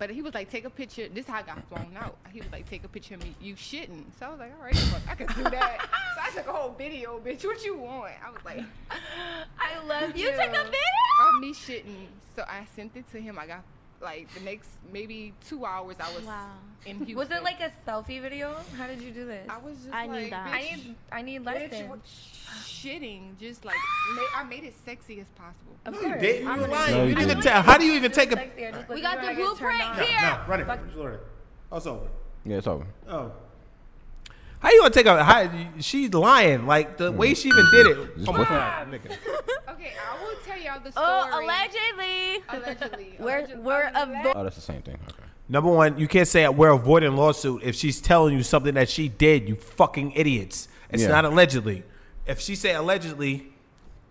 But he was like, take a picture. This is how I got flown out. He was like, take a picture of me, you shitting. So I was like, all right, fuck, I can do that. so I took a whole video, bitch. What you want? I was like, I love you. You took a video of video. me shitting. So I sent it to him. I got like the next maybe two hours. I was Wow. in Houston. Was it like a selfie video? How did you do this? I was just I like, need that. bitch, I need I need bitch, lessons. what- shitting. Just like ma- I made it sexy as possible. Of course. Did- I'm you gonna lying. do You didn't even tell. How do you even take a? sexy. I just We got the her, I get turned blueprint here. No, run it. Just run it. Oh, it's over. Yeah, it's over. Oh. How you gonna take a? How, she's lying. Like the mm. way she even did it. Just Oh my god, nigga. Okay, I will tell y'all the oh, story. Oh, allegedly. Allegedly. We're Allegedly. we're Allegedly. avo- Oh, that's the same thing. Okay. Number one, you can't say we're avoiding lawsuit if she's telling you something that she did. You fucking idiots. It's Yeah. not allegedly. If she say allegedly,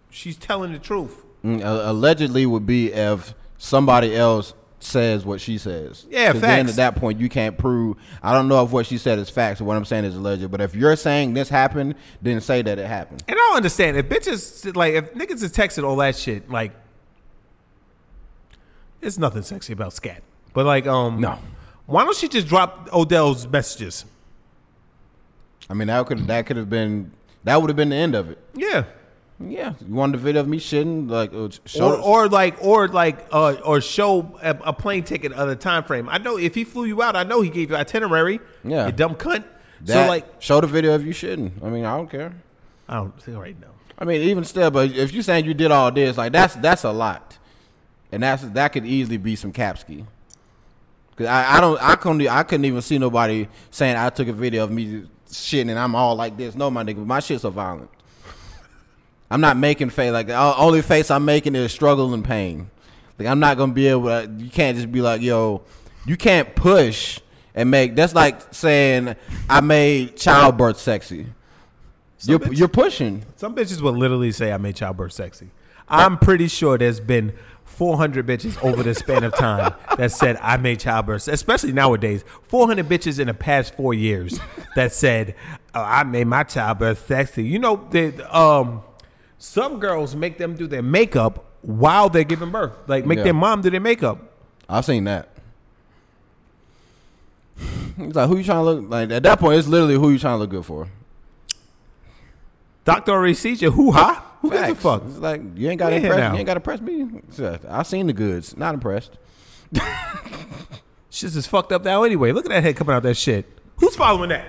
she's telling the truth. Mm, a- allegedly would be if somebody else says what she says. Yeah, 'Cause Then at that point, you can't prove. I don't know if what she said is facts or what I'm saying is alleged. But if you're saying this happened, then say that it happened. And I don't understand if bitches like if niggas is texting all that shit. Like, there's nothing sexy about scat. But like, um, No. Why don't she just drop Odell's messages? I mean, that could that could have been that would have been the end of it. Yeah. Yeah, you wanted a video of me shitting like show Or, or like, or like, uh, or show a, a plane ticket of the time frame. I know if he flew you out, I know he gave you itinerary. Yeah. you dumb cunt. that, so like, show the video of you shitting. I mean, I don't care. I don't think right now. I mean, even still, but if you saying you did all this, like that's that's a lot, and that's that could easily be some capski. Cause I, I don't I couldn't I couldn't even see nobody saying I took a video of me shitting and I'm all like this. No, my nigga, my shit's so violent. I'm not making face like the only face I'm making is struggle and pain. Like I'm not gonna be able. to, You can't just be like, yo, you can't push and make. That's like saying I made childbirth sexy. You're, bitch- you're pushing. Some bitches will literally say I made childbirth sexy. I'm pretty sure there's been 400 bitches over the span of time that said I made childbirth, especially nowadays. 400 bitches in the past four years that said oh, I made my childbirth sexy. You know, the, um, some girls make them do their makeup while they're giving birth, like make Yeah. their mom do their makeup. I've seen that. It's like who you trying to look like at that point. It's literally who you trying to look good for. Doctor already sees you. Who ha? Who gives a Facts. fuck? It's like you ain't got to Yeah, impress. You ain't got to impress me. I seen the goods. Not impressed. Shit's is fucked up now anyway. Look at that head coming out that shit. Who's following that?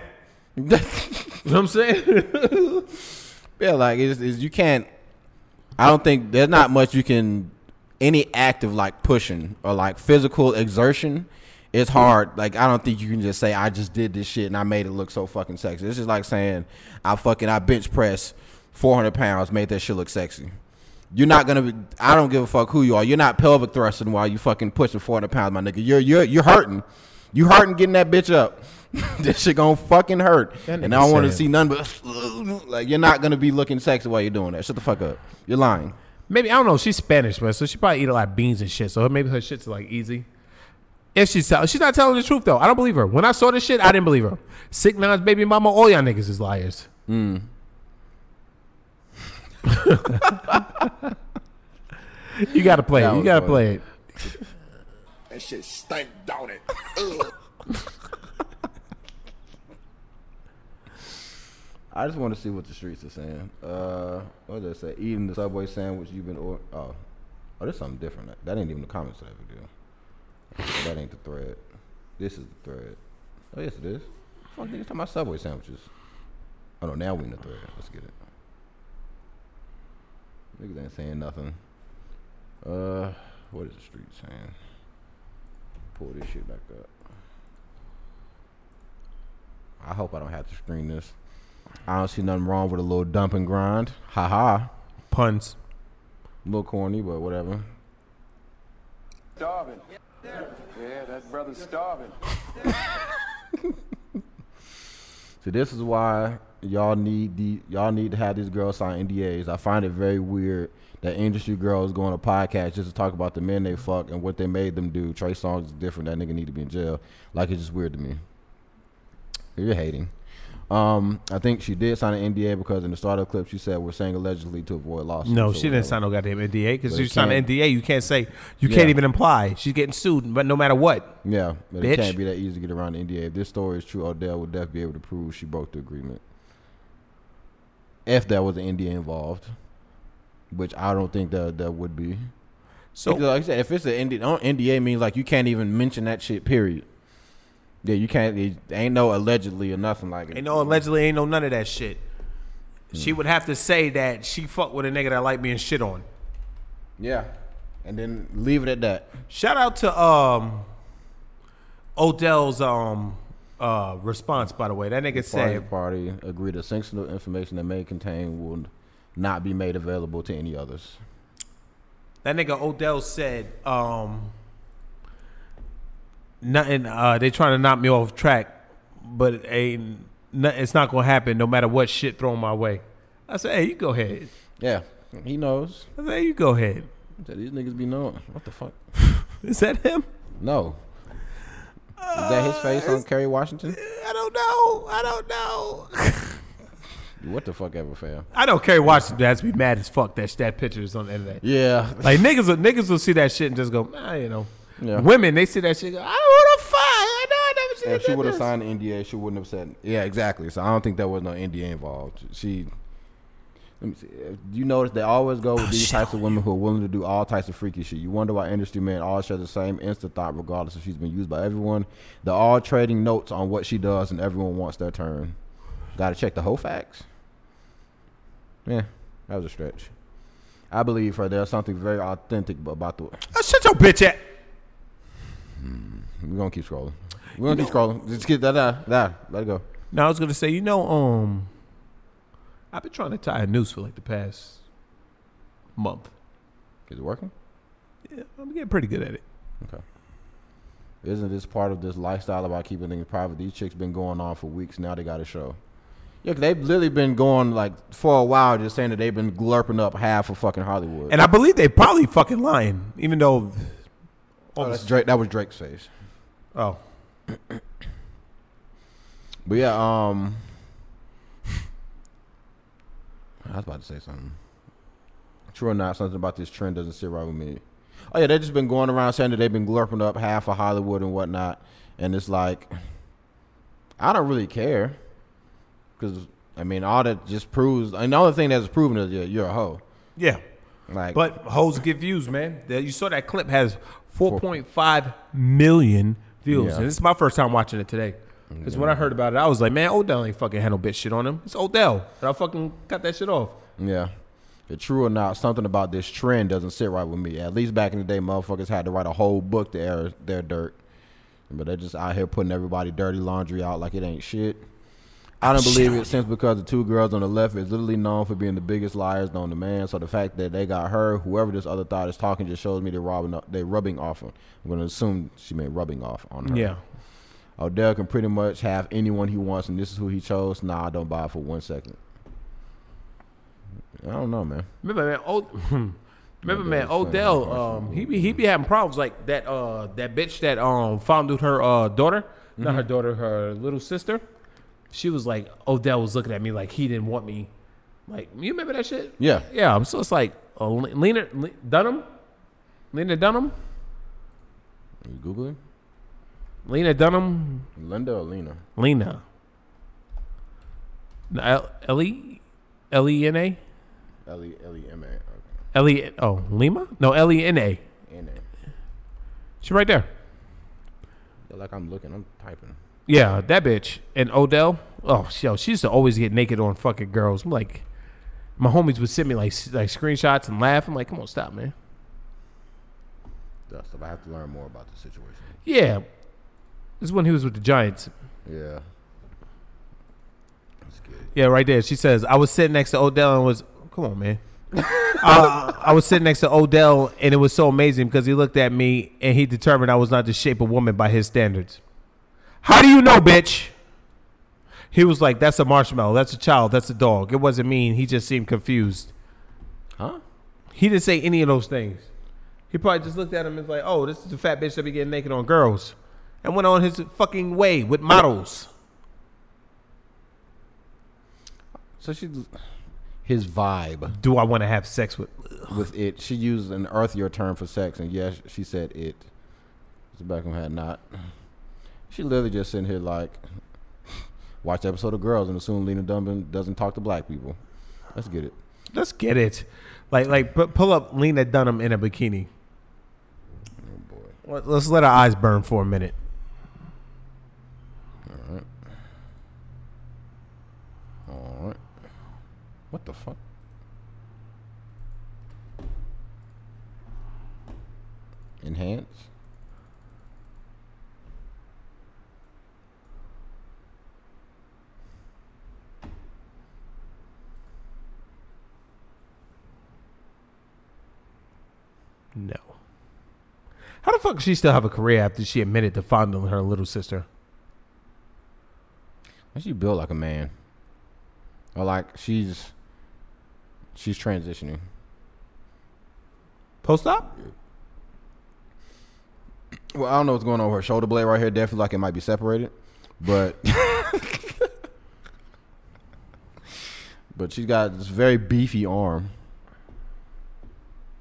You know what I'm saying? yeah, like it's, it's, you can't. I don't think there's not much you can. Any act of like pushing or like physical exertion, it's hard. Like I don't think you can just say I just did this shit and I made it look so fucking sexy. It's just like saying I fucking I bench press 400 pounds, made that shit look sexy. You're not gonna. Be, I don't give a fuck who you are. You're not pelvic thrusting while you fucking pushing 400 pounds, my nigga. You're you're you're hurting. You hurting getting that bitch up. this shit gonna fucking hurt. And I don't want to see none but like you're not gonna be looking sexy while you're doing that. Shut the fuck up. You're lying. Maybe I don't know. She's Spanish, man, so she probably eat a lot of beans and shit. So maybe her shit's like easy. If she's tell, she's not telling the truth though. I don't believe her. When I saw this shit, I didn't believe her. Sick Nine's baby mama, all y'all niggas is liars. Mm. You gotta play it. You gotta funny. play it. That shit stank, don't it? I just want to see what the streets are saying. Uh, what does it say? Eating the subway sandwich you've been or oh, Oh, there's something different. That, that ain't even the comments of that video. That ain't the thread. This is the thread. Oh yes, it is. Fuck niggas talking about Subway sandwiches. Oh no, now we in the thread. Let's get it. Niggas ain't saying nothing. Uh, what is the street saying? Pull this shit back up. I hope I don't have to stream this. I don't see nothing wrong with a little dump and grind. Ha ha. Puns. A little corny, but whatever. Starving. Yeah, that brother's starving. So this is why y'all need the y'all need to have these girls sign NDAs. I find it very weird that industry girls go on a podcast just to talk about the men they fuck and what they made them do. Trey Songz is different. That nigga need to be in jail. Like it's just weird to me. You're hating. Um, I think she did sign an NDA because in the startup clip she said we're saying allegedly to avoid lawsuits. No, she didn't sign no goddamn NDA because you sign an NDA, you can't say you Yeah. can't even imply she's getting sued. But no matter what, Yeah, but Bitch. it can't be that easy to get around the NDA. If this story is true, Odell would definitely be able to prove she broke the agreement. If there was an NDA involved, which I don't think that that would be. so Because like I said, if it's an NDA, NDA means like you can't even mention that shit. Period. Yeah, you can't. It ain't no allegedly or nothing like it. ain't no allegedly ain't no none of that shit. Hmm. She would have to say that she fucked with a nigga that like being shit on. Yeah, and then leave it at that. Shout out to um Odell's um uh response by the way. That nigga Party said party agreed to sensitive information that may contain will not be made available to any others. that nigga Odell said um nothing uh they trying to knock me off track, but it ain't it's not gonna happen no matter what shit thrown my way. I said, hey, you go ahead. Yeah, he knows. I said, hey, you go ahead. Said These niggas be knowing. What the fuck? Is that him? No. Is that his face on Kerry Washington? I don't know. I don't know. What the fuck ever, fam? I know Kerry Washington has to be mad as fuck that that picture is on the internet. Yeah. Like niggas, will, niggas will see that shit and just go, ah, you know. Yeah. Women, they see that shit. Go, I don't want to fight. I know I never seen If she would have signed the NDA, she wouldn't have said. Yeah, exactly. So I don't think there was no NDA involved. She. Let me see. You notice they always go with these types of women who are willing to do all types of freaky shit. You wonder why industry men all share the same instant thought, regardless if she's been used by everyone. They're all trading notes on what she does, and everyone wants their turn. Got to check the whole facts. Yeah, that was a stretch. I believe her. There's something very authentic about the. Oh, shut your bitch at. We're gonna keep scrolling. We're gonna keep scrolling. Just get that, that, that. Let it go. Now I was gonna say, you know, um, I've been trying to tie a noose for like the past month. Is it working? Yeah, I'm getting pretty good at it. Okay. Isn't this part of this lifestyle about keeping things private? These chicks been going on for weeks now. They got a show. Yeah, 'cause they've literally been going like for a while, just saying that they've been glurping up half of fucking Hollywood. And I believe they probably fucking lying, even though. oh, that's Drake. That was Drake's face. Oh, But yeah, um, I was about to say something. True or not, something about this trend doesn't sit right with me. Oh yeah, they just been going around saying that they've been glurping up half of Hollywood and whatnot, and it's like, I don't really care, because I mean, all that just proves. And the only thing that's proven is you're, you're a hoe. yeah. Like, But hoes get views, man. You saw that clip has 4.5 million views. Yeah. And this is my first time watching it today. Because when I heard about it, I was like, man, Odell ain't fucking had no bitch shit on him. It's Odell. And I fucking cut that shit off. Yeah. If true or not, something about this trend doesn't sit right with me. At least back in the day, motherfuckers had to write a whole book to air their dirt. But they're just out here putting everybody dirty laundry out like it ain't shit. I don't believe it since because the two girls on the left is literally known for being the biggest liars known to man. So the fact that they got her, whoever this other thought is talking, just shows me they're robbing, they're rubbing off on. I'm gonna assume she meant rubbing off on her. Yeah. Odell can pretty much have anyone he wants, and this is who he chose. Nah, I don't buy it for one second. I don't know, man. Remember, man, Od- remember, man, Odell, um, he be he be having problems like that. Uh, that bitch that um fondled her uh daughter, not her daughter, her little sister. She was like, Odell was looking at me like he didn't want me. Like, you remember that shit? Yeah. Yeah. So it's like, uh, Le- Lena Le- Dunham, Lena Dunham, You Googling? Lena Dunham, Linda or Lena? Lena. L E L E N A. L E L E M A. Okay. L E oh Lima? No, L E N A. In there. She right there. Feel like I'm looking. I'm typing. Yeah, that bitch. And Odell. Oh, yo, she used to always get naked on fucking girls. I'm like, my homies would send me like like screenshots and laugh. I'm like, come on, stop, man. Stuff. I have to learn more about the situation. Yeah, is when he was with the Giants. Yeah. That's good. Yeah, right there. She says, I was sitting next to Odell and was, come on, man. uh, I was sitting next to Odell and it was so amazing because he looked at me and he determined I was not the shape of woman by his standards. How do you know, bitch? He was like, that's a marshmallow. That's a child. That's a dog. It wasn't mean. He just seemed confused. Huh? He didn't say any of those things. He probably just looked at him and was like, oh, this is the fat bitch that be getting naked on girls. And went on his fucking way with models. So she, his vibe Do I want to have sex with? with it. She used an earthier term for sex, and yes, she said it. Mr. Beckham had not. She literally just sitting here like, watch the episode of Girls and assume Lena Dunham doesn't talk to black people. Let's get it. Let's get it. Like, like, pu- pull up Lena Dunham in a bikini. Oh boy. Let- Let's let our eyes burn for a minute. All right. All right. What the fuck? Enhance. No. How the fuck does she still have a career after she admitted to fondling her little sister? Why she built like a man? Or like she's she's transitioning. Post op? Well, I don't know what's going on with her shoulder blade right here. Definitely like it might be separated, but but she's got this very beefy arm.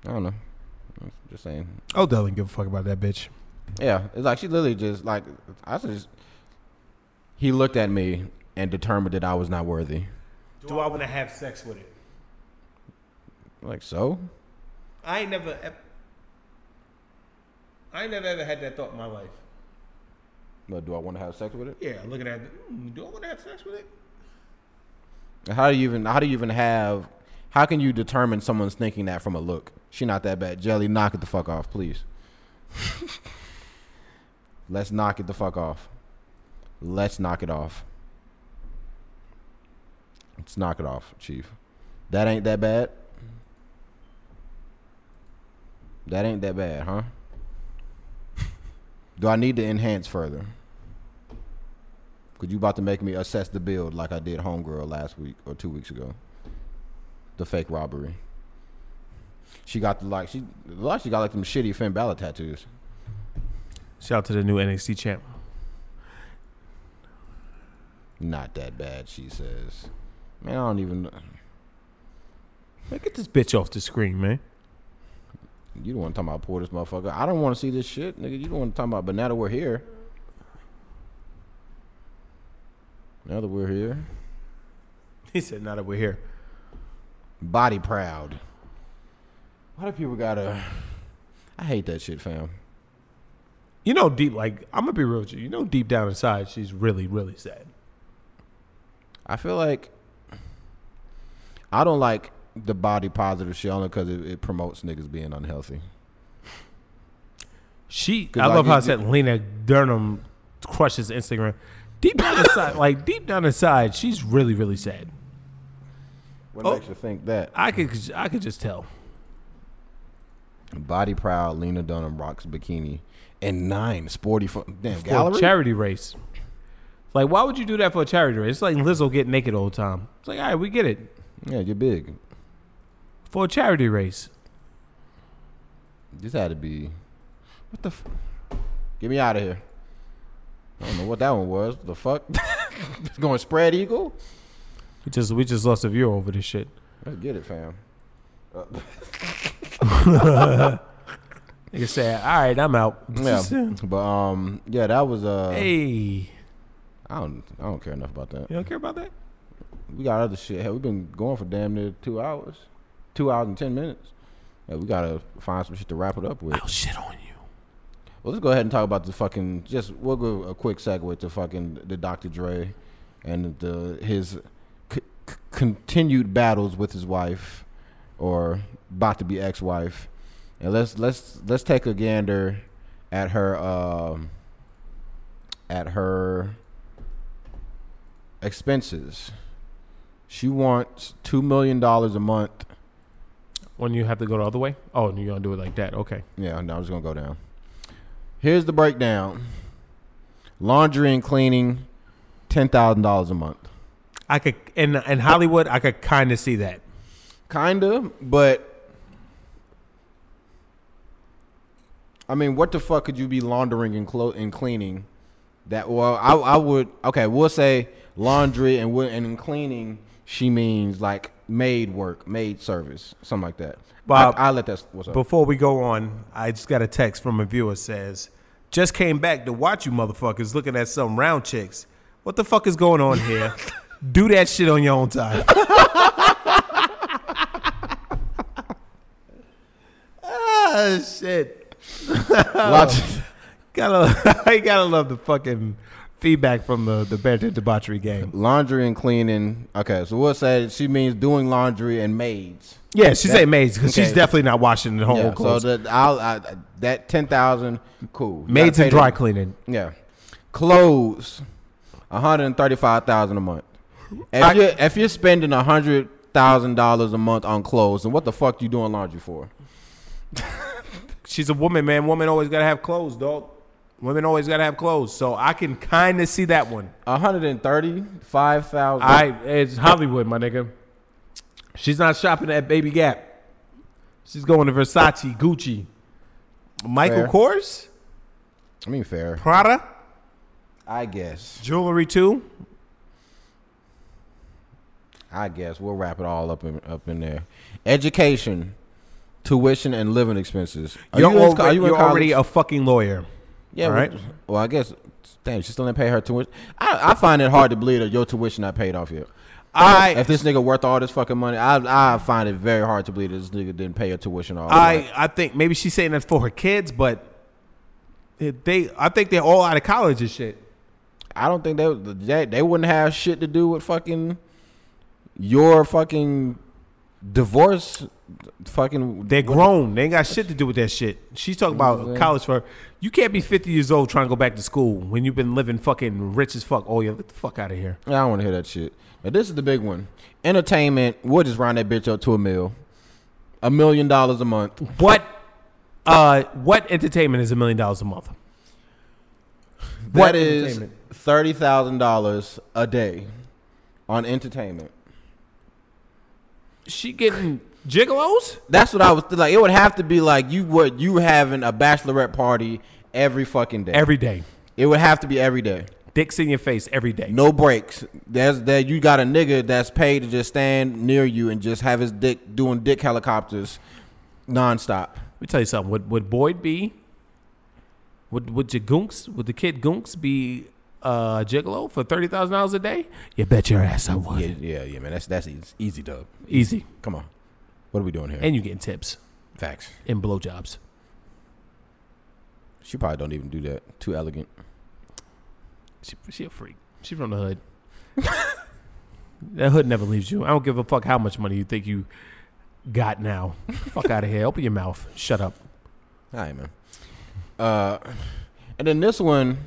I don't know. Just saying. Odell didn't give a fuck about that bitch. Yeah, it's like she literally just like I just. He looked at me and determined that I was not worthy. Do I want to have sex with it? Like so, I ain't never. ev- I ain't never ever had that thought in my life. but do I want to have sex with it? Yeah, looking at it. mm, Do I want to have sex with it? How do you even? How do you even have? How can you determine someone's thinking that from a look? She not that bad. Jelly, knock it the fuck off, please. Let's knock it the fuck off. Let's knock it off. Let's knock it off, Chief. That ain't that bad. That ain't that bad, huh? Do I need to enhance further? Cause you about to make me assess the build like I did Homegirl last week or two weeks ago. The fake robbery. She got the like she like she got like them shitty Finn Balor tattoos. Shout out to the new NXT champ. Not that bad, she says. Man, I don't even. Man, get this bitch off the screen, man. You don't want to talk about poor this motherfucker. I don't want to see this shit, nigga. You don't want to talk about. But now that we're here, now that we're here, He said, "Now that we're here." body proud. Why do people gotta? I hate that shit, fam. You know, deep like I'm gonna be real with you. You know, deep down inside, she's really, really sad. I feel like I don't like the body positive shit only because it, it promotes niggas being unhealthy. She, I like, love how I said Lena Dunham crushes Instagram. Deep down inside, like deep down inside, she's really, really sad. What Oh. makes you think that? I could, I could just tell. Body proud, Lena Dunham rocks bikini and nine sporty fu- damn For gallery. charity race. Like, why would you do that for a charity race? It's like Lizzo get naked all the time. It's like, all right, we get it. yeah, you're big. For a charity race. This had to be what the. F- Get me out of here. I don't know what that one was. The fuck? it's going spread eagle. We just, we just lost a viewer over this shit. Let's get it, fam. Nigga said, all right, I'm out. yeah, but um, yeah, that was uh. Hey, I don't, I don't care enough about that. you don't care about that? We got other shit. Hell, we've been going for damn near two hours, two hours and ten minutes. Yeah, we gotta find some shit to wrap it up with. I'll shit on you. Well, let's go ahead and talk about the fucking. Just we'll go a quick segue to fucking the Dr. Dre and the his c- c- continued battles with his wife, or about to be ex-wife, and let's let's let's take a gander at her um, at her expenses. She wants two million dollars a month. When you have to go the other way? Oh, and you're gonna do it like that? Okay. Yeah, no, I'm just gonna go down. Here's the breakdown: laundry and cleaning, ten thousand dollars a month. I could in in Hollywood, I could kind of see that. Kinda, but I mean, what the fuck could you be laundering and clo- and cleaning? That well, I I would okay. We'll say laundry and and in cleaning, she means like maid work, made service, something like that. Bob, I, I let that. What's up? Before we go on, I just got a text from a viewer says, "Just came back to watch you motherfuckers looking at some round chicks. What the fuck is going on here? Do that shit on your own time." ah shit. Gotta, I gotta love the fucking feedback from the the banter debauchery game. laundry and cleaning. Okay, so we'll say she means doing laundry and maids. Yeah, she That- say maids because she's definitely not washing the whole Yeah, so clothes. that I'll I, that ten thousand, cool. Maids and dry the- cleaning. Yeah, clothes, one hundred and thirty-five thousand a month. If I- you are if you're spending a hundred thousand dollars a month on clothes, then what the fuck you doing laundry for? She's a woman, man. Woman always gotta have clothes, dog. Women always gotta have clothes. So I can kind of see that one. One hundred and thirty-five thousand. I it's Hollywood, my nigga. She's not shopping at Baby Gap. She's going to Versace, Gucci, Michael Fair. Kors, I mean, fair. Prada, I guess. jewelry too. I guess we'll wrap it all up in up in there. Education, tuition, and living expenses. Are You're, you in- are in you're already a fucking lawyer. Yeah, All well, right. Well, I guess. Damn, she still didn't pay her tuition. I, I find it hard to believe that your tuition not paid off yet. I If this nigga worth all this fucking money, I I find it very hard to believe that this nigga didn't pay her tuition all. I I think maybe she's saying that for her kids, but they I think they're all out of college and shit. I don't think they, they they wouldn't have shit to do with fucking your fucking divorce. Fucking They're grown. They ain't got shit to do with that shit. She's talking about college for. You can't be 50 years old trying to go back to school when you've been living fucking rich as fuck. Oh yeah, get the fuck out of here. I don't want to hear that shit. But this is the big one. Entertainment. We'll just round that bitch up to a mil. A million dollars a month. What? Uh, what entertainment is a million dollars a month? That What is entertainment? thirty thousand dollars a day on entertainment. She getting gigolos? That's what I was like. It would have to be like you would you having a bachelorette party every fucking day. Every day, it would have to be every day. dicks in your face every day. No breaks. There's that you got a nigga that's paid to just stand near you and just have his dick doing dick helicopters nonstop. Let me tell you something. Would would Boyd be? Would would your gunks? Would the kid gunks be uh gigolo for thirty thousand dollars a day? You bet your ass I would. Yeah, yeah, yeah, man. That's that's easy, easy dub. Easy. Come on. What are we doing here? And you getting tips Facts. and blowjobs. She probably don't even do that. Too elegant. She she a freak. She from the hood. that hood never leaves you. I don't give a fuck how much money you think you got now. fuck out of here. Open your mouth. Shut up. All right, man. Uh, and then this one,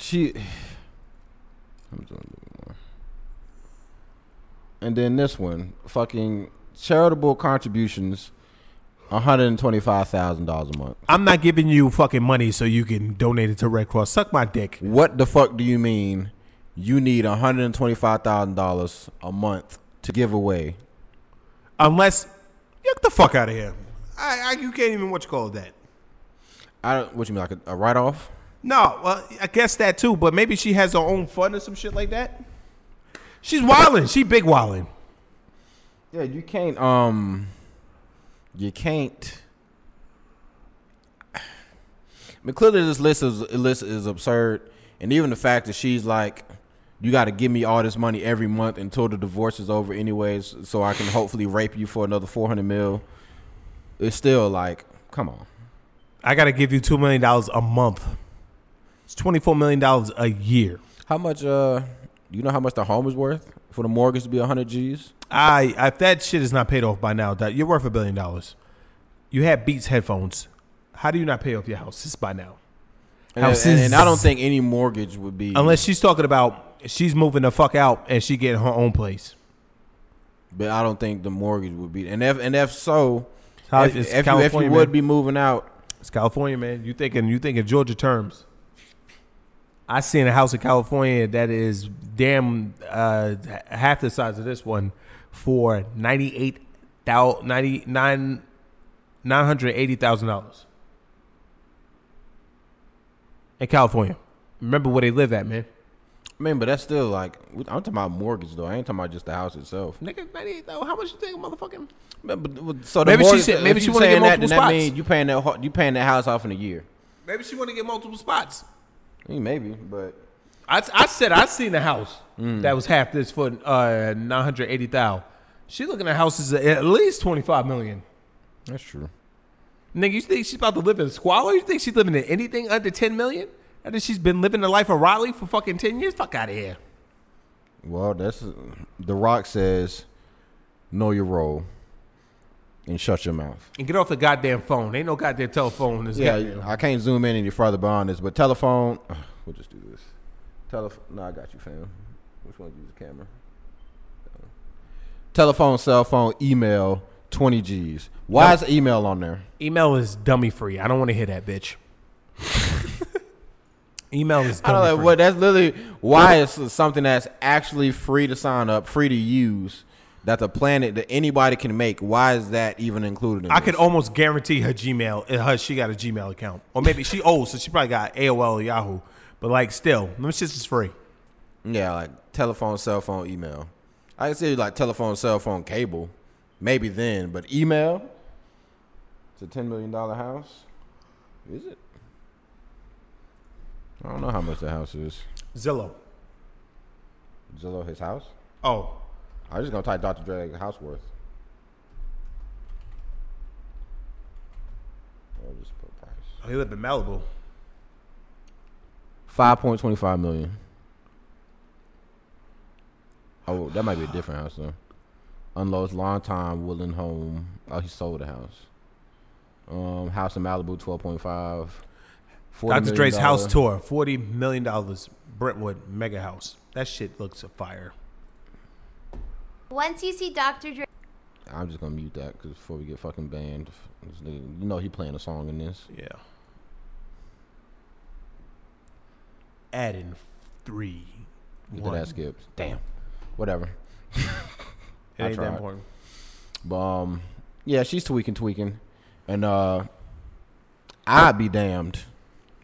she. I'm doing more. And then this one, fucking charitable contributions, one hundred and twenty-five thousand dollars a month. I'm not giving you fucking money so you can donate it to Red Cross. Suck my dick. What the fuck do you mean? You need one hundred and twenty-five thousand dollars a month to give away? Unless get the fuck out of here. I, I you can't even what you call that. I don't. What you mean, like a, a write-off? No, well, I guess that too, but maybe she has her own fund or some shit like that. She's wilding. She big wilding. Yeah, you can't. Um, you can't. I mean, clearly this list is list is absurd, and even the fact that she's like you got to give me all this money every month until the divorce is over, anyways, so I can hopefully rape you for another four hundred mil. It's still like, come on. I got to give you two million dollars a month. It's twenty four million dollars a year. How much? Uh, you know how much the home is worth for the mortgage to be hundred G's? I if that shit is not paid off by now, that you're worth a billion dollars. You have Beats headphones. How do you not pay off your house? It's by now. And, and, and I don't think any mortgage would be Unless she's talking about she's moving the fuck out and she getting her own place. But I don't think the mortgage would be. And if and if so, How- if, it's if, you, if you California, would man. be moving out, It's California, man. You thinking you thinking Georgia terms. I seen a house in California that is damn uh, half the size of this one for ninety eight thousand ninety nine nine hundred eighty thousand dollars in California. Remember where they live at, man. I mean, but that's still like I'm talking about mortgage though. I ain't talking about just the house itself. Nigga, ninety eight thousand. How much you think, motherfucking? But, but, so the Maybe she said- maybe she you wanna get that, multiple that spots. mean you paying that you paying that house off in a year. Maybe she want to get multiple spots. Maybe, but I, I said I seen a house Mm. that was half this for uh, nine hundred eighty thousand. She looking at houses at at least twenty five million. that's true. Nigga, you think she's about to live in a squalor? You think she's living in anything under ten million? After she's been living the life of Riley for fucking ten years? Fuck out of here. Well, that's the Rock says, know your role and shut your mouth. And get off the goddamn phone. Ain't no goddamn telephone this Yeah, goddamn. I can't zoom in any further beyond this, but telephone. We'll just do this. Telephone. No, I got you, fam. Which one use the camera? Uh, telephone, cell phone, email, twenty G's. Why is email on there? Email is dummy free. I don't want to hear that, bitch. Email is I don't know free. what. That's literally why it's something that's actually free to sign up, free to use. That the planet that anybody can make. Why is that even included? In I this? could almost guarantee her Gmail. uh, Her she got a Gmail account, or maybe she old, so she probably got AOL or Yahoo. But like, still, them shits is free. Yeah, like telephone, cell phone, email. I can see like telephone, cell phone, cable, maybe then, but email. It's a ten million dollar house. Is it? I don't know how much the house is. Zillow. Zillow, his house. Oh, I was just gonna type Dr. Dre house worth. I'll just put price. he live in Malibu. Five point twenty five million. Oh, that might be a different house though. Unloads long time Woodland home. Oh, he sold the house. Um, house in Malibu, twelve point five. Dr. Dre's house tour, forty million dollars. Brentwood mega house. That shit looks a fire. Once you see Dr. Dre. I'm just gonna mute that because before we get fucking banned, you know he playing a song in this. Yeah. Add in three. Get One. that skipped. Damn. Whatever. It I ain't that important. But um, yeah, she's tweaking, tweaking, and uh, I'd be damned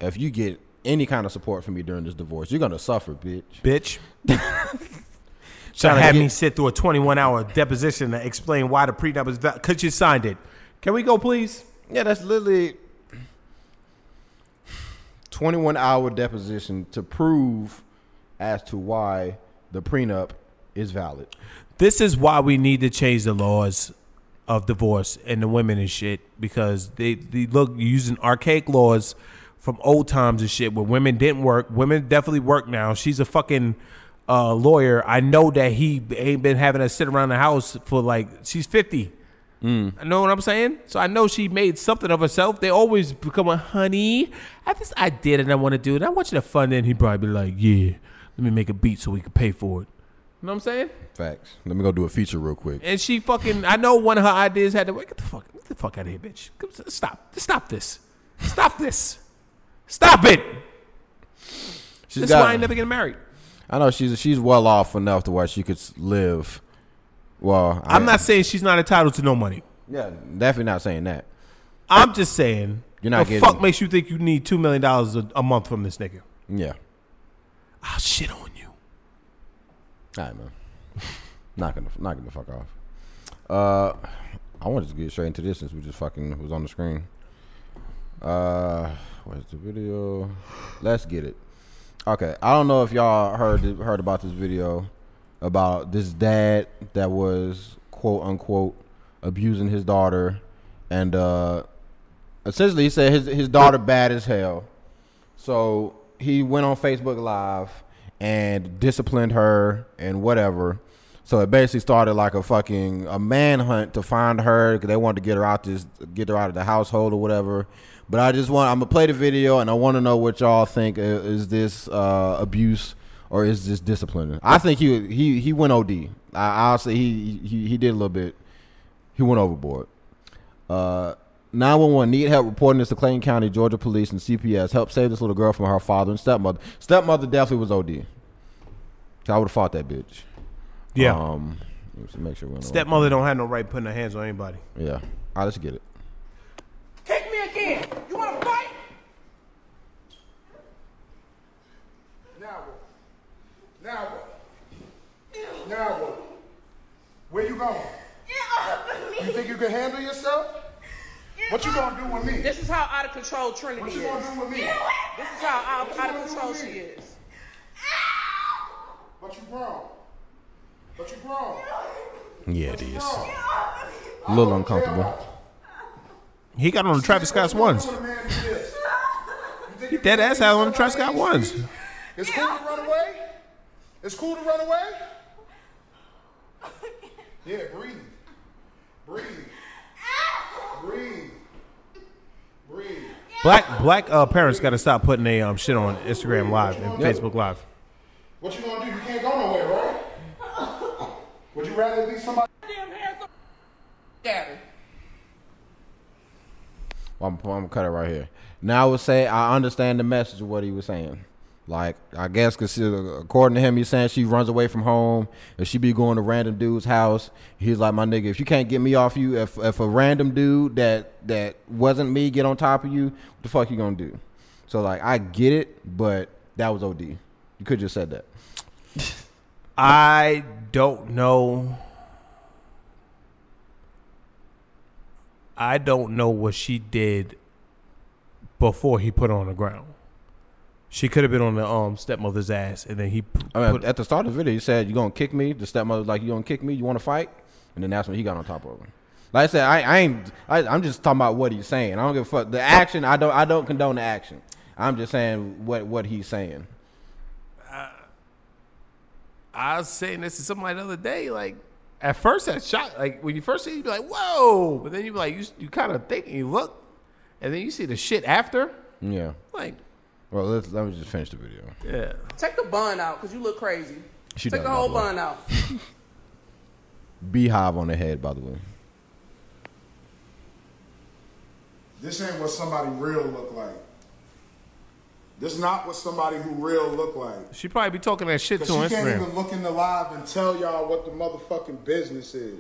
if you get any kind of support from me during this divorce. You're gonna suffer, bitch. Bitch. Trying to have me sit through a 21 hour deposition to explain why the prenup is valid. Because you signed it. Can we go, please? Yeah, that's literally 21 hour deposition to prove as to why the prenup is valid. This is why we need to change the laws of divorce and the women and shit because they, they look using archaic laws from old times and shit where women didn't work. Women definitely work now. She's a fucking uh, lawyer. I know that he ain't been having to sit around the house for like she's fifty. I know what I'm saying. So I know she made something of herself. They always become a honey. I have this idea that I want to do it. I want you to fund it. And he'd probably be like, yeah, let me make a beat so we can pay for it. You know what I'm saying? Facts. Let me go do a feature real quick. And she fucking, I know one of her ideas had to, get the fuck, get the fuck out of here, bitch. Come- Stop, stop this, stop this, stop it. She's this is why I ain't never getting married. I know she's she's well off enough to where she could live. Well, I, I'm not saying she's not entitled to no money. Yeah, definitely not saying that. I'm just saying, You're not the getting- fuck makes you think you need two million dollars a month from this nigga? Yeah. I'll shit on you. All right, man. not gonna not gonna fuck off. Uh, I wanted to get straight into this since we just fucking was on the screen. Uh, where's the video? Let's get it. Okay, I don't know if y'all heard heard about this video about this dad that was quote unquote abusing his daughter, and uh, essentially he said his his daughter bad as hell. So he went on Facebook Live and disciplined her and whatever. So it basically started like a fucking a manhunt to find her because they wanted to get her out this get her out of the household or whatever. But I just want I'm gonna play the video and I want to know what y'all think. Uh, Is this uh, abuse or is this disciplining? I think he he he went OD. I, I'll say he, he he did a little bit. He went overboard. Uh, 911 need help reporting this to Clayton County, Georgia Police and CPS. Help save this little girl from her father and stepmother. Stepmother definitely was OD. I would have fought that bitch. Yeah. Um, make sure we're on the right- Stepmother don't have no right putting her hands on anybody. Yeah. All right, let's get it. Kick. You want to fight? Now what? Now what? Now what? Where you going? You think you can handle yourself? What you gonna do with me? This is how out of control Trinity What is. What you gonna do with me? This is how out, you out gonna of control she is. But you grown. But you grown. Yeah, it is. A little uncomfortable. He got on the Travis Scott's ones. What a man do this? You think He dead ass had on the Travis Scott ones. It's cool to run away. It's cool to run away. Yeah, breathe. Breathe. Breathe. Breathe. Black black uh, parents got to stop putting their um, shit on Instagram Live and Yep. Facebook Live. What you gonna do? You can't go nowhere, right? Would you rather be somebody? Damn hands up. Daddy. I'm, I'm gonna cut it right here. Now I would say I understand the message of what he was saying. Like I guess because according to him, he's saying she runs away from home and she be going to random dude's house. He's like, my nigga, if you can't get me off you, if if a random dude that that wasn't me get on top of you, what the fuck you gonna do? So like I get it, but that was OD. You could just said that. I don't know. I don't know what she did before he put her on the ground. She could have been on the um stepmother's ass, and then he. p- I mean, at the start of the video, he said, "You gonna kick me?" The stepmother was like, "You gonna kick me? You want to fight?" And then that's when he got on top of her. Like I said, I, I ain't. I, I'm just talking about what he's saying. I don't give a fuck. The action, I don't. I don't condone the action. I'm just saying what what he's saying. I was saying this to somebody the other day. Like, at first, that shot, like when you first see, it, you be like, "Whoa!" But then you be like, you you kind of think and you look, and then you see the shit after. Yeah. Like, Well, let's let me just finish the video. yeah. Take the bun out because you look crazy. She Take does, the whole the way. bun out. Beehive on the head, by the way. This ain't what somebody real look like. This is not what somebody who real look like. She probably be talking that shit Cause to she on can't even look in the live and tell y'all what the motherfucking business is.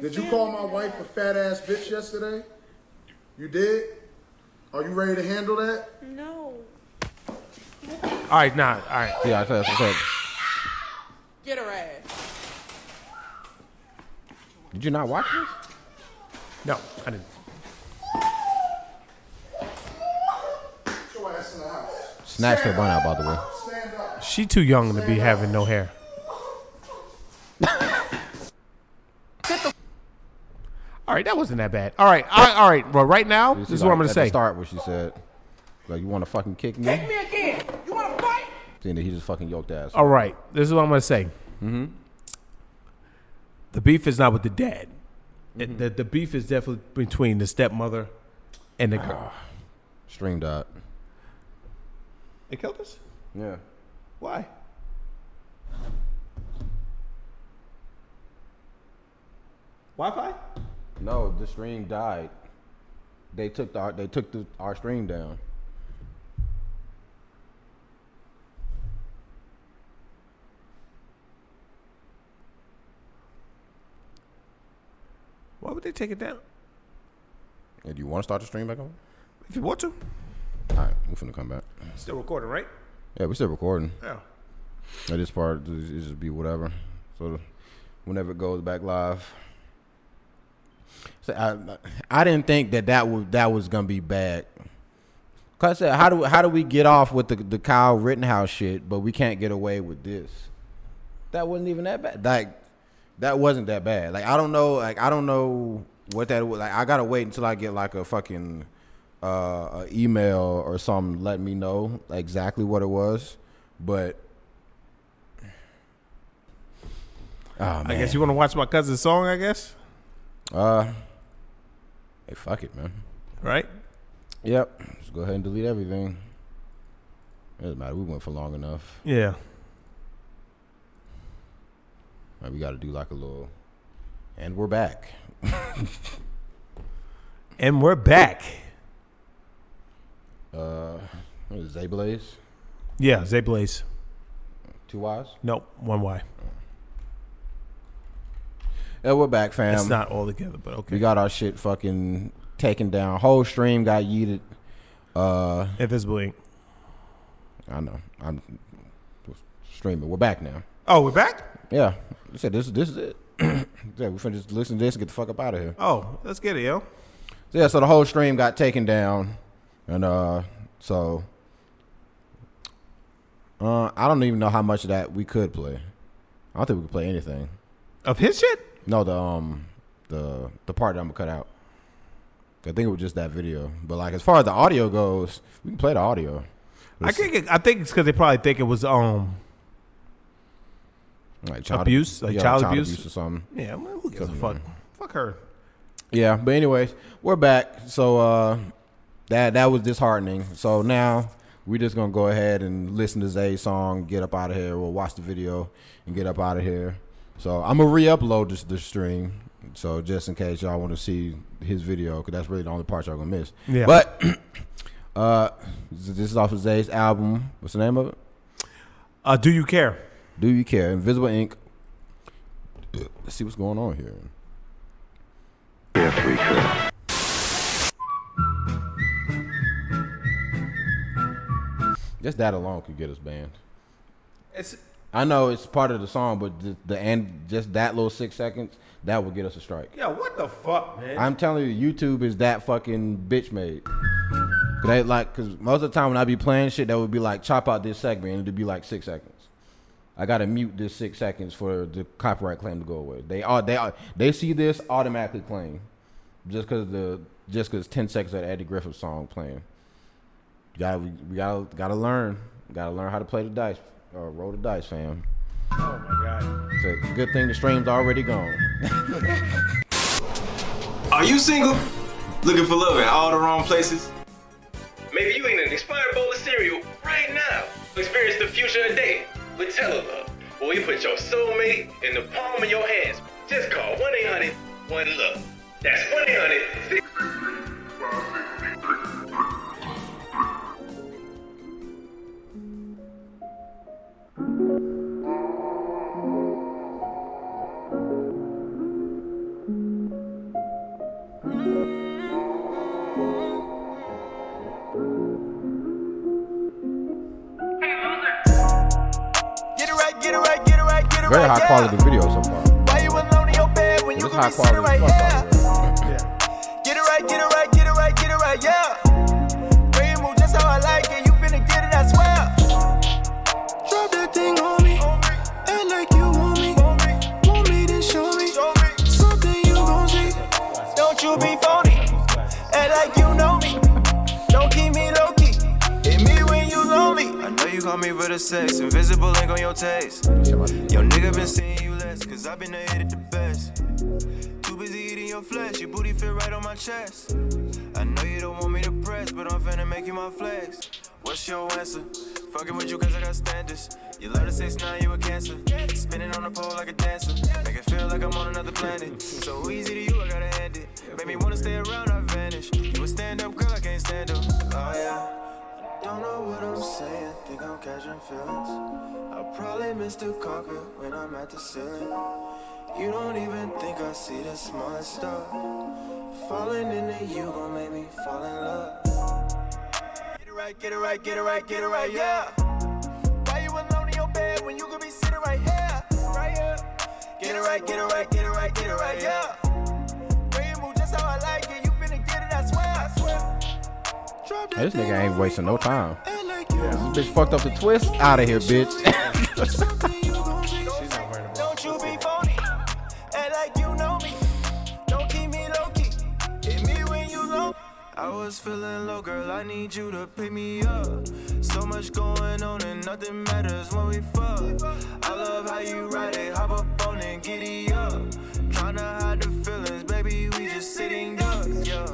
Did you call my wife a fat ass bitch yesterday? You did? Are you ready to handle that? No. All right, nah, all right. Yeah, I said. I said. Get her ass. Did you not watch this? No, I didn't. Get your ass in the house. Snatched her bun out, by the way. She too young to be having no hair. all right, that wasn't that bad. All right, all right, all right. Well, right now, this is what I'm gonna say. Start, what she said, like, you want to fucking kick me? Kick me again. You want to fight? Then he just fucking yoked ass. All right, this is what I'm gonna say. Mm-hmm. The beef is not with the dad. It- the, the beef is definitely between the stepmother and the girl. Stream dot. It killed us. Yeah. Why? Wi-Fi? No, the stream died. They took the they took the, our stream down. Why would they take it down? Hey, do you want to start the stream back on? If you want to, All right, we're finna come back. still recording, right? Yeah, we're still recording. Yeah. Now, this part is just be whatever. So whenever it goes back live. So I I didn't think that that was that was gonna be bad. Cause I said, how do how do we get off with the the Kyle Rittenhouse shit, but we can't get away with this? That wasn't even that bad. Like that wasn't that bad. Like I don't know. Like I don't know what that was. Like I gotta wait until I get like a fucking uh, a email or something let me know exactly what it was. But oh man, I guess you want to watch my cousin's song. I guess. uh, hey, fuck it, man. Right. Yep. Just go ahead and delete everything. It doesn't matter. We went for long enough. Yeah. Like, we got to do like a little. And we're back. And we're back. Uh, what is it, Zayblaze? Yeah, Zay Blaze. Two Y's? Nope, one Y. Yeah, we're back, fam. It's not all together, but okay. We got our shit fucking taken down. Whole stream got yeeted. Uh, Invisible Ink. I know. I'm streaming. We're back now. Oh, we're back. Yeah. I said this. This is it. yeah, we finna just listen to this and get the fuck up out of here. Oh, let's get it, yo. So, yeah, so the whole stream got taken down, and uh, so uh, I don't even know how much of that we could play. I don't think we could play anything. Of his shit? No, the um, the the part that I'm gonna cut out. I think it was just that video, but like as far as the audio goes, we can play the audio. I think it, I think it's because they probably think it was um Like child abuse, like yeah, child, abuse. or something. Yeah, man, who gives a fuck? Fuck her. Yeah, but anyways, we're back. So uh that that was disheartening. So now we're just gonna go ahead and listen to Zay's song, get up out of here. We'll watch the video and get up out of here. So I'm gonna re-upload this the stream. So just in case y'all want to see his video, because that's really the only part y'all gonna miss. Yeah. But uh, this is off of Zay's album. What's the name of it? Uh, do you care? Do you care? Invisible Ink. Let's see what's going on here. If we Just that alone could get us banned. It's I know it's part of the song, but the, the end, just that little six seconds, that would get us a strike. yeah. What the fuck, man? I'm telling you, YouTube is that fucking bitch made. Cause they like, cause most of the time when I be playing shit, that would be like chop out this segment and it'd be like six seconds. I gotta mute this six seconds for the copyright claim to go away. They are they are they see this automatically claim, just cause the just cause ten seconds of the Eddie Griffith song playing. You gotta we, we gotta gotta learn, gotta learn how to play the dice or roll the dice, fam. oh my god. It's a good thing the stream's already gone. Are you single? Looking for love in all the wrong places? Maybe you eating an expired bowl of cereal right now. Experience the future of dating with Telelove, where we put your soulmate in the palm of your hands. Just call 1 800 1 Love. That's 1 right, get it Very right. high quality video so far. Why you alone in your bed when you could high be sitting right quality here? Get it right, get it right, get it right, get it right, yeah. Girl, move just how I like it. You finna get it, I swear. Drop that thing on me. Act like you want me. Want me to show me something you gon' see. Don't you be phony. Act like you know me. Don't keep me low key. Hit me when you lonely. I know you call me for the sex, invisible ink on your taste. Nigga been seeing you less, cause I've been hit it the best. Too busy eating your flesh, your booty fit right on my chest. I know you don't want me to press, but I'm finna make you my flex. What's your answer? Fucking with you cause I got standards. You love to say now you a cancer. Spinning on the pole like a dancer. Make it feel like I'm on another planet. So easy to you, I gotta hand it. Make me wanna stay around, catching feelings. I probably missed the carpet when I'm at the ceiling. You don't even think I see the smallest stuff. Falling into you gon' make me fall in love. Get it right, get it right, get it right, get it right, yeah. Why you alone in your bed when you could be sitting right here? Right here. Get it right, get it right, get it right, get it right, yeah. Girl, you move just how I like it. You finna get it, I swear, I swear. This nigga ain't wasting no time. This bitch fucked up the twist. Out of here, bitch. Don't you be phony. Act like you know me. Don't keep me low key. Hit me when you low. I was feeling low, girl. I need you to pick me up. So much going on and nothing matters when we fuck. I love how you ride it, hop up on it, giddy up. Tryna hide the feelings, baby. We just sitting ducks, yeah.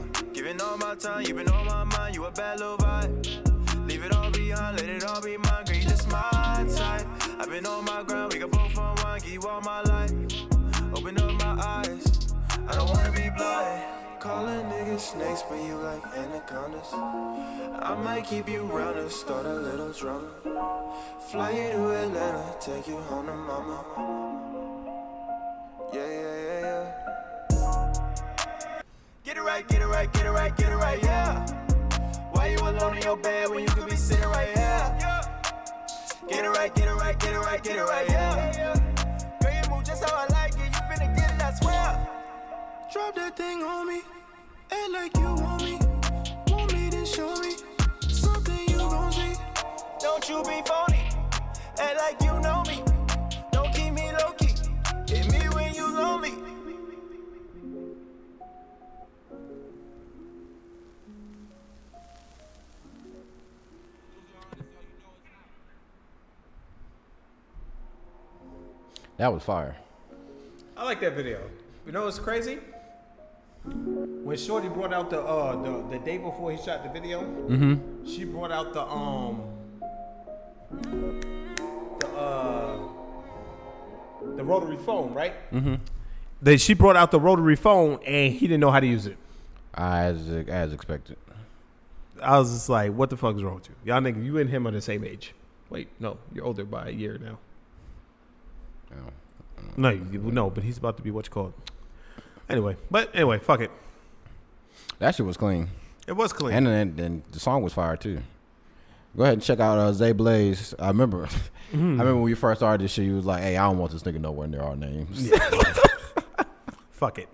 Giving all my time, you've been on my mind. You a bad little vibe. Leave it all behind, let it all be mine. Girl, you just my type. I've been on my ground, we can both unwind, give you all my life. Open up my eyes, I don't wanna be blind. Calling niggas snakes, but you like anacondas. I might keep you round and start a little drama. Fly you to Atlanta, take you home to mama. Yeah, yeah, yeah, yeah. Get it right, get it right, get it right, get it right, yeah. Why you alone in your bed when you could be sitting right here? Get it right, get it right, get it right, get it right, yeah. Girl, you move just how I like it. You finna get it, I swear. Drop that thing on me, act like you want me. Want me to show me something you gon' see. Don't you be phony. Act like you know me. Don't keep me low key. Hit me when you lonely. That was fire. I like that video. You know what's crazy? When Shorty brought out the uh the, the day before he shot the video, Mhm. she brought out the um the uh the rotary phone, right? Mm-hmm. They she brought out the rotary phone and he didn't know how to use it. As as expected. I was just like, what the fuck is wrong with you? Y'all nigga, you and him are the same age. Wait, no, you're older by a year now. No, you, no, but he's about to be what you call it. Anyway, but anyway, fuck it. That shit was clean. It was clean. And then then the song was fire too. Go ahead and check out uh, Zay Blaze. I remember, Mhm. I remember when we first started this shit. You was like, "Hey, I don't want this nigga nowhere near our names." Fuck it.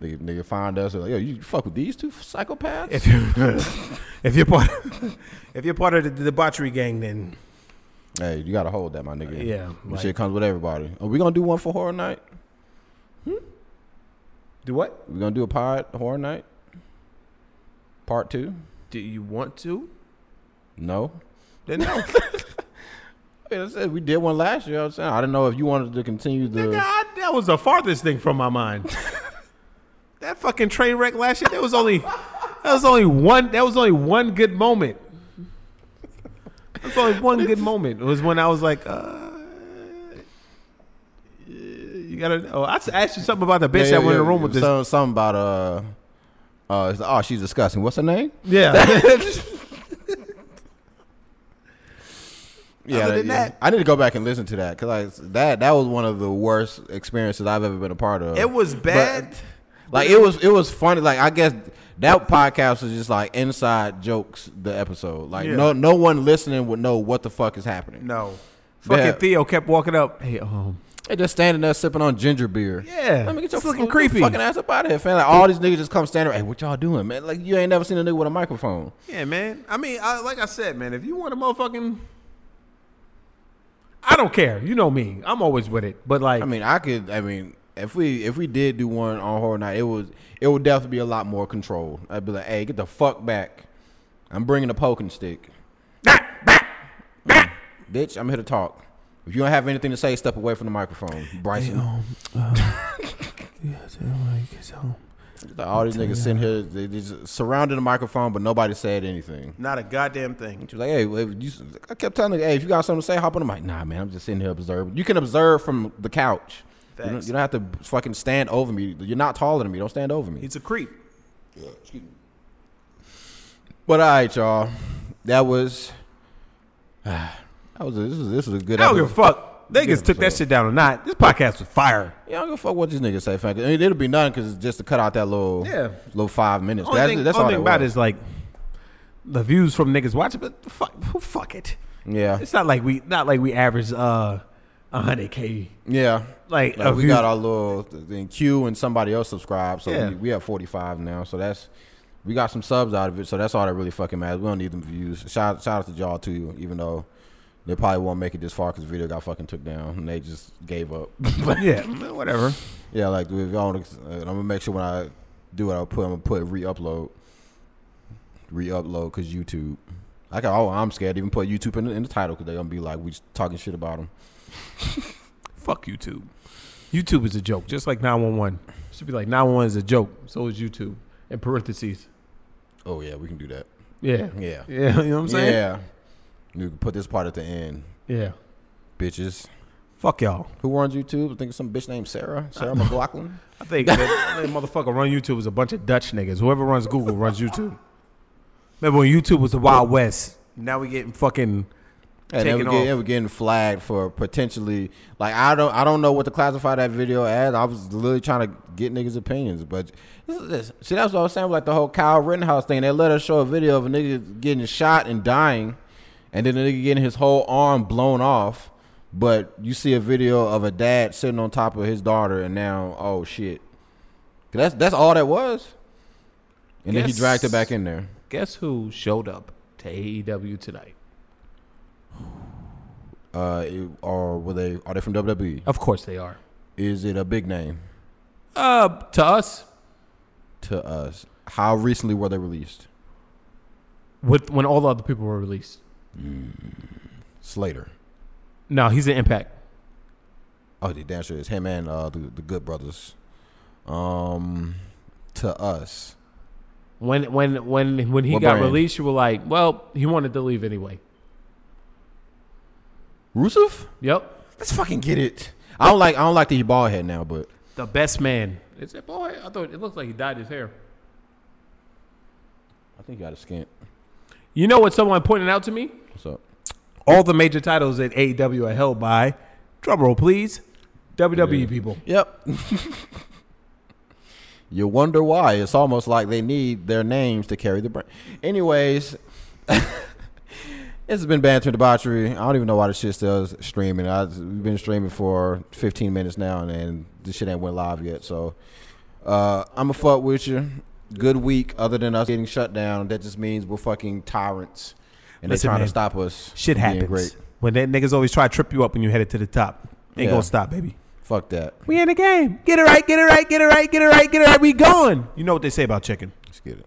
Nigga, nigga find us like, yo, you fuck with these two psychopaths. If you're, if you're part, if you're part of the debauchery gang, then hey, you gotta hold that, my nigga. Yeah, This like- shit comes with everybody. Are we gonna do one for horror night? Hmm? Do what? We gonna do a pod horror night? Part two? Do you want to? No. Then no. I said we did one last year. I, was saying. I didn't know if you wanted to continue the. God, that was the farthest thing from my mind. that fucking train wreck last year. There was only, that was only one. That was only one good moment. That only one good moment. It was when I was like, uh, you gotta. Oh, I asked you something about the bitch Yeah, that yeah, went in the room with this. Some- something about uh, uh, it's oh, she's disgusting. What's her name? Yeah. Yeah, Other than yeah. that- I need to go back and listen to that because like that that was one of the worst experiences I've ever been a part of. It was But, bad. like it was it was funny. Like I guess that podcast was just like inside jokes. The episode, like Yeah. no no one listening would know what the fuck is happening. No. Fucking Yeah. Theo kept walking up. Hey, um, They just standing there sipping on ginger beer. Yeah, Let me get your it's looking fu- creepy. fucking ass up out of here, fam. Like all these niggas just come standing. Hey, what y'all doing, man? Like you ain't never seen a nigga with a microphone. Yeah, man. I mean, I, like I said, man, if you want a motherfucking, I don't care. You know me. I'm always with it. But like, I mean, I could. I mean, if we if we did do one on horror night, it was it would definitely be a lot more controlled. I'd be like, hey, get the fuck back. I'm bringing a poking stick. Bitch, I'm here to talk. If you don't have anything to say, step away from the microphone, Bryson. um, uh, yeah, so when he gets home. Like, all these niggas sitting here, they just surrounded the microphone, but nobody said anything. not a goddamn thing. She was like, hey, you, I kept telling her, hey, if you got something to say, hop on the mic. Nah, man, I'm just sitting here observing. You can observe from the couch. You don't, you don't have to fucking stand over me. You're not taller than me. Don't stand over me. He's a creep. Yeah. But all right, y'all. That was. That was a, this was this was a good. I don't give a fuck. Good Niggas took that shit down or not. This podcast was fire. Yeah, I don't give a fuck what these niggas say. Fact, I mean, it'll be none because it's just to cut out that little, Yeah. little five minutes. Only That's, thing, that's only all thing that about it was. is like the views from niggas watching, but fuck, fuck it. Yeah, It's not like we, not like we average uh hundred k. yeah. Like, Like, we got our little in queue and somebody else subscribed, so Yeah. we, we have forty five now. So that's We got some subs out of it, so that's all that really fucking matters. We don't need them views. Shout shout out to y'all too, even though they probably won't make it this far because the video got fucking took down and they just gave up. But yeah, whatever. Yeah, like if y'all, I'm gonna make sure when I do it, I'll put I'm gonna put re-upload, re-upload because YouTube. I got. Oh, I'm scared to even put YouTube in the, in the title because they're gonna be like we just talking shit about them. Fuck YouTube. YouTube is a joke, just like 911. Should be like 911 is a joke. So is YouTube. In parentheses. Oh yeah, we can do that. Yeah. yeah, Yeah, you know what I'm saying? Yeah, you can put this part at the end. Yeah. bitches. Fuck y'all. Who runs YouTube? I think it's some bitch named Sarah. Sarah McLaughlin. I think that, I think motherfucker run YouTube is a bunch of Dutch niggas. Whoever runs Google runs YouTube. Remember when YouTube was the Wild West? Now we getting fucking And they were, getting, they were getting flagged for potentially like I don't I don't know what to classify that video as. I was literally trying to get niggas' opinions, but this is this. See, that's what I was saying. Like the whole Kyle Rittenhouse thing. They let us show a video of a nigga getting shot and dying, and then the nigga getting his whole arm blown off. But you see a video of a dad sitting on top of his daughter, and now oh shit, that's that's all that was. And then he dragged it back in there. Guess who showed up to AEW tonight? Uh, or were they? Are they from WWE? Of course they are. Is it a big name? Uh, to us, to us. How recently were they released? with when all the other people were released. Slater. No, he's an Impact. Oh, the dancer is him and uh, the the Good Brothers. Um, to us. When when when when he What got brand? released, you were like, well, he wanted to leave anyway. Rusev? Yep. Let's fucking get it. I don't like I don't like the bald head now, but The best man. Is it boy? I thought it looked like he dyed his hair. I think he got a skint. You know what someone pointed out to me? What's up? All the major titles at AEW are held by, drumroll please, WWE Yeah. people. Yep. you wonder why. It's almost like they need their names to carry the brand. Anyways, it's been banter debauchery. I don't even know why the shit still is streaming. I, we've been streaming for 15 minutes now, and, and this shit ain't went live yet. So uh, I'm a fuck with you. Good week, other than us getting shut down. That just means we're fucking tyrants, and Listen, they're trying man, to stop us. Shit happens. Great. When that niggas always try to trip you up when you headed to the top. Ain't Yeah. gonna stop, baby. Fuck that. We in the game. Get it right, get it right, get it right, get it right, get it right. We going. You know what they say about chicken. Let's get it.